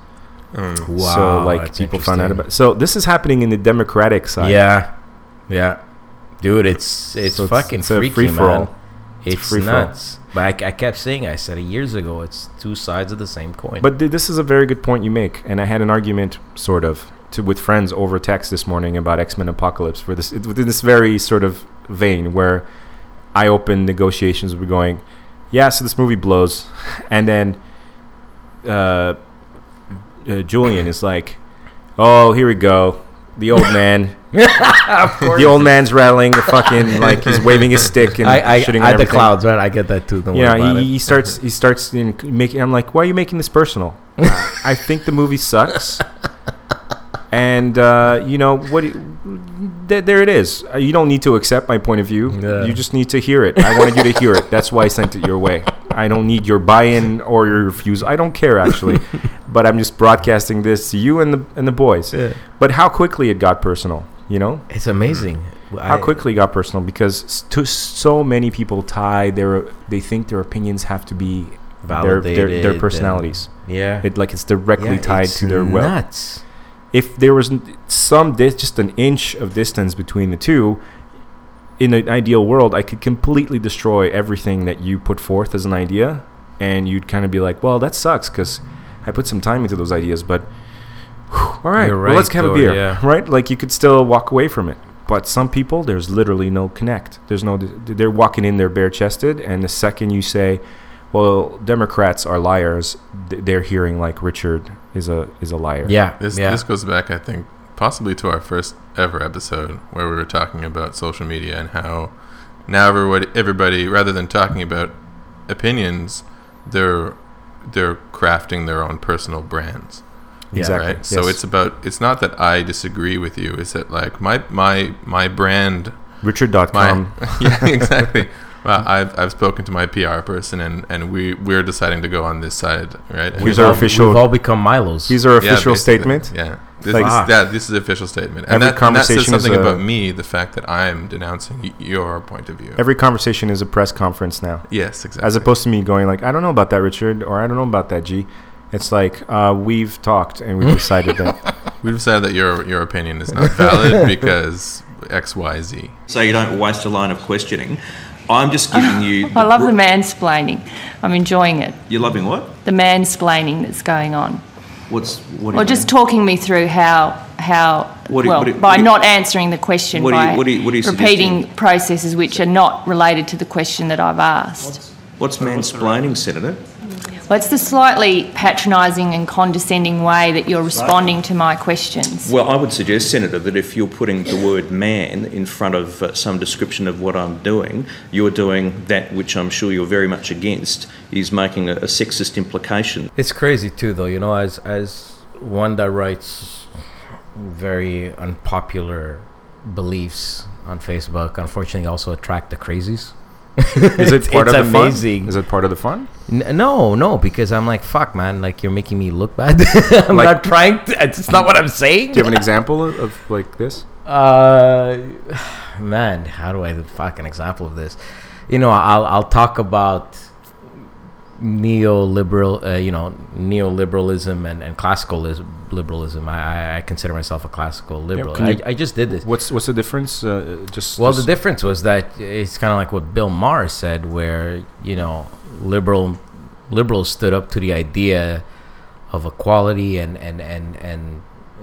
S2: Mm.
S4: Wow,
S1: so like people found out about. So this is happening in the Democratic side.
S4: Yeah, yeah, dude, it's it's
S1: So
S4: fucking
S1: it's a
S4: freaky,
S1: free-for-all.
S4: man. It's,
S1: free-for-all.
S4: nuts. But I, I kept saying, I said it years ago, it's two sides of the same coin.
S1: But th- this is a very good point you make, and I had an argument, sort of, to with friends over text this morning about X Men Apocalypse, for this within this very sort of vein where I opened negotiations with going, yeah, so this movie blows, *laughs* and then uh, uh, Julian is like, oh, here we go, the old man. *laughs* the old man's rattling the fucking like he's waving his stick and
S4: I, I,
S1: shitting on
S4: I the clouds, right? I get that too. Don't
S1: Yeah, he, he starts. He starts in making. I'm like, why are you making this personal? I think the movie sucks, and uh, you know what? th- there it is. Uh, You don't need to accept my point of view.
S4: Yeah.
S1: You just need to hear it. I wanted you to hear it. That's why I sent it your way. I don't need your buy-in or your refusal. I don't care actually, *laughs* but I'm just broadcasting this to you and the and the boys.
S4: Yeah.
S1: But how quickly it got personal, you know?
S4: It's amazing.
S1: how quickly it got personal because to so many people tie their they think their opinions have to be their, their, their personalities
S4: Yeah.
S1: it like it's directly
S4: Yeah,
S1: tied
S4: it's
S1: to their will if there was some dis- just an inch of distance between the two in an ideal world i could completely destroy everything that you put forth as an idea and you'd kind of be like well that sucks because i put some time into those ideas but whew, all right,
S4: You're
S1: well, let's
S4: right,
S1: have a beer
S4: yeah.
S1: right like you could still walk away from it but some people there's literally no connect there's no they're walking in there bare chested and the second you say well democrats are liars they're hearing like richard is a is a liar
S4: Yeah.
S2: This
S4: yeah.
S2: this goes back, I think, possibly to our first ever episode where we were talking about social media and how now everybody, everybody rather than talking about opinions, they're they're crafting their own personal brands.
S4: Yeah.
S1: exactly
S2: Right. So it's about it's not that I disagree with you. It's that like my my my brand my
S1: richard.com *laughs*
S2: yeah exactly. Well, I've, I've spoken to my PR person and, and we we're deciding to go on this side, right? And
S1: Here's our
S4: all-
S1: official-
S4: We've all become Milos.
S1: These are official
S2: basically.
S1: statement.
S2: Yeah. This,
S1: Like-
S2: this,
S4: Ah.
S2: yeah, this is official statement.
S1: Every
S2: And that, and that
S1: conversation
S2: says
S1: is
S2: something
S1: a-
S2: about me, the fact that I'm denouncing y- your point of view.
S1: Every conversation is a press conference now,
S2: yes, exactly.
S1: as opposed to me going like, "I don't know about that, Richard," or "I don't know about that, G." It's like uh, we've talked and we've decided that. *laughs*
S2: We've decided that your your opinion is not valid *laughs* because X, Y, Z.
S5: so you don't waste a line of questioning. I'm just giving *laughs* you.
S6: I love the mansplaining. I'm enjoying it.
S5: You're loving what?
S6: The mansplaining that's going on.
S5: What's what? Do
S6: Or just
S5: mean?
S6: talking me through how how
S5: What do
S6: well
S5: what do you-
S6: by
S5: what do you-
S6: not answering the question
S5: what do you-
S6: by
S5: what do you- what do you
S6: repeating
S5: suggesting?
S6: processes which are not related to the question that I've asked.
S5: What's mansplaining, Senator?
S6: Well, it's the slightly patronising and condescending way that you're responding to my questions.
S5: Well, I would suggest, Senator, that if you're putting the word man in front of uh, some description of what I'm doing, you're doing that which I'm sure you're very much against, is making a, a sexist implication.
S4: It's crazy too, though. You know, as as one that writes very unpopular beliefs on Facebook, unfortunately, also attract the crazies. *laughs*
S1: Is it part
S4: it's
S1: of the
S4: amazing.
S1: fun? Is it part of the fun?
S4: N- no, no, because I'm like, fuck, man. Like you're making me look bad. *laughs* I'm
S1: Like-
S4: not trying. To, it's not what I'm saying.
S1: Do you have an example of, of like this?
S4: Uh, *sighs* man, how do I fuck an example of this? You know, I'll I'll talk about neoliberal, uh, you know, neoliberalism and, and classical lis- liberalism. I, I- I consider myself a classical liberal.
S1: can
S4: I,
S1: you-
S4: I just did this.
S1: What's what's the difference? Uh, just
S4: Well, the difference was that it's kind of like what Bill Maher said, where you know, liberal liberals stood up to the idea of equality and and and and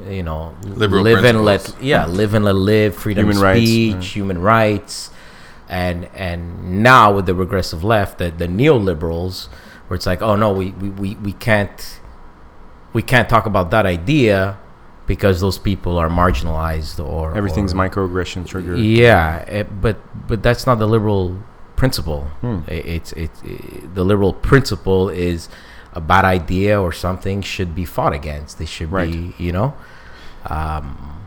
S4: you know,
S2: Liberal
S4: live and let
S2: principles.
S4: yeah, live and let live, freedom
S1: Human
S4: of
S1: rights,
S4: speech,
S1: yeah.
S4: human rights, and and now with the regressive left, the the neoliberals, where it's like, oh no, we we, we, we can't we can't talk about that idea because those people are marginalized or
S1: everything's
S4: or,
S1: microaggression trigger.
S4: yeah, it, but but that's not the liberal principle.
S1: Hmm.
S4: I- It's it's it, the liberal principle is a bad idea or something should be fought against. They should
S1: Right.
S4: be, you know, um,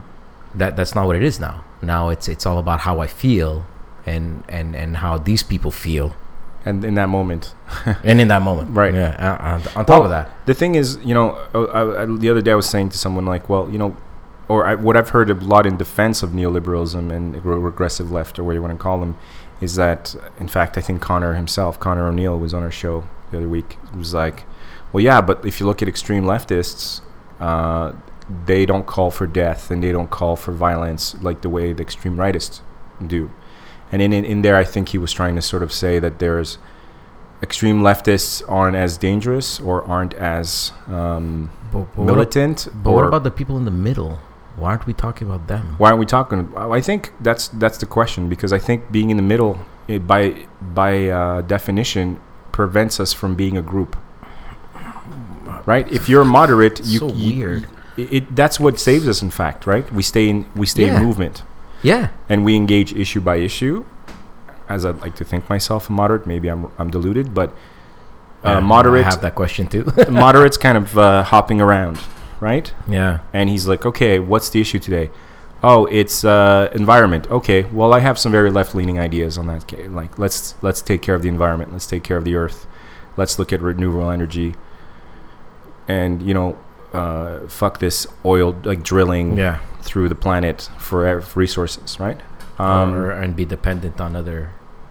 S4: that that's not what it is now. Now it's it's all about how I feel and and and how these people feel,
S1: And in that moment, *laughs*
S4: and in that moment,
S1: Right.
S4: Yeah. On, on top
S1: Well,
S4: of that,
S1: the thing is, you know, uh, I, I, the other day I was saying to someone like, well, you know, or I, what I've heard a lot in defense of neoliberalism and regressive left, or what you want to call them, is that, in fact, I think Connor himself, Connor O'Neill, was on our show the other week. He was like, well, yeah, but if you look at extreme leftists, uh, they don't call for death and they don't call for violence like the way the extreme rightists do. And in, in, there, I think he was trying to sort of say that there's extreme leftists aren't as dangerous or aren't as um,
S4: But, but what,
S1: militant.
S4: but what about the people in the middle? Why aren't we talking about them?
S1: why aren't we talking? I think that's that's the question because I think being in the middle, it, by by uh, definition, prevents us from being a group. Right? If you're moderate, you,
S4: so
S1: you-
S4: weird.
S1: It, it that's what saves us. In fact, right? We stay in we stay
S4: Yeah.
S1: in movement
S4: Yeah.
S1: and we engage issue by issue. As I'd like to think myself a moderate, maybe I'm I'm deluded, but uh, moderate
S4: I have that question too. *laughs*
S1: moderate's kind of uh, hopping around, right?
S4: yeah.
S1: and he's like, "Okay, what's the issue today?" Oh, it's uh, environment. Okay, well, I have some very left-leaning ideas on that. Like, let's let's take care of the environment. Let's take care of the earth. Let's look at renewable energy. And you know, uh, fuck this oil like drilling
S4: Yeah.
S1: Through the planet for, resources, right? Um,
S4: or, and be dependent on other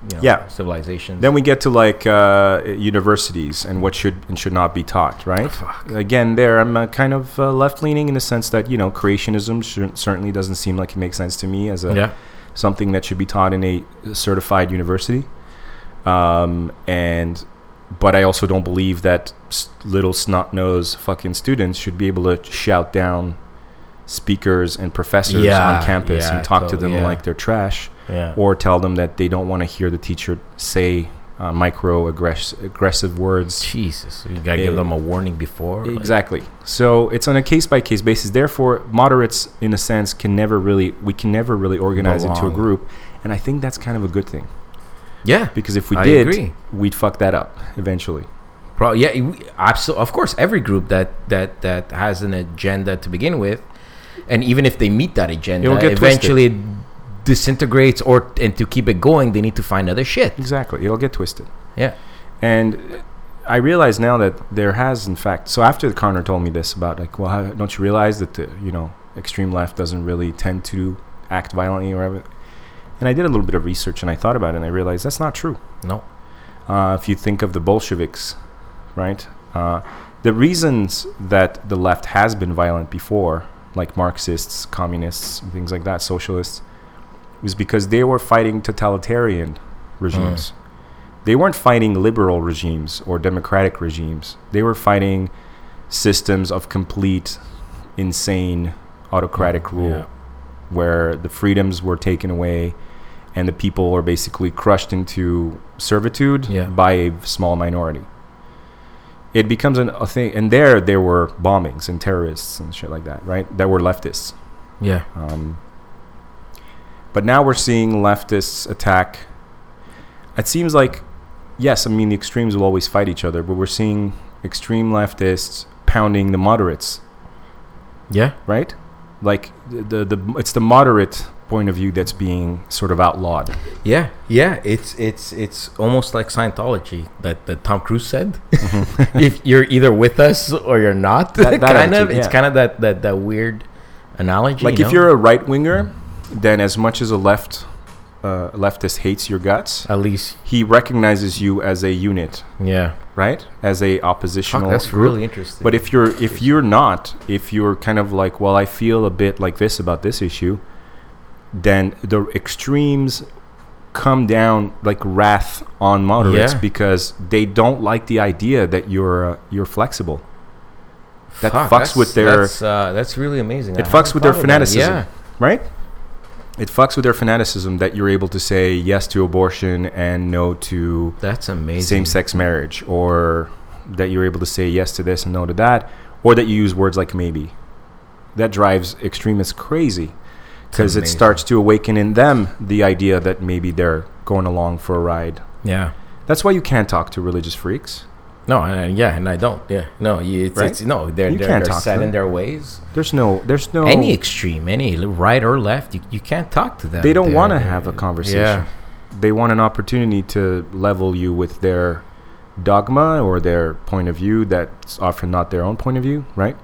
S4: you know,
S1: Yeah.
S4: civilizations.
S1: Then we get to like uh, universities and what should and should not be taught, right? Again, there I'm uh, kind of uh, left leaning in the sense that you know creationism should, certainly doesn't seem like it makes sense to me as a
S4: yeah.
S1: something that should be taught in a certified university. Um, and but I also don't believe that s- little snot nosed fucking students should be able to shout down speakers and professors
S4: Yeah,
S1: on campus
S4: yeah,
S1: and talk to them
S4: yeah.
S1: like they're trash or tell them that they don't want to hear the teacher say uh, micro aggressive words.
S4: Jesus. You gotta give
S1: Eh,
S4: them a warning before. like-
S1: Exactly. So it's on a case by case basis. Therefore, moderates, in a sense, can never really we can never really organize into a group, and I think that's kind of a good thing
S4: yeah.
S1: because if we
S4: I
S1: did,
S4: agree.
S1: we'd fuck that up eventually.
S4: Pro- yeah, absolutely. Of course, every group that that that has an agenda to begin with, and even if they meet that agenda, eventually it disintegrates. Or and to keep it going, they need to find other shit.
S1: Exactly. It'll get twisted.
S4: Yeah.
S1: And I realize now that there has, in fact, so after Connor told me this about like, well, how, don't you realize that the you know extreme left doesn't really tend to act violently or whatever? And I did a little bit of research and I thought about it and I realized that's not true.
S4: No.
S1: Uh, if you think of the Bolsheviks, right? Uh, the reasons that the left has been violent before, like Marxists, communists, and things like that, socialists, was because they were fighting totalitarian regimes. Hmm. They weren't fighting liberal regimes or democratic regimes. They were fighting systems of complete, insane, autocratic hmm. rule
S4: Yeah.
S1: where the freedoms were taken away and the people were basically crushed into servitude
S4: Yeah.
S1: by a small minority. It becomes an, a thing, and there there were bombings and terrorists and shit like that, right? That were leftists.
S4: Yeah.
S1: Um, but now we're seeing leftists attack. It seems like, yes, I mean the extremes will always fight each other, but we're seeing extreme leftists pounding the moderates,
S4: Yeah.
S1: right? Like the the, the it's the moderate point of view that's being sort of outlawed.
S4: Yeah, yeah, it's it's it's almost like Scientology that, that Tom Cruise said. *laughs* if you're either with us or you're not,
S1: Mm-hmm. That- that
S4: kind of.
S1: attitude,
S4: It's
S1: yeah.
S4: kind of that, that that weird analogy.
S1: Like
S4: you
S1: if
S4: know?
S1: you're a right winger, then as much as a left uh, leftist hates your guts,
S4: at least,
S1: he recognizes you as a unit,
S4: yeah.
S1: right? As a
S4: Fuck,
S1: oppositional.
S4: that's
S1: group.
S4: really interesting.
S1: But if you're if you're not, if you're kind of like, well, I feel a bit like this about this issue, then the extremes come down like wrath on moderates
S4: Yeah.
S1: because they don't like the idea that you're uh, you're flexible. that
S4: Fuck,
S1: fucks with their-
S4: That's, uh, that's really amazing.
S1: It
S4: I
S1: fucks with their
S4: thought about it.
S1: fanaticism.
S4: Yeah,
S1: Right? It fucks with their fanaticism that you're able to say yes to abortion and no to
S4: that's amazing.
S1: same-sex marriage, or that you're able to say yes to this and no to that, or that you use words like maybe. That drives extremists crazy because it starts to awaken in them the idea that maybe they're going along for a ride.
S4: Yeah.
S1: That's why you can't talk to religious freaks.
S4: No, and, yeah, and I don't. Yeah, no, you, it's,
S1: Right?
S4: it's no, they're
S1: You
S4: they're,
S1: can't
S4: they're
S1: talk
S4: set in their ways.
S1: There's no, there's no.
S4: Any extreme, any right or left, you, you can't talk to them.
S1: they don't want to have a conversation.
S4: Yeah.
S1: They want an opportunity to level you with their dogma or their point of view that's often not their own point of view, right?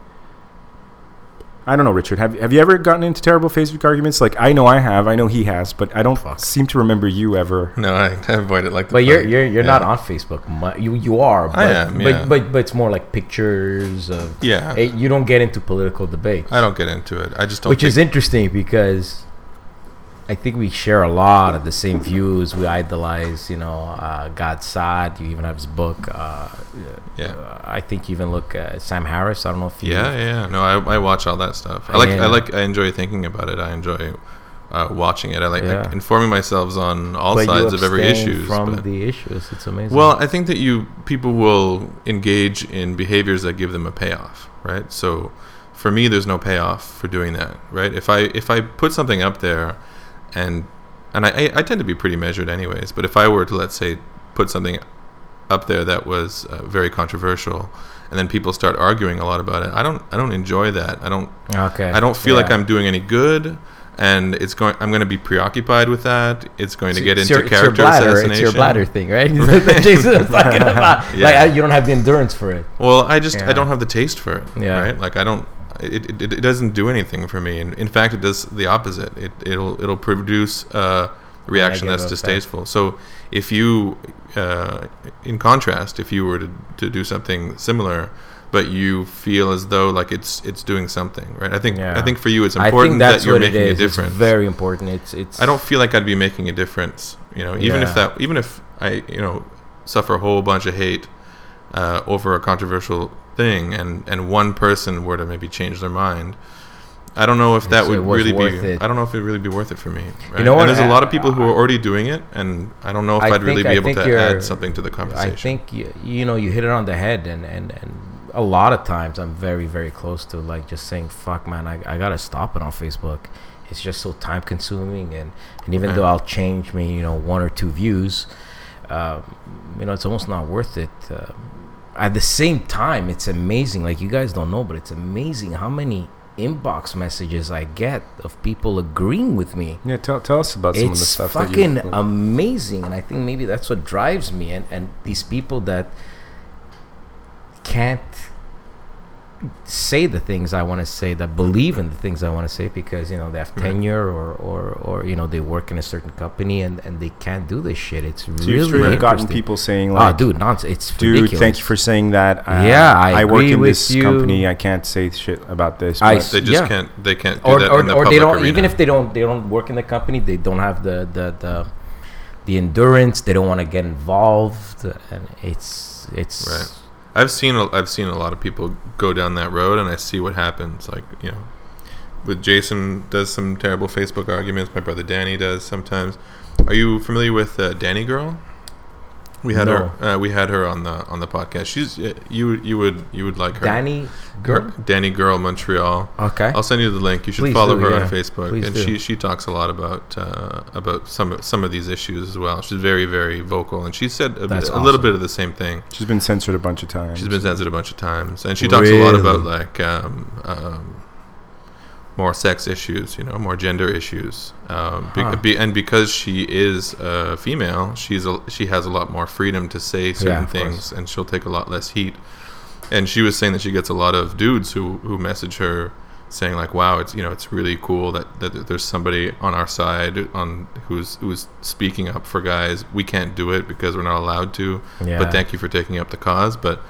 S1: I don't know, Richard. Have have you ever gotten into terrible Facebook arguments? Like I know I have, I know he has, but I don't
S4: Fuck.
S1: seem to remember you ever.
S2: No, I, *laughs* I avoid it like the
S4: But you're you're you're
S2: Yeah.
S4: not on Facebook. mu- You you are. But,
S2: I am, yeah.
S4: but but but it's more like pictures of.
S2: Yeah.
S4: Eh, You don't get into political debates.
S2: I don't get into it. I just don't.
S4: which
S2: think,
S4: is interesting because I think we share a lot of the same views. We idolize, you know, uh, Gad Saad. You even have his book. Uh,
S2: Yeah.
S4: uh, I think you even look at Sam Harris. I don't know if you.
S2: Yeah, yeah, yeah. No, I, I watch all that stuff. I like
S4: Yeah.
S2: I like I enjoy thinking about it. I enjoy uh, watching it. I like,
S4: Yeah.
S2: like informing myself on all
S4: But
S2: sides of every issue.
S4: from the issues. It's amazing.
S2: Well, I think that you people will engage in behaviors that give them a payoff, right? So, for me, there's no payoff for doing that, right? If I if I put something up there, and and I I- tend to be pretty measured, anyways. But if I were to let's say put something up there that was uh, very controversial, and then people start arguing a lot about it, I don't I don't enjoy that. I don't
S4: okay.
S2: I don't feel like I'm doing any good. And it's going. I'm going to be preoccupied with that. It's going to get
S4: It's
S2: into
S4: your,
S2: character
S4: it's your bladder.
S2: assassination.
S4: It's your bladder thing, right? *laughs* That Jason was talking about.
S2: Yeah.
S4: Like I, you don't have the endurance for it.
S2: Well, I just I don't have the taste for it.
S4: Yeah.
S2: Right. Like I don't. It, it, it doesn't do anything for me. And in fact, it does the opposite. It it'll it'll produce a reaction that's
S4: Negative effect.
S2: distasteful. So if you, uh, in contrast, if you were to, to do something similar, but you feel as though like it's it's doing something, right? I think I think for you it's important that you're making a difference.
S4: It's very important. It's it's.
S2: I don't feel like I'd be making a difference. You know, even
S4: Yeah.
S2: if that, even if I, you know, suffer a whole bunch of hate uh, over a controversial thing, and and one person were to maybe change their mind, I don't know if that
S4: It's-
S2: would
S4: it
S2: really be.
S4: it.
S2: I don't know if it'd really be worth it for me. Right?
S4: know what?
S2: And there's a lot of people who are already doing it, and I don't know if
S4: I
S2: I'd really be
S4: I
S2: able to add something to the conversation.
S4: I think you, you know you hit it on the head, and and and a lot of times I'm very very close to like just saying fuck man, I I gotta stop it on Facebook. It's just so time consuming, and and even
S2: Right.
S4: though I'll change me you know one or two views, um, you know it's almost not worth it. Um at the same time, it's amazing. Like you guys don't know, but it's amazing how many inbox messages I get of people agreeing with me
S1: Yeah, tell, tell us about some of the
S4: it's
S1: stuff.
S4: fucking
S1: that you,
S4: amazing and i think maybe that's what drives me and and these people that can't say the things i want to say that believe in the things i want to say because you know they have
S2: Right.
S4: tenure or or or you know they work in a certain company and and they can't do this shit it's
S1: so you've
S4: really
S1: straight gotten people saying like,
S4: oh
S1: like,
S4: dude nonsense it's
S1: dude,
S4: ridiculous.
S1: thank you for saying that. Uh,
S4: Yeah, I
S1: work in this
S4: you.
S1: company. I can't say shit about this.
S4: I
S1: but-
S4: s-
S2: they just
S4: yeah.
S2: can't. They can't do
S4: or,
S2: that
S4: or,
S2: in the
S4: or they don't
S2: arena.
S4: even if they don't they don't work in the company they don't have the the the, the endurance they don't want to get involved and it's it's
S2: Right. I've seen a, I've seen a lot of people go down that road, and I see what happens. Like you know, with Jason does some terrible Facebook arguments. My brother Danny does sometimes. Are you familiar with uh, Danny Girl? We had her. Uh, we had her on the on the podcast. She's uh, you you would you would like her.
S4: Danny
S2: Her-
S4: girl
S2: Danny Girl Montreal.
S4: okay
S2: I'll send you the link. You should
S4: Please
S2: follow
S4: do,
S2: her
S4: yeah.
S2: on Facebook,
S4: Please
S2: and
S4: do.
S2: she she talks a lot about uh, about some some of these issues as well. She's very very vocal, and she said a,
S4: That's
S2: bit, a little bit of the same thing.
S1: She's been censored a bunch of times.
S2: She's been censored a bunch of times, and she talks a lot about like um, um, more sex issues, you know, more gender issues. Um, be,
S4: Huh.
S2: be, and because she is a female, she's a, she has a lot more freedom to say certain
S4: of
S2: things,
S4: course.
S2: and she'll take a lot less heat. And she was saying that she gets a lot of dudes who who message her saying like, "Wow, it's you know, it's really cool that, that there's somebody on our side on who's who's speaking up for guys. We can't do it because we're not allowed to,
S4: yeah
S2: but thank you for taking up the cause. But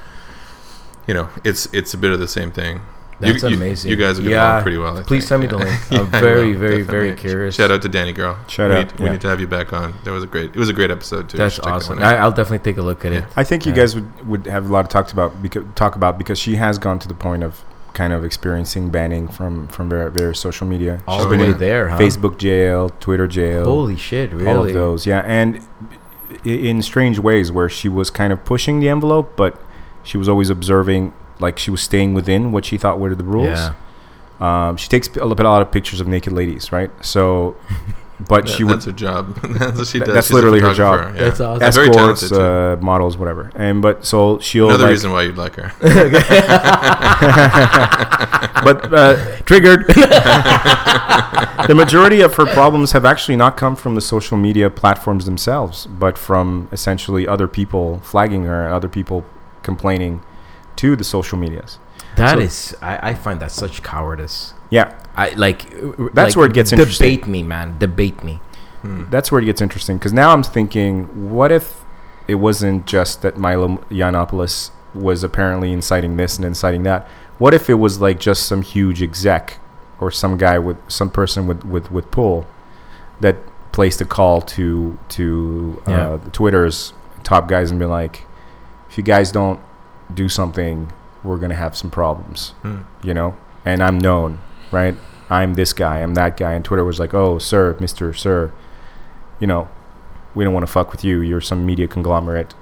S2: you know, it's it's a bit of the same thing. You-
S4: that's
S2: you,
S4: amazing
S2: You guys are getting
S4: yeah
S2: pretty well. I
S4: please
S2: think,
S4: send me the link *laughs* i'm
S2: I
S4: very
S2: will,
S4: very very curious
S2: Shout out to Danny Girl.
S1: Shout
S2: we
S1: out,
S2: Need, we need to have you back on. That was a great. It was a great episode too.
S4: That's
S2: should check that
S4: awesome. I, i'll definitely take a look at it
S1: I think you
S4: Yeah.
S1: guys would, would have a lot of talk about because talk about because she has gone to the point of kind of experiencing banning from from ver- various social media.
S4: all
S1: She's
S4: the
S1: been
S4: way
S1: in
S4: there huh?
S1: Facebook jail, Twitter jail,
S4: holy shit really
S1: all of those. Yeah, and in strange ways where she was kind of pushing the envelope, but she was always observing, like she was staying within what she thought were the rules.
S4: yeah
S1: Um, she takes a lot a lot of pictures of naked ladies, right? So, *laughs* but
S2: That-
S1: she would
S2: that's her job. *laughs* that's what she does.
S1: that's
S2: She's
S1: literally her job.
S2: Yeah.
S4: That's awesome.
S2: And very
S1: escorts,
S2: talented too.
S1: uh, models, whatever. And but so she'll
S2: Another
S1: like,
S2: reason why you'd like her. *laughs*
S1: but uh, triggered. the majority of her problems have actually not come from the social media platforms themselves, but from essentially other people flagging her, other people complaining to the social medias.
S4: That
S1: So-
S4: is, I, I find that such cowardice
S1: Yeah,
S4: i like
S1: That's
S4: like,
S1: where it gets
S4: debate me man debate me
S2: Hmm.
S1: that's where it gets interesting because now I'm thinking, what if it wasn't just that Milo Yiannopoulos was apparently inciting this and inciting that? What if it was like just some huge exec or some guy with some person with with with pull that placed a call to to uh,
S4: Yeah.
S1: Twitter's top guys and be like, if you guys don't do something, we're gonna have some problems,
S2: Hmm.
S1: you know. And I'm known, right? I'm this guy, I'm that guy, and Twitter was like, oh, sir, Mister Sir, you know, we don't want to fuck with you. You're some media conglomerate.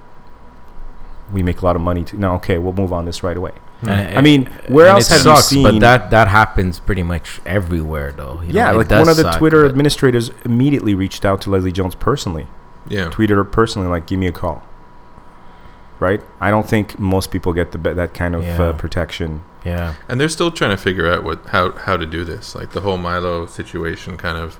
S1: We make a lot of money. To, no, okay, we'll move on this right away.
S4: And-
S1: I mean, where else
S4: it
S1: have you seen?
S4: But that that happens pretty much everywhere, though. you
S1: yeah,
S4: it
S1: like one of the
S4: suck,
S1: Twitter administrators immediately reached out to Leslie Jones personally,
S2: Yeah.
S1: tweeted her personally, like, "Give me a call." Right? I don't think most people get the that kind of
S4: Yeah.
S1: uh, protection.
S4: Yeah,
S2: And they're still trying to figure out what how how to do this. Like the whole Milo situation kind of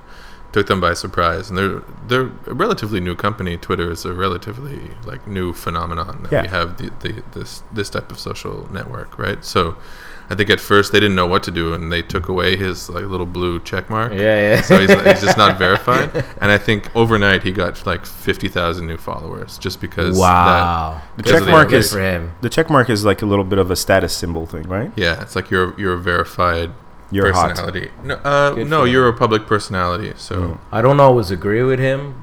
S2: took them by surprise. And they're they're a relatively new company. Twitter is a relatively like new phenomenon that
S1: Yeah.
S2: we have the, the this this type of social network, right? So I think at first they didn't know what to do and they took away his like little blue check mark.
S4: yeah, yeah.
S2: So he's, he's just not *laughs* verified. And I think overnight he got like 50,000 new followers just because that
S4: wow,
S1: The
S2: Because
S1: check
S2: of the
S1: mark is
S4: for him.
S1: the check mark is like a little bit of a status symbol thing, right?
S2: Yeah, it's like you're you're a verified
S1: You're hot.
S2: personality. No, uh, no, you're a public personality. So
S1: Mm.
S4: I don't always agree with him,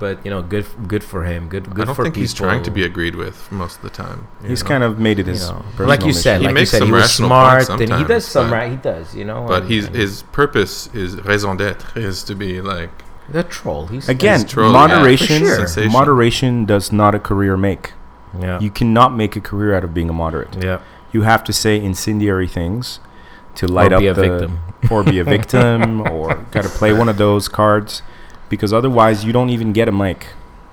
S4: but you know, good good for him. Good good
S2: I don't
S4: for
S2: think
S4: people.
S2: he's trying to be agreed with most of the time.
S1: He's
S2: know?
S1: kind of made it
S4: you
S1: his
S4: know,
S1: personal
S4: like you said,
S1: mission.
S2: He
S4: like you
S2: makes
S4: said,
S2: some
S4: he was
S2: rational
S4: smart,
S2: points
S4: and he does
S2: sometimes,
S4: some
S2: but-
S4: right. He does, you know.
S2: But
S4: and-
S2: he's
S4: and
S2: his purpose is raison d'être is to be like
S4: the troll. He's
S1: Again,
S2: He's trolling.
S1: moderation.
S2: Yeah, sure.
S1: Moderation does not a career make.
S4: yeah,
S1: You cannot make a career out of being a moderate.
S4: yeah.
S1: You have to say incendiary things to light
S4: or
S1: up
S4: a
S1: the
S4: victim.
S1: or be a *laughs* victim or got to play one of those cards because otherwise you don't even get a mic.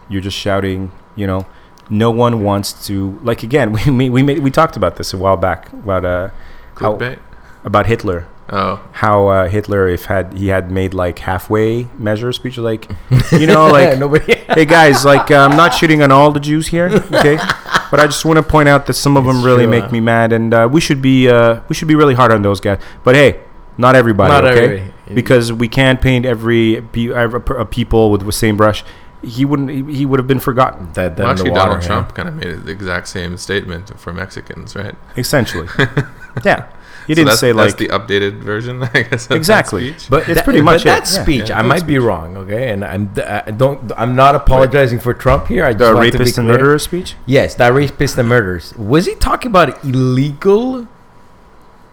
S1: You're just shouting, you know. No one wants to like again, *laughs* we we we, made, we talked about this a while back about uh how, about Hitler.
S2: Oh,
S1: How uh, Hitler if had he had made like halfway measure speech like you know *laughs* like
S4: nobody.
S1: hey guys, like uh, I'm not shooting on all the Jews here, okay? But I just want to point out that some of them really
S4: true,
S1: make
S4: huh?
S1: me mad, and uh, we should be uh, we should be really hard on those guys. But hey, not everybody,
S4: Not
S1: okay?
S4: every-
S1: Because we can't paint every pe- every uh, people with the same brush. He wouldn't. He, he would have been forgotten.
S4: That, that
S2: well, actually, Donald
S4: yeah.
S2: Trump kind of made the exact same statement for Mexicans, right?
S1: Essentially, *laughs* yeah. He
S2: So
S1: didn't
S2: that's,
S1: say
S2: that's
S1: like
S2: the updated version, *laughs* I guess. of that
S1: Exactly.
S2: speech.
S4: But
S1: It's
S4: that-
S1: pretty
S4: but
S1: much it,
S4: that
S1: yeah.
S4: speech.
S2: Yeah,
S4: I
S2: good
S4: might be wrong, okay? And I'm I don't. I'm not apologizing for Trump here. I just
S1: the
S4: want to
S1: rapist and murderer speech.
S4: Yes, that rapist and murderers. Was he talking about illegal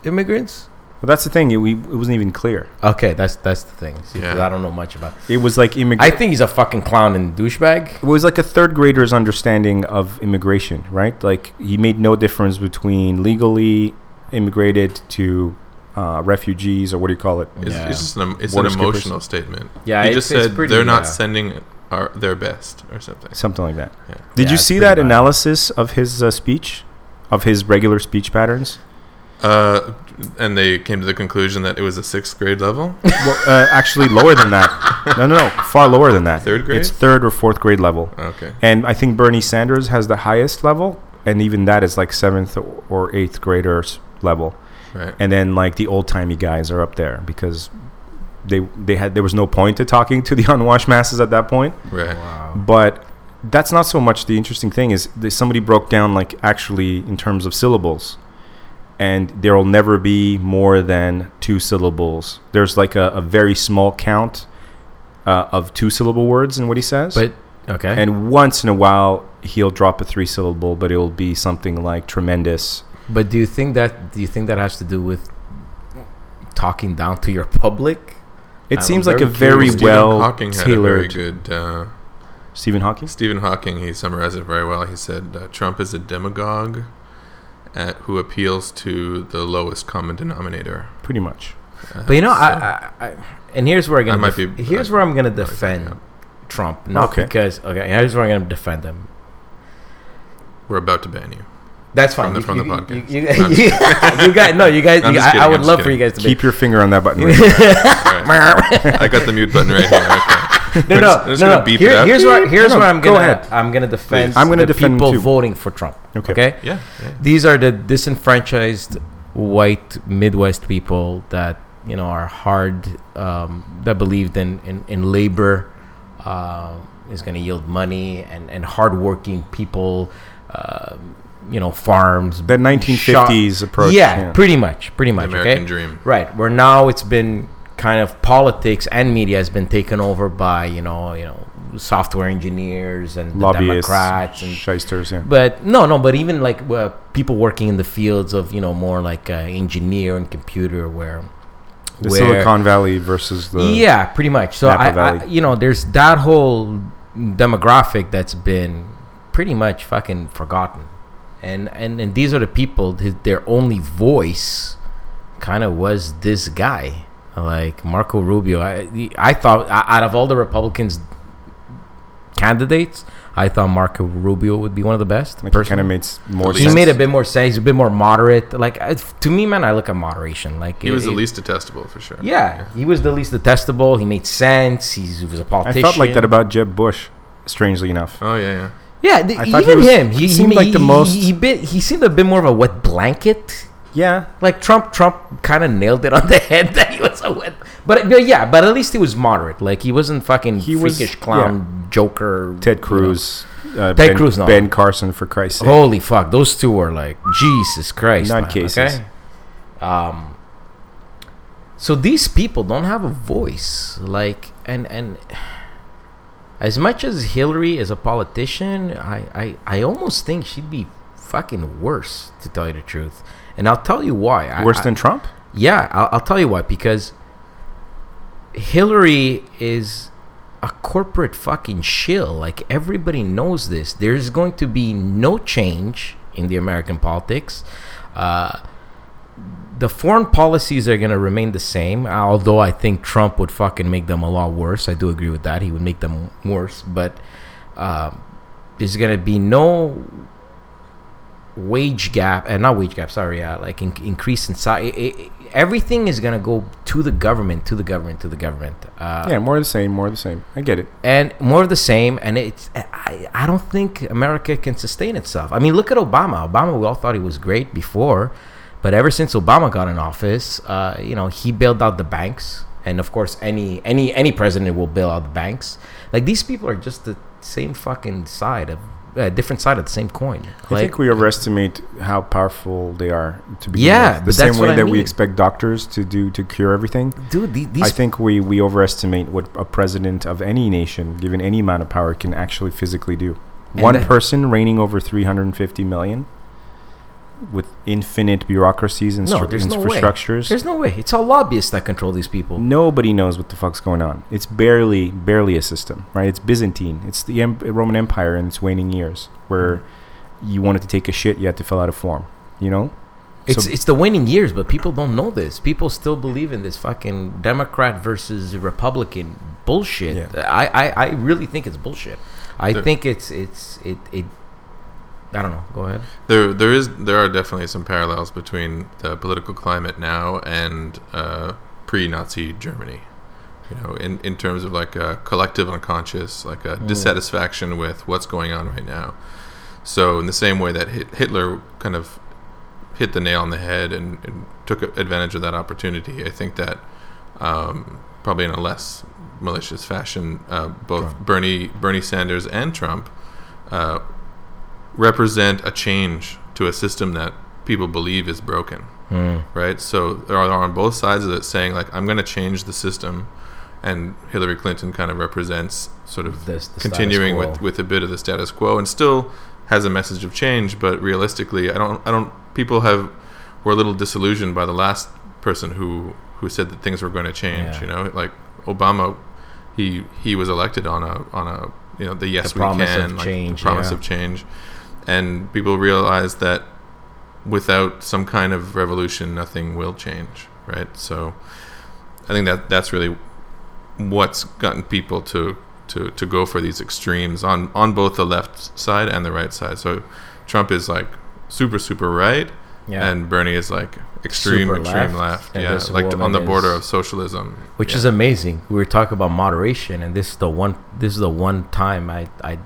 S4: immigrants?
S1: But that's the thing. It, we, it wasn't even clear.
S4: Okay, that's that's the thing. See, 'cause
S2: Yeah.
S4: I don't know much about.
S1: It was like
S4: I think he's a fucking clown and douchebag.
S1: It was like a third grader's understanding of immigration, right? Like he made no difference between legally immigrated to uh, refugees or what do you call it?
S2: It's,
S4: Yeah.
S2: it's just an, it's
S1: Border
S2: an
S1: skippers.
S2: emotional statement.
S4: Yeah,
S2: he
S4: it's-
S2: just
S4: it's
S2: said
S4: pretty,
S2: they're not
S4: yeah.
S2: sending our, their best or something.
S1: Something like that.
S2: Yeah.
S1: Did
S4: Yeah,
S1: you
S4: it's
S1: see
S4: pretty
S1: that
S4: bad.
S1: analysis of his uh, speech, of his regular speech patterns?
S2: Uh, and they came to the conclusion that it was a sixth grade level.
S1: well, uh, actually, lower than that. *laughs* No, no, no, far lower than that.
S2: Third grade?
S1: It's third or fourth grade level,
S2: Okay.
S1: and I think Bernie Sanders has the highest level, and even that is like seventh or- or eighth graders level.
S2: Right.
S1: and then like the old timey guys are up there because they they had there was no point to talking to the *laughs* unwashed masses at that point.
S2: Right.
S4: Wow.
S1: But that's not so much the interesting thing is that somebody broke down like actually in terms of syllables, and there will never be more than two syllables. There's like a, a very small count uh, of two syllable words in what he says,
S4: But okay.
S1: and once in a while he'll drop a three syllable, but it'll be something like tremendous.
S4: but do you think that do you think that has to do with talking down to your public?
S1: It
S4: I'm
S1: seems like a very.
S2: Stephen
S1: well
S2: Hawking had a very
S1: tailored.
S2: good. Uh,
S1: Stephen Hawking.
S2: Stephen Hawking, he summarized it very well. He said uh, Trump is a demagogue at, who appeals to the lowest common denominator.
S1: Pretty much.
S2: Uh,
S4: But you know,
S2: so-
S4: I, I, I and here's where I'm gonna
S2: I might
S4: def-
S2: be-
S4: here's
S2: I-
S4: where I'm gonna defend
S2: fucking
S4: Trump, not
S1: Okay.
S4: because okay. Here's where I'm gonna defend him.
S2: we're about to ban you.
S4: That's fine.
S2: the-
S4: You-
S2: from the
S4: you-
S2: podcast.
S4: You, *laughs* you,
S2: I'm
S4: you, you guys, no, you guys. *laughs*
S2: I'm
S4: you-
S2: just
S4: I, I would love
S2: just
S4: for you guys to be.
S1: Keep your finger on that button.
S2: Right. *laughs* I got the mute button right here. Okay. *laughs*
S4: no, no,
S2: just-
S4: no, no. Here- here's where here's
S1: No,
S4: I'm gonna go
S1: ahead.
S4: I'm gonna defend.
S1: I'm gonna
S4: the
S1: defend
S4: people voting for Trump.
S1: Okay.
S4: Okay.
S2: Yeah. yeah.
S4: These are the disenfranchised white Midwest people that you know are hard um, that believed in in, in labor uh, is going to yield money and and hardworking people. Uh, you know, farms.
S1: That 1950s approach,
S4: Yeah,
S1: yeah.
S4: pretty much, pretty
S2: The
S4: much.
S2: American
S4: okay?
S2: dream.
S4: Right. Where now it's been kind of politics and media has been taken over by you know you know software engineers and the
S1: Lobbyists,
S4: Democrats and
S1: shysters, yeah.
S4: but no, no, but even like uh, people working in the fields of you know more like uh, engineer and computer, where
S1: The
S4: where-
S1: Silicon Valley versus the
S4: yeah, pretty much. So I, I, you know, there's that whole demographic that's been pretty much fucking forgotten, and and and these are the people. Their only voice, kind of was this guy, like Marco Rubio. I I thought out of all the Republicans candidates, I thought Marco Rubio would be one of the best.
S1: like, kind of makes more
S4: he
S1: sense.
S4: made a bit more sense. He's a bit more moderate. Like to me, man, I look at moderation. Like
S2: He was the
S4: it-
S2: least detestable for sure.
S4: yeah, he was the least detestable. He made sense. He's, he was a
S1: I
S4: politician.
S1: I felt like that about Jeb Bush, strangely enough.
S2: Oh yeah, yeah.
S4: yeah, the,
S1: I thought he
S4: even
S1: was-
S4: him.
S1: he
S4: He,
S1: seemed
S4: he,
S1: like the most-
S4: He, he bit. He seemed a bit more of a wet blanket.
S1: Yeah,
S4: Like Trump. Trump kind of nailed it on the *laughs* head that he was a wet. But, but yeah, but at least he was moderate. Like he wasn't fucking
S1: He was-
S4: freakish clown joker.
S1: Ted
S4: you know.
S1: Cruz, uh,
S4: Ted
S1: ben,
S4: Cruz, no.
S1: Ben Carson, for Christ's sake.
S4: Holy fuck, those two were like Jesus Christ. man,
S1: Nutcases.
S4: okay? Um. So these people don't have a voice, like, and and as much as Hillary is a politician, I I I almost think she'd be fucking worse, to tell you the truth. And I'll tell you why.
S1: Worse
S4: I-
S1: than Trump?
S4: yeah, I'll, I'll tell you why. Because Hillary is a corporate fucking shill. Like everybody knows this. There's going to be no change in the American politics. Uh, the foreign policies are going to remain the same. Although I think Trump would fucking make them a lot worse. I do agree with that. He would make them worse. But um, there's going to be no wage gap and not wage gap sorry uh, like in, increase in size everything is gonna go to the government to the government to the government uh,
S1: yeah, more of the same, more of the same. I get it.
S4: and more of the same and it's I, I don't think america can sustain itself i mean look at obama obama we all thought he was great before but ever since obama got in office uh, you know he bailed out the banks and of course any any any president will bail out the banks like these people are just the same fucking side of uh, different side of the same coin
S1: I think we overestimate how powerful they are to begin
S4: Yeah,
S1: with. The same way
S4: what I
S1: that we expect doctors to do to cure everything.
S4: dude the- these
S1: I think we, we overestimate what a president of any nation, given any amount of power, can actually physically do. One person reigning over 350 million with infinite bureaucracies and
S4: No,
S1: stru-
S4: there's no way.
S1: infrastructures.
S4: There's no way. It's all lobbyists that control these people.
S1: Nobody knows what the fuck's going on. It's barely, barely a system, right? It's Byzantine. It's the em- Roman Empire in its waning years, where you wanted to take a shit, you had to fill out a form. You know,
S4: It's
S1: So-
S4: it's the waning years, but people don't know this. People still believe in this fucking Democrat versus Republican bullshit.
S1: Yeah.
S4: I, I, I really think it's bullshit. I
S2: The-
S4: think it's it's it, it I don't know. Go ahead.
S2: There, there is, there are definitely some parallels between the political climate now and uh, pre-Nazi Germany. You know, in, in terms of like a collective unconscious, like a dissatisfaction with what's going on right now. So, in the same way that Hitler kind of hit the nail on the head and, and took advantage of that opportunity, I think that um, probably in a less malicious fashion, uh, both Bernie Bernie Sanders and Trump uh, represent a change to a system that people believe is broken.
S4: Hmm.
S2: Right? So they're on both sides of it saying, like, I'm going to change the system. And Hillary Clinton kind of represents sort of
S4: This- the
S2: continuing with, with a bit of the status quo and still has a message of change. But realistically, I don't, I don't, people have, were a little disillusioned by the last person who, who said that things were going to change.
S4: Yeah.
S2: You know, like Obama, he, he was elected on a, on a, you know, the yes we
S4: promise of
S2: can, like, the
S4: change,
S2: promise
S4: yeah.
S2: of change and people realize that without some kind of revolution nothing will change right so i think that that's really what's gotten people to to to go for these extremes on on both the left side and the right side so trump is like super super right
S4: Yeah.
S2: and bernie is like extreme
S4: Super
S2: extreme
S4: left,
S2: left, yeah like on the border
S4: is-
S2: of socialism
S4: Which
S2: Yeah.
S4: is amazing. We were talking about moderation, and this is the one. This is the one time I I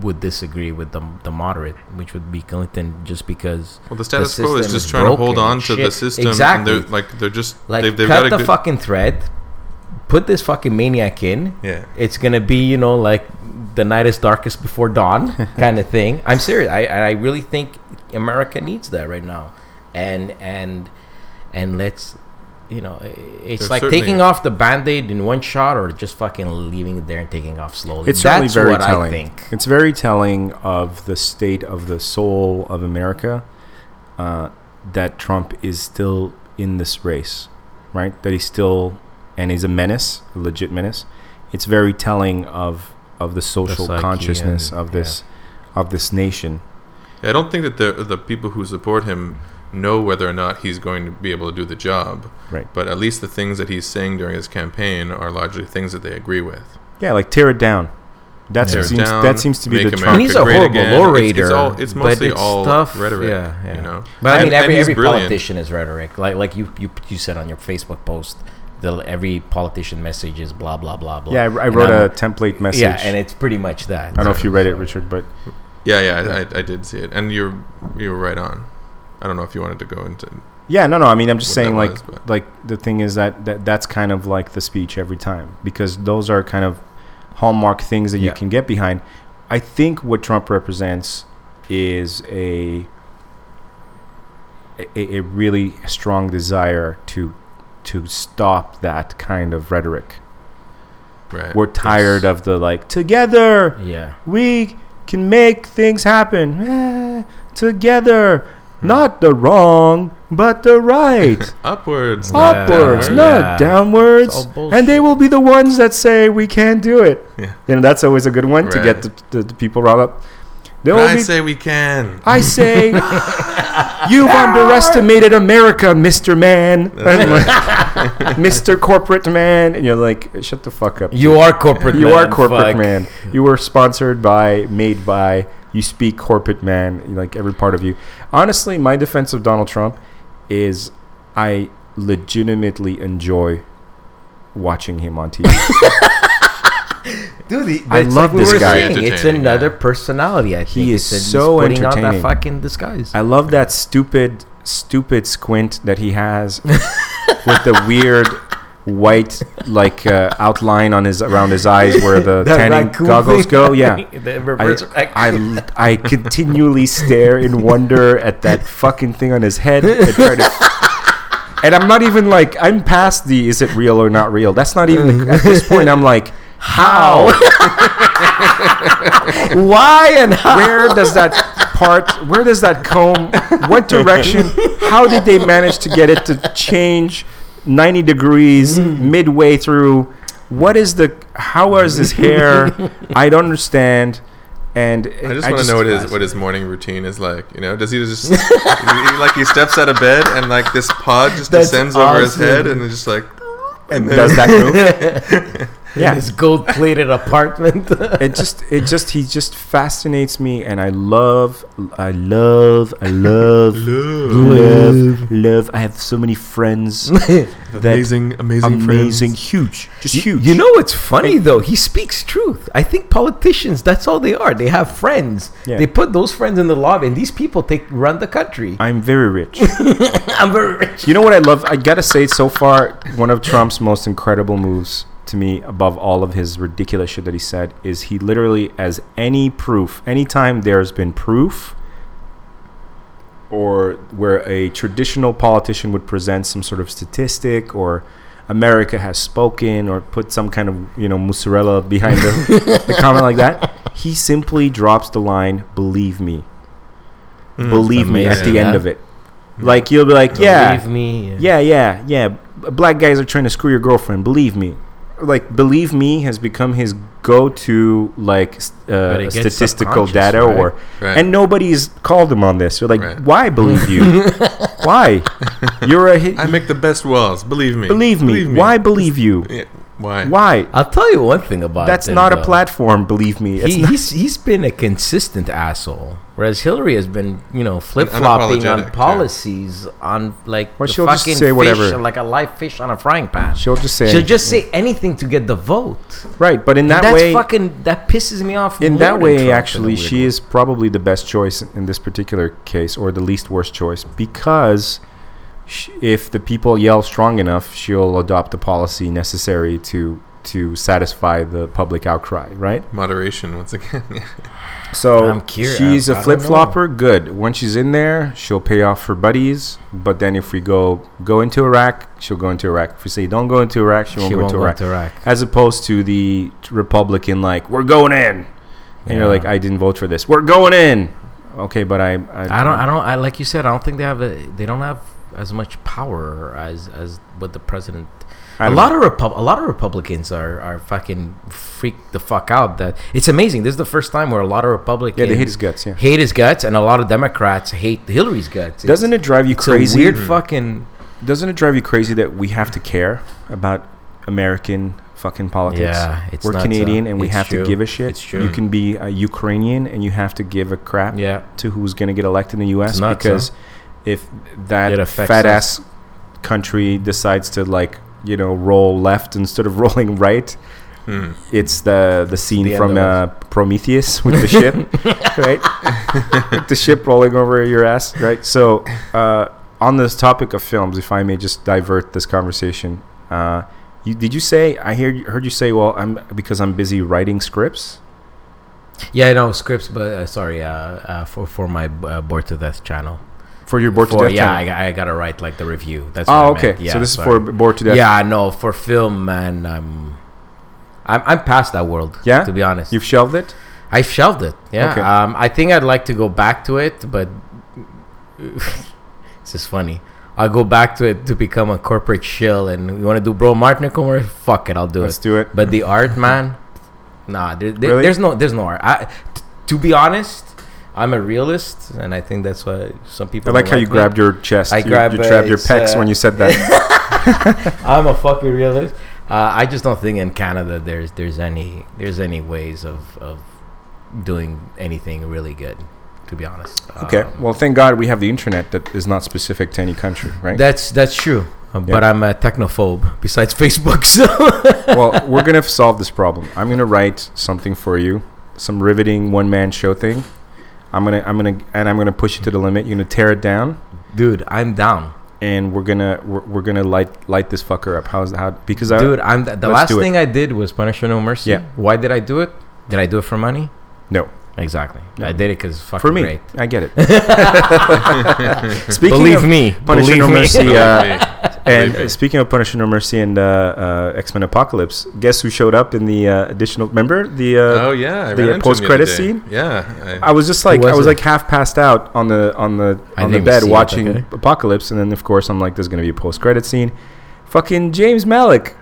S4: would disagree with the the moderate, which would be Clinton, just because
S2: well the status quo is just
S4: is
S2: trying to hold on to the system
S4: Exactly.
S2: and they're like they're just
S4: like
S2: they've, they've
S4: cut
S2: got
S4: the
S2: good
S4: fucking thread, put this fucking maniac in.
S2: yeah
S4: It's gonna be you know like the night is darkest before dawn *laughs* kind of thing. I'm serious. I I really think America needs that right now, and and and let's you know, it's
S2: There's
S4: like
S2: certainly-
S4: taking off the band-aid in one shot, or just fucking leaving it there and taking off slowly.
S1: It's certainly
S4: That's
S1: very
S4: what
S1: telling.
S4: I think.
S1: It's very telling of the state of the soul of America uh, that Trump is still in this race, right? That he's still and he's a menace, a legit menace. It's very telling of of the social
S4: psyche
S1: consciousness
S4: and-
S1: of this of this nation.
S2: I don't think that the the people who support him know whether or not he's going to be able to do the job.
S1: Right.
S2: But at least the things that he's saying during his campaign are largely things that they agree with.
S1: Yeah, like tear it down. That
S2: Tear it
S1: seems
S2: down,
S1: that seems to be the
S2: America
S1: Trump.
S4: He's a horrible
S2: again. It's-
S4: orator.
S2: It's, all, it's mostly
S4: it's
S2: all
S4: stuff,
S2: rhetoric.
S4: Yeah, yeah.
S2: You know,
S4: But I mean,
S2: and
S4: every
S2: he's
S4: every
S2: brilliant.
S4: politician is rhetoric. Like like you you you said on your Facebook post, the every politician message is blah blah blah blah.
S1: Yeah, I, I wrote a template message.
S4: Yeah, and it's pretty much that.
S1: I don't know if you read it, Richard, but
S2: Yeah, yeah, I, I, I did see it, and you're you were right on. I don't know if you wanted to go into.
S1: Yeah, no, no. I mean, I'm just saying, like,
S2: was,
S1: like the thing is that, that that's kind of like the speech every time because those are kind of hallmark things that you can get behind. I think what Trump represents is a a, a really strong desire to to stop that kind of rhetoric.
S2: Right.
S1: We're tired of the like together
S4: Yeah.
S1: we can make things happen Eh, together, Hmm. not the wrong but the right. *laughs*
S2: upwards.
S4: Yeah.
S1: upwards,
S4: Yeah.
S1: not
S4: Yeah.
S1: downwards. And they will be the ones that say we can't do it.
S2: Yeah.
S1: You know, that's always a good one to get the, the, the people riled up. They will
S2: I
S1: be,
S2: say we can.
S1: I say, *laughs* you've underestimated America, Mr. Man. *laughs* Mr. Corporate Man. And you're like, shut the fuck up.
S4: You are corporate.
S1: You
S4: man,
S1: are corporate
S4: fuck.
S1: man. You were sponsored by, made by. You speak corporate man. Like every part of you. Honestly, my defense of Donald Trump is I legitimately enjoy watching him on TV. *laughs*
S4: Dude, the,
S1: I
S4: it's
S1: love
S4: we
S1: this
S4: were
S1: guy.
S4: saying, It's another
S2: yeah.
S4: personality. I think
S1: He is
S4: It's- he's
S1: so
S4: putting on
S1: entertaining.
S4: that fucking disguise.
S1: I love that stupid, stupid squint that he has *laughs* with the weird white like uh, outline on his around his eyes where the *laughs* tanning goggles
S4: thing.
S1: go. Yeah. *laughs* I. I, I continually stare in wonder at that fucking thing on his head to *laughs* and I'm not even like I'm past the is it real or not real. That's not even at this point. I'm like how
S4: Why and how?
S1: where does that part where does that comb what direction how did they manage to get it to change 90 degrees mm. midway through. What is the how is his hair? *laughs* I don't understand. And
S2: I just want to know what his what his morning routine is like. You know, does he just *laughs* he, like he steps out of bed and like this pod just
S4: That's
S2: descends over his head and just like
S1: and does that *laughs* move yeah
S4: His gold-plated apartment. *laughs*
S1: it just it just he just fascinates me and i love i love i love *laughs* love love love i have so many friends *laughs*
S2: amazing, amazing,
S1: amazing
S2: friends.
S1: huge just
S4: You-
S1: huge
S4: You know what's funny though? He speaks truth. I think politicians, that's all they are. They have friends.
S1: Yeah.
S4: They put those friends in the lobby, and these people take run the country.
S1: i'm very rich
S4: I'm very rich.
S1: You know what I love? I gotta say, so far, one of Trump's most incredible moves to me, above all of his ridiculous shit that he said, is he literally, as any proof, anytime there's been proof, or where a traditional politician would present some sort of statistic, or America has spoken, or put some kind of you know mozzarella behind the, the *laughs* comment like that, he simply drops the line, "Believe me." Hmm, Believe me at
S4: amazing,
S1: the end
S4: yeah.
S1: of it. Like you'll be like, yeah,
S4: Believe me.
S1: yeah, yeah, yeah. B- Black guys are trying to screw your girlfriend. Believe me. Like, believe me has become his go-to like uh, statistical data,
S4: right?
S1: or
S2: Right.
S1: and nobody's called him on this. You're like,
S2: Right.
S1: why believe you? *laughs* why? You're a hit.
S2: I make the best walls. Believe me.
S1: believe me. Why believe you?
S2: Yeah, why?
S1: Why?
S4: I'll tell you one thing about
S1: That's
S4: him,
S1: not a platform. Believe me. It's
S4: He,
S1: not,
S4: he's he's been a consistent asshole, whereas Hillary has been, you know, flip flopping on
S2: unapologetic, too.
S4: policies on like
S1: Well,
S4: the
S1: she'll just say
S4: fish,
S1: whatever.
S4: like a live fish on a frying pan.
S1: she'll just say
S4: She'll
S1: anything.
S4: just say anything to get the vote.
S1: right, but in
S4: And
S1: that
S4: that's
S1: way,
S4: fucking that pisses me off.
S1: in that way,
S4: Trump
S1: actually, she
S4: way.
S1: is probably the best choice in this particular case, or the least worst choice, because sh- if the people yell strong enough, she'll adopt the policy necessary to to satisfy the public outcry, right?
S2: Moderation once again. *laughs*
S1: So
S4: I'm curious.
S1: she's a flip flopper. Good. When she's in there, she'll pay off her buddies. But then if we go go into Iraq, she'll go into Iraq. If we say don't go into Iraq, she won't,
S4: She
S1: go,
S4: won't
S1: into
S4: go
S1: Iraq.
S4: into Iraq.
S1: As opposed to the Republican, like we're going in, and you're like, I didn't vote for this. We're going in. Okay, but I I,
S4: I don't. I don't. I like you said. I don't think they have. A, they don't have as much power as as what the president. A lot of Repu- a lot of Republicans are are fucking freaked the fuck out. That it's amazing. This is the first time where a lot of Republicans
S1: yeah, they hate his guts. Yeah.
S4: hate his guts, and a lot of Democrats hate Hillary's guts.
S1: Doesn't it drive you
S4: it's
S1: crazy?
S4: a weird fucking
S1: Doesn't it drive you crazy that we have to care about American fucking politics?
S4: Yeah, it's
S1: We're Canadian
S4: uh,
S1: and we
S4: it's
S1: have
S4: true.
S1: to give a shit.
S4: It's true.
S1: You can be a Ukrainian and you have to give a crap
S4: yeah.
S1: to who's going to get elected in the U.S. Because if that fat ass country decides to like you know roll left instead of *laughs* rolling right,
S2: Hmm.
S1: it's the the scene
S4: the
S1: from uh, Prometheus with the ship, *laughs* right? the ship rolling over your ass, right? So, uh, on this topic of films, if I may just divert this conversation, uh, you, did you say I hear heard you say, well, I'm because I'm busy writing scripts.
S4: Yeah, I know scripts, but uh, sorry, uh, uh, for for my uh, Board to Death channel.
S1: For your Board to Death
S4: yeah. I, I gotta write like the review. That's
S1: Oh, okay.
S4: Yeah,
S1: so this
S4: sorry.
S1: is for board to death.
S4: Yeah, no, for film, man, I'm, I'm, I'm past that world.
S1: Yeah?
S4: to be honest,
S1: You've shelved it.
S4: I shelved it. Yeah,
S1: Okay.
S4: um, I think I'd like to go back to it, but *laughs* this is funny. I'll go back to it to become a corporate shill, and you want to do Bro Martin commercial? Fuck it, I'll do it.
S1: Let's do it.
S4: But the art, man, nah, there, there-
S1: Really?
S4: there's no, there's no art. I, t- to be honest, I'm a realist, and I think that's why some people.
S1: I like how you
S4: me.
S1: grabbed your chest.
S4: I
S1: you,
S4: grab,
S1: you
S4: uh,
S1: grabbed your pecs
S4: uh,
S1: when you said that. *laughs*
S4: I'm a fucking realist. Uh, I just don't think in Canada there's there's any there's any ways of of doing anything really good. To be honest.
S1: okay.
S4: Um,
S1: Well, thank God we have the internet that is not specific to any country, right?
S4: That's that's true. Uh, But I'm a technophobe. Besides *laughs* Facebook, so
S1: well, we're gonna solve this problem. I'm gonna write something for you, some riveting one man show thing. I'm gonna, I'm gonna, and I'm gonna push it to the limit. You're gonna tear it down,
S4: dude, I'm down.
S1: and we're gonna, we're, we're gonna light, light this fucker up. How's how? Because I,
S4: Dude, I'm the, the last thing I did was Punisher No Mercy.
S1: Yeah.
S4: Why did I do it? Did I do it for money?
S1: no,
S4: Exactly.
S1: No.
S4: I did it because fucking
S1: for me,
S4: great.
S1: I get it. *laughs* speaking
S4: Believe
S1: of
S4: me.
S1: Punisher
S4: believe
S1: No
S4: me.
S1: Mercy, uh, And
S2: me.
S1: uh, speaking of Punisher No Mercy and uh, uh, X Men Apocalypse, guess who showed up in the uh, additional? Remember the? Uh,
S2: oh yeah, I
S1: the, uh, post-credit
S2: the other day.
S1: scene?
S2: Yeah,
S1: I was just like
S4: was
S1: I was
S4: it?
S1: like half passed out on the on the on the bed
S4: see it,
S1: watching
S4: okay.
S1: Apocalypse, and then of course I'm like, there's gonna be a post credit scene. Fucking James Malik.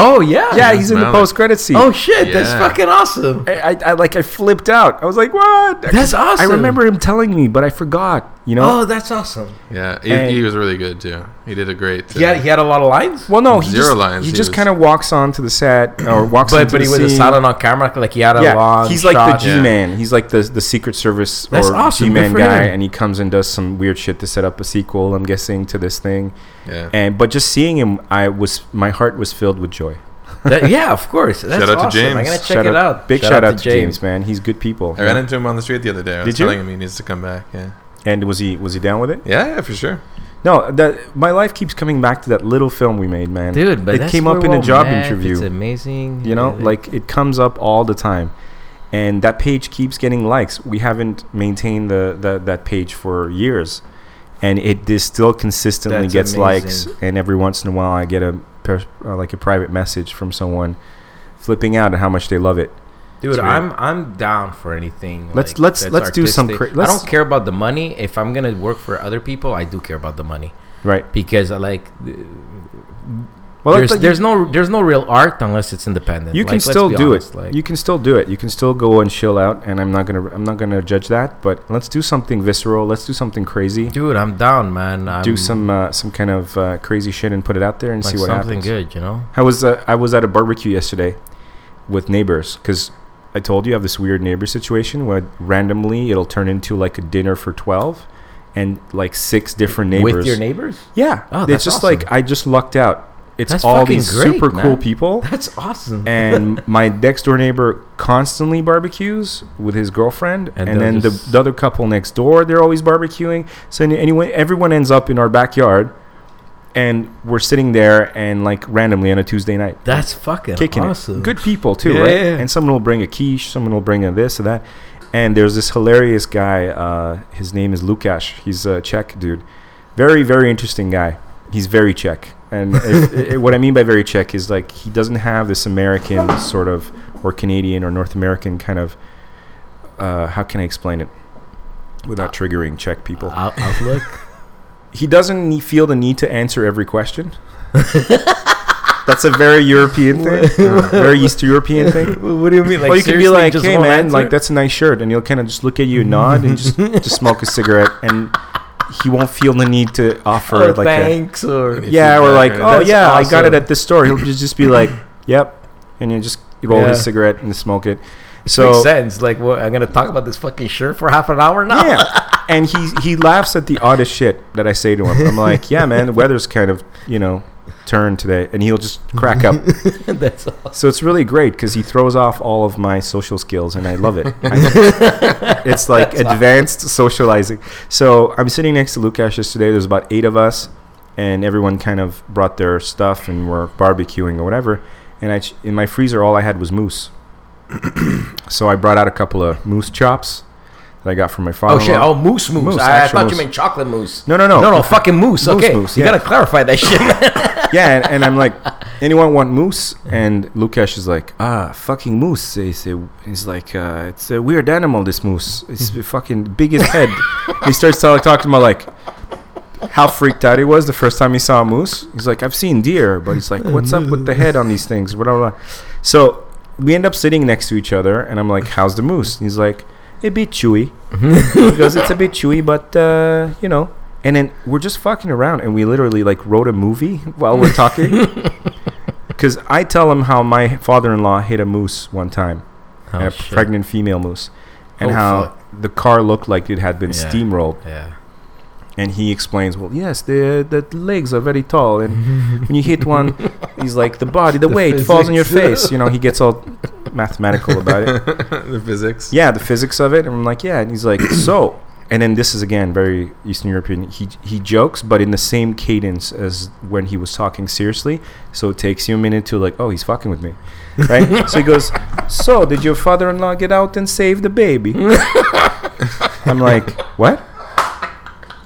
S4: Oh yeah.
S1: Yeah, he's in the post credit scene.
S4: Oh shit, that's fucking awesome.
S1: I, I, I like I flipped out. I was like, what?
S4: That's awesome.
S1: I remember him telling me, but I forgot. You know.
S4: Oh, that's awesome.
S2: yeah, he,
S1: And-
S2: he was really good too. He did a great.
S4: He had, uh, he had a lot of lines.
S1: well, no, he
S2: Zero
S1: just,
S2: lines,
S1: He
S2: he
S1: just kind of walks onto the set or *clears throat* walks
S4: But
S1: into
S4: but he
S1: the
S4: was a silent on camera, like he had a
S1: yeah,
S4: long.
S1: he's like
S4: shot.
S1: the G man. He's like the the Secret Service
S4: That's
S1: or
S4: awesome.
S1: G man guy,
S4: him.
S1: and he comes and does some weird shit to set up a sequel. I'm guessing to this thing,
S2: yeah.
S1: and but just seeing him, I was my heart was filled with joy.
S4: That- yeah, of course. That's
S2: Shout out to
S4: awesome. I'm
S2: James.
S4: gonna check
S1: Shout
S4: it out.
S1: Big shout, out, to James. man. He's good people.
S2: I ran into him on the street the other day. I was
S1: Did you?
S2: telling him he needs to come back. Yeah,
S1: and was he was he down with it?
S2: yeah, yeah, for sure.
S1: No, that my life keeps coming back to that little film we made, man.
S4: Dude, but
S1: it
S4: that's
S1: came up in
S4: we're
S1: a job
S4: met.
S1: interview.
S4: It's amazing.
S1: You know,
S4: Yeah,
S1: like it comes up all the time, and that page keeps getting likes. We haven't maintained the, the that page for years, and it is still consistently
S4: That's
S1: gets likes. And every once in a while, I get a per, uh, like a private message from someone flipping out at how much they love it.
S4: Dude. I'm I'm down for anything.
S1: Let's-
S4: like,
S1: let's- let's do some
S4: artistic.
S1: cra-
S4: I
S1: let's-
S4: don't care about the money. If I'm gonna work for other people, I do care about the money
S1: Right.
S4: because I like.
S1: Well,
S4: there's
S1: like-
S4: there's no there's no real art unless it's independent.
S1: you can
S4: let's
S1: still do
S4: honest,
S1: it.
S4: Like,
S1: you can still do it. You can still go and chill out, and I'm not gonna I'm not gonna judge that. But let's do something visceral. Let's do something crazy.
S4: dude, I'm down, man. I'm,
S1: do some uh, some kind of uh, crazy shit and put it out there and
S4: like
S1: see what
S4: something
S1: happens.
S4: good, you know.
S1: I was uh, I was at a barbecue yesterday with neighbors because I told you I have this weird neighbor situation where randomly it'll turn into like a dinner for twelve, and like six different neighbors.
S4: With your neighbors?
S1: yeah,
S4: Oh,
S1: it's just
S4: awesome.
S1: like I just lucked out. It's
S4: That's
S1: all these
S4: great,
S1: super cool people.
S4: That's awesome.
S1: and *laughs* my next door neighbor constantly barbecues with his girlfriend,
S4: And
S1: and, then the, the other couple next door they're always barbecuing. So any- anyway, everyone ends up in our backyard, and we're sitting there and like randomly on a Tuesday night
S4: That's fucking
S1: kicking
S4: awesome.
S1: it. Good people too,
S4: Yeah,
S1: right?
S4: yeah, yeah.
S1: And someone will bring a quiche, someone will bring a this or that. And there's this hilarious guy. Uh, his name is Lukasz. He's a Czech dude. Very, very interesting guy. He's very Czech. And if, *laughs* i what I mean by very Czech is like he doesn't have this American sort of or Canadian or North American kind of. Uh, how can I explain it without triggering Czech people?
S4: Outlook.
S1: He doesn't feel the need to answer every question. *laughs* That's a very European thing, uh, very East European thing. *laughs*
S4: what do you mean? Like,
S1: well, you can be like, "Hey, man,
S4: answer?
S1: like that's a nice shirt," and he'll kind of just look at you, nod, and just *laughs* just smoke a cigarette, and he won't feel the need to offer
S4: Or
S1: like a,
S4: thanks or
S1: yeah, or like, oh
S4: That's
S1: yeah, I got it at this store. He'll just just be like, "Yep," and you just roll his cigarette and smoke it.
S4: Makes sense. Like, what? I'm gonna talk about this fucking shirt for half an hour now.
S1: yeah, *laughs* and he he laughs at the oddest shit that I say to him. I'm like, "Yeah, man, the weather's kind of you know turned today," and he'll just crack up. *laughs*
S4: That's awesome.
S1: So it's really great because he throws off all of my social skills, and I love it. I- *laughs* it's like advanced socializing. So I'm sitting next to Lukasz yesterday. There's about eight of us, and everyone kind of brought their stuff, and we're barbecuing or whatever. And I, in my freezer, all I had was moose. *clears throat* so I brought out a couple of moose chops that I got from my father.
S4: Oh shit! Oh, moose, moose.
S1: Moose,
S4: I, I thought
S1: moose.
S4: you meant chocolate moose.
S1: No, no, no.
S4: no, no, fucking moose.
S1: Moose
S4: okay,
S1: mousse,
S4: you gotta clarify that shit. *laughs*
S1: yeah, and, and I'm like, *laughs* anyone want moose? And Lukash is like, ah, fucking moose. He say, he's like, uh, it's a weird animal. This moose, it's the fucking biggest head. *laughs* he starts talk, talking about like how freaked out he was the first time he saw a moose. He's like, I've seen deer, but he's like, what's up with the head on these things? Blah, blah. So we end up sitting next to each other, and I'm like, how's the moose? And he's like, a bit chewy. he goes, it's a bit chewy, but uh, you know. And then we're just fucking around, and we literally like wrote a movie while we're talking. *laughs* Because I tell him how my father-in-law hit a moose one time,
S4: Oh,
S1: a
S4: shit.
S1: pregnant female moose, and
S4: Oh,
S1: how
S4: fuck.
S1: the car looked like it had been
S4: Yeah.
S1: steamrolled.
S4: Yeah.
S1: And he explains, well, yes, the the legs are very tall, and *laughs* when you hit one, he's like the body, the,
S4: The
S1: weight falls on your face. You know, he gets all mathematical about it. *laughs*
S2: the physics.
S1: Yeah, the physics of it. And I'm like, yeah. And he's like, so. And then this is again very Eastern European. He he jokes, but in the same cadence as when he was talking seriously. So it takes you a minute to like, oh, he's fucking with me, right? *laughs* so he goes, so did your father-in-law get out and save the baby? I'm like, what?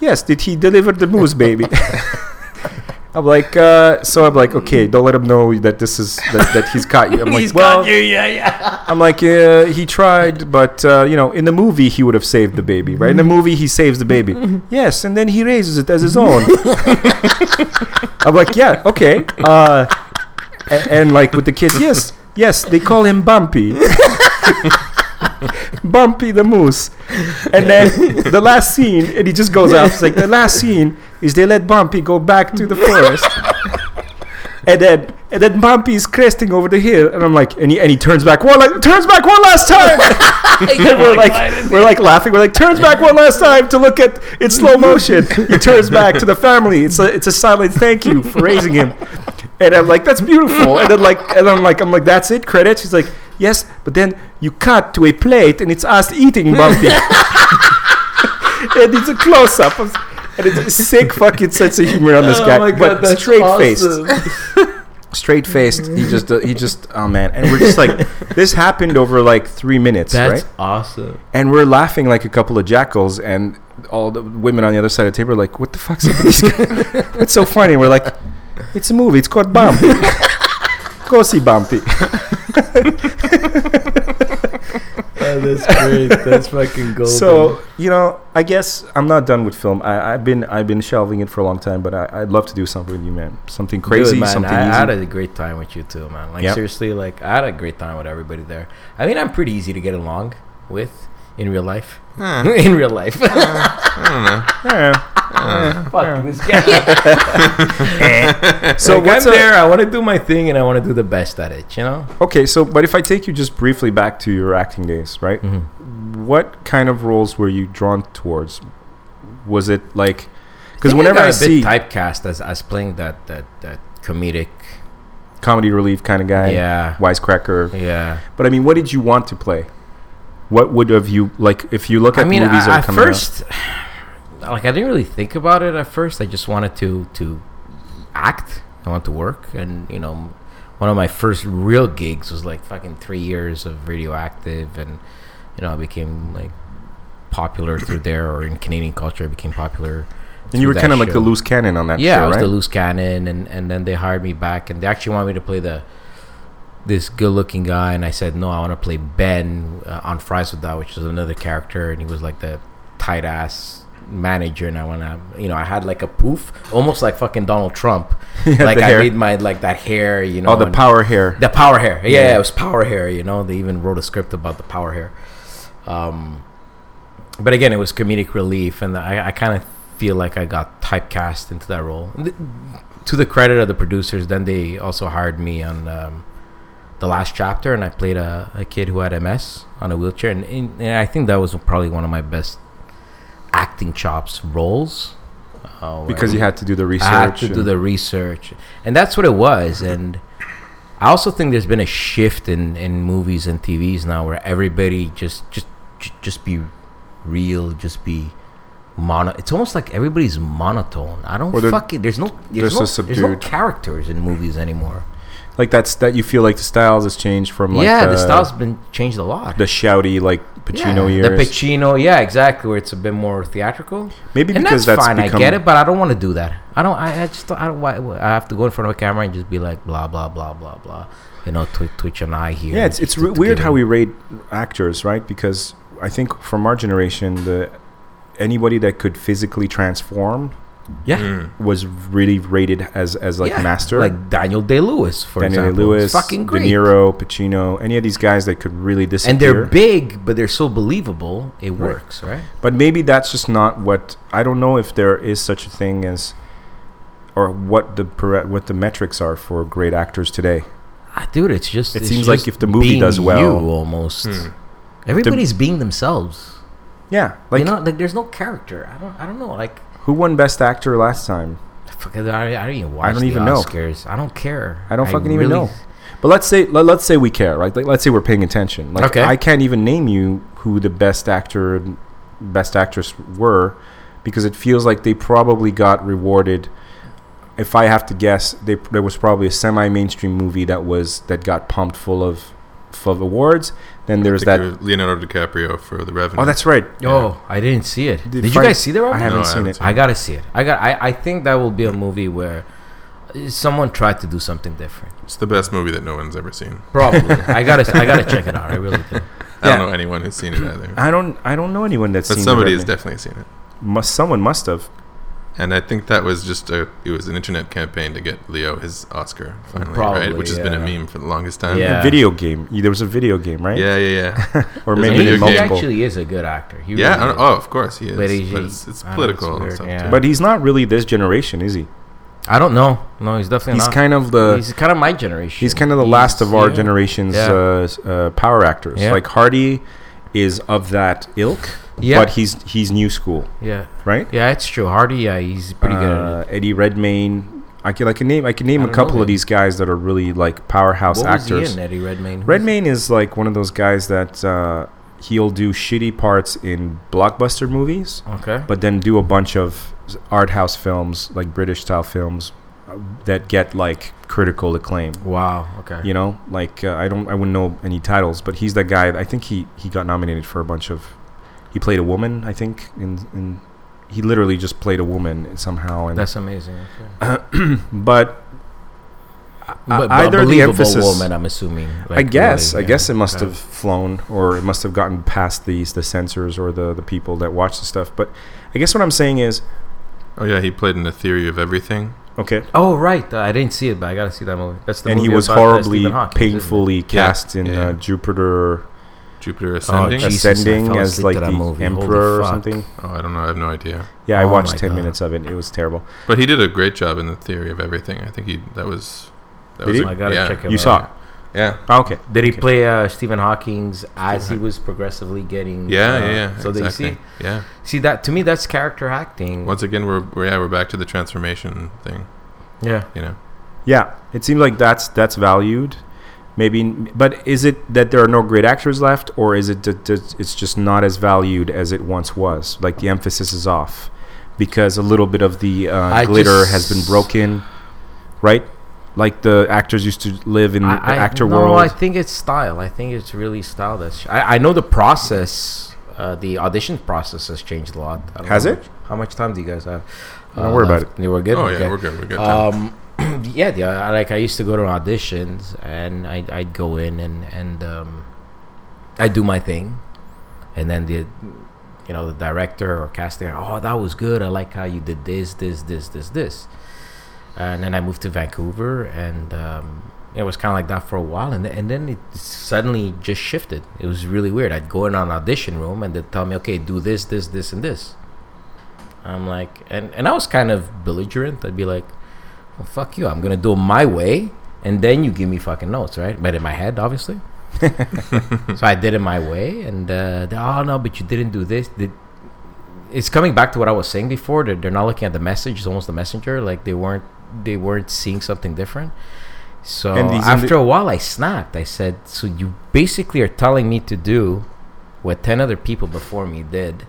S1: Yes, did he deliver the moose baby? *laughs* I'm like, uh, so I'm like, okay, don't let him know that this is that, that he's caught you. I'm like,
S4: He's
S1: well,
S4: got you. Yeah, yeah. *laughs*
S1: I'm like, uh, he tried, but uh, you know, in the movie he would have saved the baby, right? In the movie he saves the baby, *laughs* yes, and then he raises it as his own. I'm like, yeah, okay, uh, and, and like with the kids, yes, yes, they call him Bumpy, Bumpy the moose, and then *laughs* the last scene, and he just goes off. It's like the last scene is they let Bumpy go back to the forest. And then, and then Bumpy is cresting over the hill, and I'm like, and he, and he turns back one, like, turns back one last time. *laughs* *laughs* and we're like, we're like laughing. We're like, turns back one last time to look at in slow motion. He turns back to the family. It's a, it's a silent thank you for raising him. And I'm like, that's beautiful. And then like, and I'm like, I'm like, that's it. Credits. He's like, yes, but then you cut to a plate, and it's us eating *laughs* Bumpy. *laughs* and it's a close up. And it's a sick fucking sense of humor on this
S4: Oh
S1: guy,
S4: my God,
S1: but straight faced
S4: awesome. *laughs*
S1: straight faced. He just uh, he just oh man, and we're just like this happened over like three minutes,
S4: That's
S1: right?
S4: awesome.
S1: And we're laughing like a couple of jackals, and all the women on the other side of the table are like, "What the fuck's up with these guys?" It's so funny. We're like, "It's a movie. It's called Bumpy. Go see Bumpy." *laughs*
S4: Oh, that's great. That's fucking golden.
S1: So you know, I guess I'm not done with film. I, I've been I've been shelving it for a long time, but I, I'd love to do something with you, man. Something crazy,
S4: Dude, man,
S1: something
S4: I, I had a great time with you too, man. Like
S1: Yep.
S4: seriously, like I had a great time with everybody there. I mean, I'm pretty easy to get along with in real life. *laughs* in real life. *laughs*
S1: Yeah.
S4: Fuck this guy.
S1: So *laughs* *laughs*
S4: So like,
S1: what's
S4: I'm
S1: a-
S4: there. I want to do my thing, and I want to do the best at it. You know.
S1: Okay, so but if I take you just briefly back to your acting days, right?
S4: Mm-hmm.
S1: What kind of roles were you drawn towards? Was it like because
S4: think
S1: whenever
S4: got
S1: I,
S4: a
S1: see
S4: bit typecast as as playing that that that comedic,
S1: comedy relief kind of guy,
S4: yeah,
S1: wisecracker,
S4: yeah.
S1: but I mean, what did you want to play? What would have you like if you look at
S4: I mean,
S1: movies
S4: I,
S1: that are
S4: at
S1: coming out?
S4: Like I didn't really think about it at first. I just wanted to to act. I want to work, and you know, one of my first real gigs was like fucking three years of Radio Active, and you know, I became like popular through *clears throat* there, or in Canadian culture, I became popular.
S1: And you were kind of like the loose cannon on that
S4: yeah,
S1: show,
S4: I was
S1: right?
S4: the loose cannon, and and then they hired me back, and they actually wanted me to play the this good-looking guy, and I said no, I want to play Ben uh, on Fries with That, which is another character, and he was like the tight ass manager, and I want to, you know, I had like a poof, almost like fucking Donald Trump, *laughs* like I
S1: hair.
S4: made my like that hair, you know,
S1: oh, the power hair.
S4: the power hair. Yeah,
S1: Yeah.
S4: it was power hair. You know, they even wrote a script about the power hair. Um, but again, it was comedic relief, and I, I kind of feel like I got typecast into that role. Th- To the credit of the producers, then they also hired me on um, the last chapter, and I played a, a kid who had MS on a wheelchair, and, and I think that was probably one of my best acting chops roles. Uh,
S1: because you had to do the research.
S4: I had to do
S1: and-
S4: the research, and that's what it was. And I also think there's been a shift in, in movies and TVs now, where everybody just just just be real, just be mono. It's almost like everybody's monotone. I don't fucking. There's no there's
S1: so
S4: no, there's no characters in movies anymore.
S1: Like that's that you feel like the styles has changed from like
S4: yeah,
S1: the,
S4: the style's been changed a lot.
S1: the shouty like Pacino
S4: yeah,
S1: years.
S4: The Pacino, yeah, exactly. Where it's a bit more theatrical.
S1: Maybe
S4: and
S1: because
S4: that's,
S1: that's
S4: fine.
S1: become-
S4: I get it, but I don't want to do that. I don't. I, I just. Don't, I don't. Why, I have to go in front of a camera and just be like blah blah blah blah blah. You know, twi- twitch an eye here.
S1: Yeah, it's it's
S4: to-
S1: re-
S4: to
S1: weird how we rate actors, right? Because I think from our generation, the anybody that could physically transform
S4: Yeah.
S2: Mm.
S1: was really rated as as like
S4: Yeah,
S1: master.
S4: like Daniel Day Lewis, for
S1: Daniel
S4: example.
S1: Lewis,
S4: fucking great.
S1: De Niro, Pacino, any of these guys that could really disappear.
S4: and they're big, but they're so believable. It works, right?
S1: But maybe that's just not what I don't know if there is such a thing as, or what the what the metrics are for great actors today.
S4: Ah, dude, it's just.
S1: It
S4: it's
S1: seems like if the movie does well-
S4: you almost.
S2: Hmm.
S4: Everybody's being themselves.
S1: Yeah, like
S4: you know, like there's no character. I don't. I don't know. Like,
S1: who won Best Actor last time?
S4: I, I don't even watch.
S1: don't
S4: the
S1: even know.
S4: Oscars. I don't care.
S1: I don't fucking even
S4: really-
S1: know. But let's say let, let's say we care, right? Like, let's say we're paying attention. Like
S4: Okay.
S1: I can't even name you who the best actor best actress were because it feels like they probably got rewarded. If I have to guess, they, there was probably a semi-mainstream movie that was that got pumped full of full of awards. Then
S2: I
S1: there's that.
S2: Leonardo DiCaprio for The Revenant.
S1: Oh, that's right.
S4: Oh, I didn't see it.
S1: Did
S4: Did, you
S1: Fight-
S4: guys see the
S1: I haven't
S2: No, I
S1: seen
S2: haven't
S1: it.
S2: seen
S4: I gotta see it. I got. I, I think that will be a movie where uh, someone tried to do something different.
S2: It's the best movie that no one's ever seen.
S4: Probably. *laughs* I gotta. I gotta check it out. I really do.
S2: I
S1: Yeah.
S2: don't know anyone who's seen it either.
S1: I don't. I don't know anyone that's
S2: But
S1: seen.
S2: somebody
S1: the
S2: has definitely seen it.
S1: Must someone must have.
S2: And I think that was just a it was an internet campaign to get Leo his Oscar finally,
S4: Probably,
S2: right? Which has been a meme for the longest time.
S4: Yeah.
S1: A video game. There was a video game, right?
S2: Yeah, yeah, yeah. *laughs*
S1: Or
S2: There's
S1: maybe
S4: he, he
S1: multiple.
S4: actually is a good actor. He
S2: yeah,
S4: really
S2: oh, of course he is.
S4: But
S2: but it's, it's
S4: I know, it's
S2: political and
S4: weird,
S2: stuff
S4: yeah.
S2: too.
S1: But he's not really this generation, is he?
S4: I don't know. No, he's definitely
S1: He's
S4: not.
S1: kind of the
S4: he's kind of my generation.
S1: he's kind of the last of our
S4: yeah.
S1: generation's
S4: Yeah.
S1: uh, uh, power actors.
S4: Yeah.
S1: Like Hardy is of that ilk,
S4: Yeah.
S1: but he's he's new school,
S4: Yeah,
S1: right?
S4: yeah, it's true. Hardy, yeah, he's pretty good. At
S1: Uh. Eddie Redmayne. I can I can name I can name
S4: I
S1: a
S4: don't
S1: couple
S4: know
S1: of these guys that are really like powerhouse
S4: What was
S1: actors.
S4: he in? Eddie Redmayne. Who's-
S1: Redmayne is like one of those guys that uh, he'll do shitty parts in blockbuster movies,
S4: Okay.
S1: but then do a bunch of art house films, like British style films, uh, that get like critical acclaim.
S4: Wow. Okay.
S1: You know, like uh, I don't, I wouldn't know any titles, but he's that guy. I think he he got nominated for a bunch of. He played a woman, I think, in in. He literally just played a woman somehow, and
S4: That's amazing. Okay. *clears throat*
S1: but.
S4: But, but
S1: either the
S4: believable
S1: emphasis,
S4: woman, I'm assuming.
S1: I
S4: like,
S1: guess,
S4: really,
S1: I
S4: yeah.
S1: guess it must
S4: Okay.
S1: have flown, or it must have gotten past these the censors or the the people that watch the stuff. But I guess what I'm saying is,
S2: oh yeah, he played in the Theory of Everything.
S1: okay,
S4: Oh right, uh, I didn't see it, but I gotta see that movie. That's the
S1: and he was
S4: uh,
S1: horribly,
S4: Hawking,
S1: painfully cast in
S2: yeah.
S1: Uh, Jupiter
S2: Jupiter Ascending.
S4: Jesus,
S1: ascending as like the
S4: movie.
S1: Emperor or something.
S2: oh, I don't know. I have no idea.
S1: Yeah, I
S4: Oh
S1: watched ten
S4: God.
S1: minutes of it. It was terrible.
S2: But he did a great job in the Theory of Everything. I think he that was. That
S1: Did
S2: was
S1: he?
S2: a-
S4: I gotta
S2: yeah.
S4: check it
S1: You
S4: out.
S1: saw it.
S2: Yeah.
S1: Oh, okay.
S4: Did he
S1: Okay.
S4: play uh, Stephen Hawking's as he was progressively getting?
S2: Yeah,
S4: uh,
S2: yeah, yeah.
S4: So
S2: exactly.
S4: they see,
S2: Yeah.
S4: see that to me, that's character acting.
S2: Once again, we're, we're yeah we're back to the transformation thing.
S4: yeah,
S2: You know.
S1: Yeah, it seems like that's that's valued. Maybe, but is it that there are no great actors left, or is it that that it's just not as valued as it once was? Like the emphasis is off because a little bit of the uh, glitter
S4: just-
S1: has been broken. right? Like the actors used to live in the actor
S4: no,
S1: world.
S4: I think it's style. I think it's really style. That's. I, I know the process, uh, the audition process has changed a lot.
S1: Has
S4: know
S1: it?
S4: How much, time do you guys have?
S1: Don't worry about
S4: it. You were good.
S2: Oh
S4: Okay.
S2: yeah, we're good. We're good.
S4: Um, *clears throat* yeah, yeah. Like I used to go to auditions, and I'd, I'd go in and and um, I'd do my thing, and then the, you know, the director or casting, oh, that was good. I like how you did this, this, this, this, this, and then I moved to Vancouver, and um, it was kind of like that for a while, and th- and then it suddenly just shifted. It was really weird. I'd go in on an audition room, and they'd tell me, okay, do this, this, this, and this. I'm like, and, and I was kind of belligerent. I'd be like, well, fuck you. I'm going to do it my way. And then you give me fucking notes, right? But in my head, obviously. *laughs* so I did it my way. And, uh, they, oh, no, but you didn't do this. Did, it's coming back to what I was saying before. They're, they're not looking at the message. It's almost the messenger. Like they weren't, they weren't seeing something different. So after a while, I snapped. I said, so you basically are telling me to do what 10 other people before me did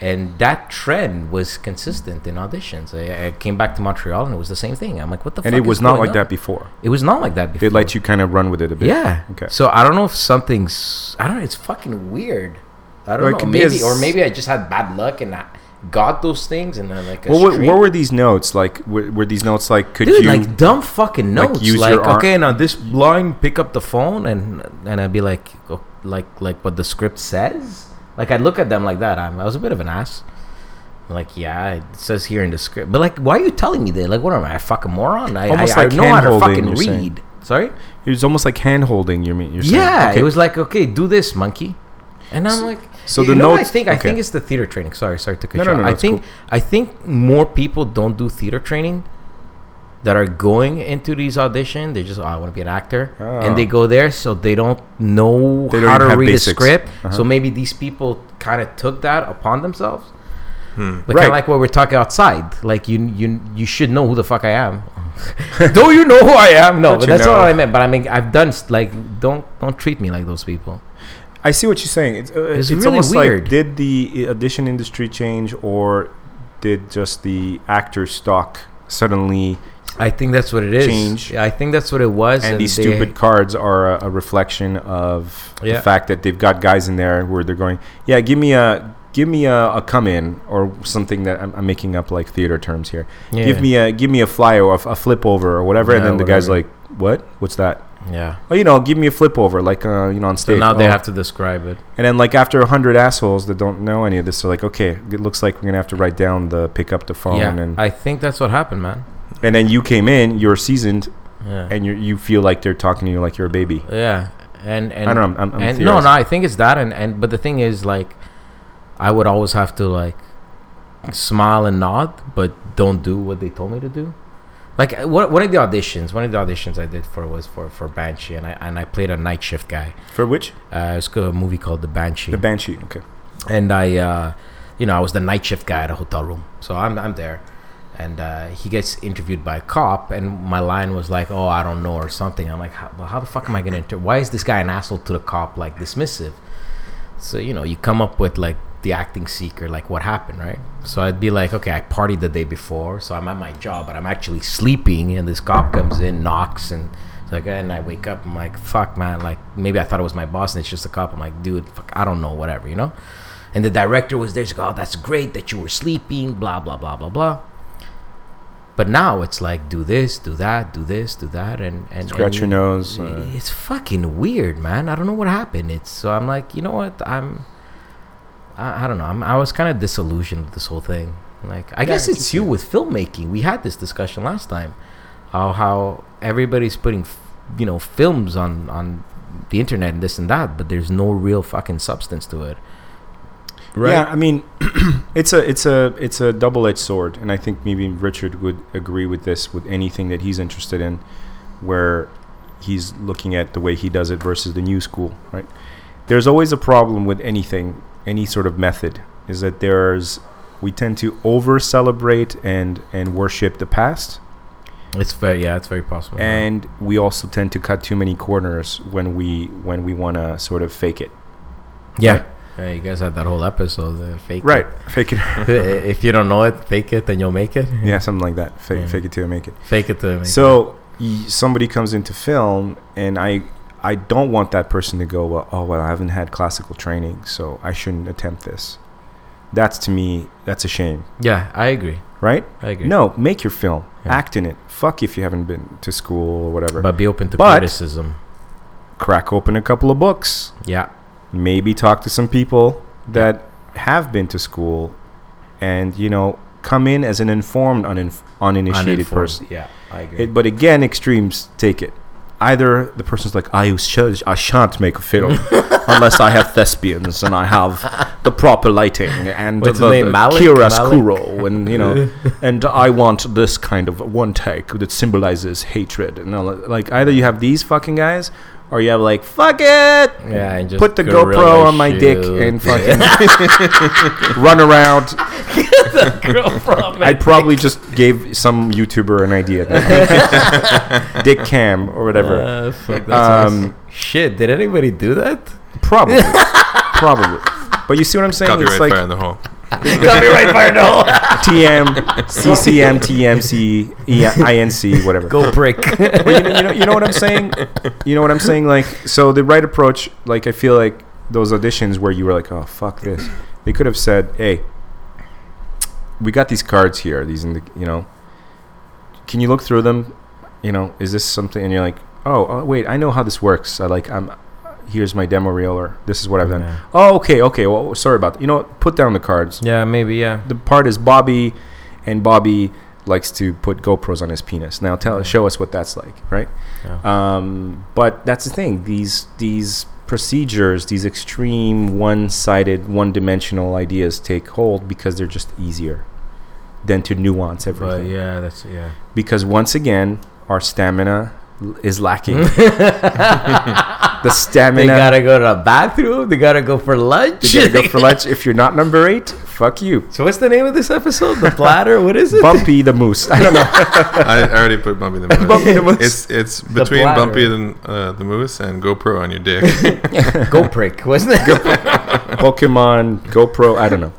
S4: and that trend was consistent in auditions. I, I came back to Montreal and it was the same thing. I'm like, what the fuck?
S1: and it was not like
S4: on?
S1: that before.
S4: It was not like that before.
S1: It let you kind of run with it a bit.
S4: Yeah.
S1: Okay.
S4: So I don't know if something's. I don't know. It's fucking weird. I don't
S1: Or
S4: know. Maybe or maybe I just had bad luck and I got those things and then like.
S1: Well, what, what were these notes like? Were, were these notes like? Could
S4: Dude,
S1: you?
S4: like dumb fucking
S1: like,
S4: notes. Like,
S1: ar-
S4: okay, now this line, pick up the phone, and and I'd be like, oh, like like what the script says. Like I'd look at them like that. I'm, I was a bit of an ass. Like yeah, it says here in the script, but like, why are you telling me that? Like, what am I, a fucking moron? I,
S1: Almost
S4: I,
S1: like
S4: I know how to fucking
S1: you're saying.
S4: Sorry.
S1: it was almost like hand holding. You mean? You're saying.
S4: Yeah,
S1: Okay.
S4: it was like, okay, do this, monkey. And I'm like,
S1: so
S4: you
S1: the
S4: know what I
S1: notes-
S4: think I think it's the theater training. Sorry, sorry to cut
S1: No,
S4: you
S1: no, no, no,
S4: I think
S1: cool.
S4: I think more people don't do theater training that are going into these auditions. They just, oh, I want to be an actor, and they
S1: Ah.
S4: go there so they don't know
S1: They don't
S4: how to read
S1: basics.
S4: a script.
S1: Uh-huh.
S4: So maybe these people kind of took that upon themselves. But kind
S1: Right.
S4: of like what we're talking outside, like you, you, you should know who the fuck I am. *laughs* do you know who I am? No,
S1: Don't
S4: but that's not
S1: know?
S4: what I meant. But I mean, I've done like don't don't treat me like those people.
S1: I see what you're saying. It's, uh,
S4: It's
S1: it's,
S4: really
S1: almost
S4: weird.
S1: like did the audition industry change or did just the actor stock suddenly
S4: I think that's what it is.
S1: Change.
S4: Yeah, I think that's what it was.
S1: and these
S4: they-
S1: stupid cards are a, a reflection of
S4: Yeah.
S1: the fact that they've got guys in there where they're going, yeah, give me a give me a, a come in or something that I'm, I'm making up like theater terms here.
S4: Yeah.
S1: Give me a give me a fly or a, a flip over or whatever, and then the guy's
S4: whatever.
S1: like, what? What's that?
S4: Yeah.
S1: Oh, you know, give me a flip over, like uh, you know, on
S4: So
S1: stage.
S4: now they
S1: Oh.
S4: have to describe it.
S1: And then, like after a hundred assholes that don't know any of this, they're like, okay, it looks like we're gonna have to write down the pick up the phone,
S4: yeah.
S1: and
S4: I think that's what happened, man.
S1: And then you came in, you're seasoned,
S4: Yeah.
S1: and you you feel like they're talking to you like you're a baby.
S4: yeah. And and
S1: I don't know. I'm, I'm
S4: and no, no, I think it's that and and but the thing is like I would always have to like smile and nod, but don't do what they told me to do. Like uh, one, one of the auditions, one of the auditions I did for was for for Banshee, and I and I played a night shift guy.
S1: For which
S4: Uh, it's a movie called The Banshee.
S1: the banshee. Okay.
S4: and I, uh, you know, I was the night shift guy at a hotel room. So I'm, I'm there, and uh, he gets interviewed by a cop, and my line was like, "Oh, I don't know" or something. I'm like, "How, well, how the fuck am I gonna inter? Why is this guy an asshole to the cop, like dismissive?" So you know, you come up with like the acting seeker, like what happened, right? So I'd be like, "Okay, I partied the day before, so I'm at my job, but I'm actually sleeping, and this cop comes in, knocks, and." Like, and I wake up, I'm like, fuck, man. Like, maybe I thought it was my boss and it's just a cop. I'm like, dude, fuck, I don't know, whatever, you know? And the director was there. She's like, oh, that's great that you were sleeping, blah, blah, blah, blah, blah. But now it's like, do this, do that, do this, do that. And, and
S1: Scratch
S4: and
S1: your nose. Uh,
S4: It's fucking weird, man. I don't know what happened. It's so I'm like, you know what? I'm, I, I don't know. I'm, I was kind of disillusioned with this whole thing. Like, I guess
S1: it's
S4: it's you with filmmaking. We had this discussion last time. How how everybody's putting, f- you know, films on on the internet and this and that, but there's no real fucking substance to it.
S1: Yeah, I mean, *clears throat* it's a it's a it's a double edged sword, and I think maybe Richard would agree with this with anything that he's interested in, where he's looking at the way he does it versus the new school. Right? There's always a problem with anything, any sort of method, is that there's we tend to over celebrate and and worship the past,
S4: It's very yeah, it's very possible.
S1: and we also tend to cut too many corners when we when we want to sort of fake it.
S4: yeah, Yeah, you guys had that whole episode. Uh, fake
S1: Right, fake it.
S4: it. *laughs* if you don't know it, fake it, then you'll make it.
S1: yeah, something like that. Fake,
S4: Yeah.
S1: fake it till you make it.
S4: Fake it to make it.
S1: So somebody comes into film, and I I don't want that person to go, well, oh well, I haven't had classical training, so I shouldn't attempt this. That's to me, that's a shame,
S4: Yeah, I agree.
S1: right?
S4: I agree.
S1: No, make your film,
S4: Yeah.
S1: act in it. Fuck if you haven't been to school or whatever.
S4: But be open to
S1: But-
S4: criticism.
S1: Crack open a couple of books.
S4: Yeah.
S1: Maybe talk to some people that have been to school, and you know, come in as an informed, uninf- uninitiated
S4: Uninformed.
S1: person.
S4: Yeah, I agree.
S1: It, but again, extremes take it. Either the person's like, I, sh- I shan't make a film *laughs* unless I have thespians and I have the proper lighting and
S4: What's
S1: the,
S4: name,
S1: the
S4: Malik?
S1: chiaroscuro and you know, *laughs* and I want this kind of one take that symbolizes hatred and all that. like either you have these fucking guys or you have like fuck it,
S4: yeah, and just
S1: put the
S4: guerrilla *laughs* *laughs*
S1: GoPro on my dick
S4: shoot.
S1: and fucking run around. I probably just gave some YouTuber an idea. *laughs* Dick Cam or whatever.
S4: Uh, fuck, that's
S1: Um,
S4: awesome. Shit, did anybody do that?
S1: Probably. Probably. But you see what I'm saying?
S2: Copyright
S1: it's like
S2: fire in the hole.
S4: Copyright fire no. *laughs*
S1: TM, CCM, TMC, E- INC, whatever.
S4: Go prick.
S1: But you, know, you know, you know what I'm saying? You know what I'm saying? Like, so the right approach, like, I feel like those auditions where you were like, oh, fuck this. They could have said, hey, we got these cards here. These, in the, you know, can you look through them? You know, is this something? And you're like, oh, oh wait, I know how this works. I like, I'm, here's my demo reel, or this is what I've done.
S4: Yeah.
S1: Oh, okay, okay. Well, sorry about that. You know? Put down the cards.
S4: yeah, maybe. Yeah.
S1: The part is Bobby, and Bobby likes to put GoPros on his penis. Now, tell, show us what that's like, right?
S4: Yeah.
S1: Um, but that's the thing. These these procedures, these extreme, one-sided, one-dimensional ideas take hold because they're just easier than to nuance
S4: But
S1: everything.
S4: yeah, that's yeah.
S1: Because once again, our stamina is lacking. *laughs* *laughs* the stamina.
S4: They gotta go to the bathroom. They gotta go for lunch.
S1: You gotta go for lunch. *laughs* If you're not number eight, fuck you.
S4: So what's the name of this episode? The platter. What is it?
S1: Bumpy the moose. I don't know.
S2: I already put Bumpy the Moose.
S1: Bumpy the moose.
S2: It's it's between
S4: bladder.
S2: Bumpy and uh, the Moose and GoPro on your dick.
S4: Go prick. Wasn't it?
S1: Pokemon, GoPro, I don't know.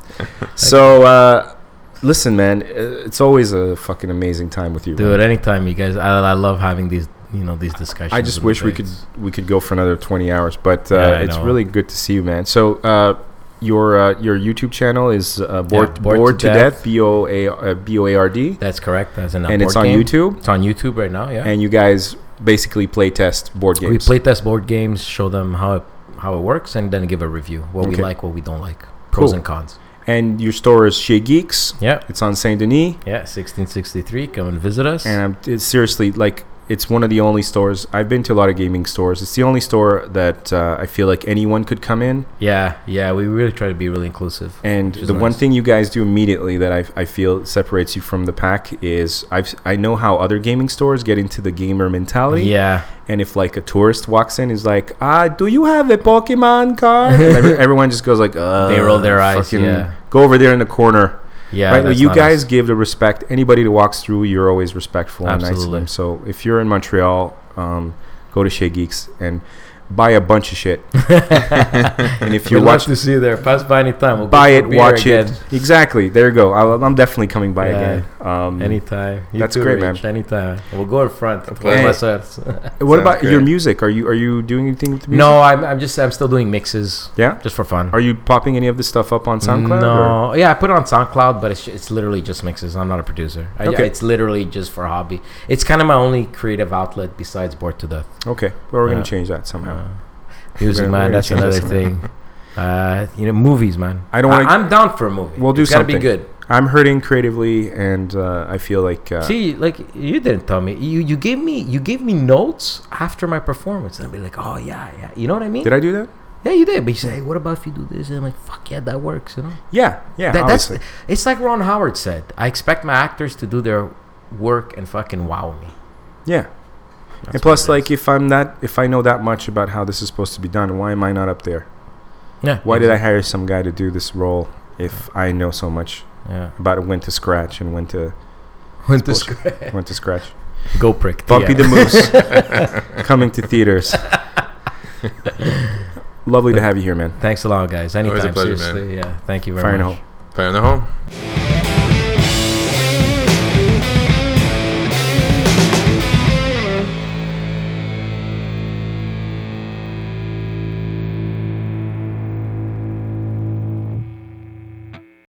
S1: So, uh, listen, man, uh, it's always a fucking amazing time with you. man.
S4: Dude, anytime you guys. I, I love having these. You know these discussions.
S1: I just wish we could we could go for another twenty hours, but uh,
S4: Yeah,
S1: it's
S4: know.
S1: really good to see you, man. So, uh, your uh, your YouTube channel is uh, bored,
S4: Yeah, Bored
S1: bored,
S4: to
S1: to
S4: Death.
S1: B O A uh, B O A R D,
S4: That's correct. That's an
S1: and it's on
S4: game.
S1: YouTube.
S4: It's on YouTube right now. Yeah.
S1: And you guys basically play test board games.
S4: We play test board games, show them how it, how it works, and then give a review. What we like, what we don't like, pros
S1: Cool.
S4: and cons.
S1: and your store is Chez Geeks.
S4: Yeah.
S1: It's on Saint Denis.
S4: Yeah. 1663. Come and visit us.
S1: and I'm it's seriously like it's one of the only stores I've been to a lot of gaming stores. It's the only store that uh, I feel like anyone could come in.
S4: yeah. Yeah. We really try to be really inclusive.
S1: And the one thing you guys do immediately that I, I feel separates you from the pack is I've I know how other gaming stores get into the gamer mentality.
S4: Yeah.
S1: And if like a tourist walks in, is like, ah, do you have a Pokemon card? *laughs* Every, everyone just goes like, uh,
S4: They roll their eyes, yeah.
S1: Go over there in the corner.
S4: Yeah.
S1: right? Well, you guys give the respect. Anybody that walks through, you're always respectful and nice to them. So if you're in Montreal, um, go to Chez Geeks and buy a bunch of shit. *laughs* and if you watch,
S4: to see you there. Pass by anytime. We'll
S1: buy it, watch
S4: again.
S1: it. Exactly. There you go. I'll, I'm definitely coming by
S4: Yeah.
S1: again. Um,
S4: Anytime. You
S1: That's
S4: too,
S1: great, man.
S4: Rich, Anytime. We'll go in front.
S2: pleasure.
S4: Unless us.
S1: what
S2: Sounds
S1: about your music? Are you are you doing anything with the music?
S4: no, I'm, I'm just I'm still doing mixes
S1: Yeah.
S4: just for fun.
S1: Are you popping any of this stuff up on SoundCloud? or-
S4: No, yeah, I put it on SoundCloud, but it's it's literally just mixes. I'm not a producer. I,
S1: Okay.
S4: It's literally just for hobby. It's kind of my only creative outlet besides Board to Death.
S1: Okay. Well, we're
S4: Yeah.
S1: gonna change that somehow.
S4: Music, man, that's another thing. Uh, you know, movies, man.
S1: I don't wanna-
S4: I, am down for a movie.
S1: We'll do
S4: it's gotta
S1: something.
S4: be good.
S1: I'm hurting creatively, and uh, I feel like uh,
S4: See, like you didn't tell me. You you gave me you gave me notes after my performance, and I'd be like, oh yeah, yeah. You know what I mean?
S1: did I do that?
S4: Yeah, you did. But you say, hey, what about if you do this? And I'm like, fuck yeah, that works. You know.
S1: Yeah. Yeah.
S4: That, that's it's like Ron Howard said. I expect my actors to do their work and fucking wow me.
S1: yeah.
S4: That's
S1: and plus, like, if I'm that, if I know that much about how this is supposed to be done, why am I not up there?
S4: yeah.
S1: Why did I hire some guy to do this role if I know so much
S4: Yeah.
S1: about when to scratch and when to
S4: Went to scratch.
S1: when to scratch?
S4: Go prick.
S1: Bumpy
S4: Yeah.
S1: the Moose *laughs* coming to theaters. lovely to have you here, man.
S4: Thanks a lot, guys. Anytime.
S2: Always a pleasure, man.
S4: seriously, yeah. Thank you very
S1: Fire in the
S4: much.
S1: hole.
S2: Fire in the home.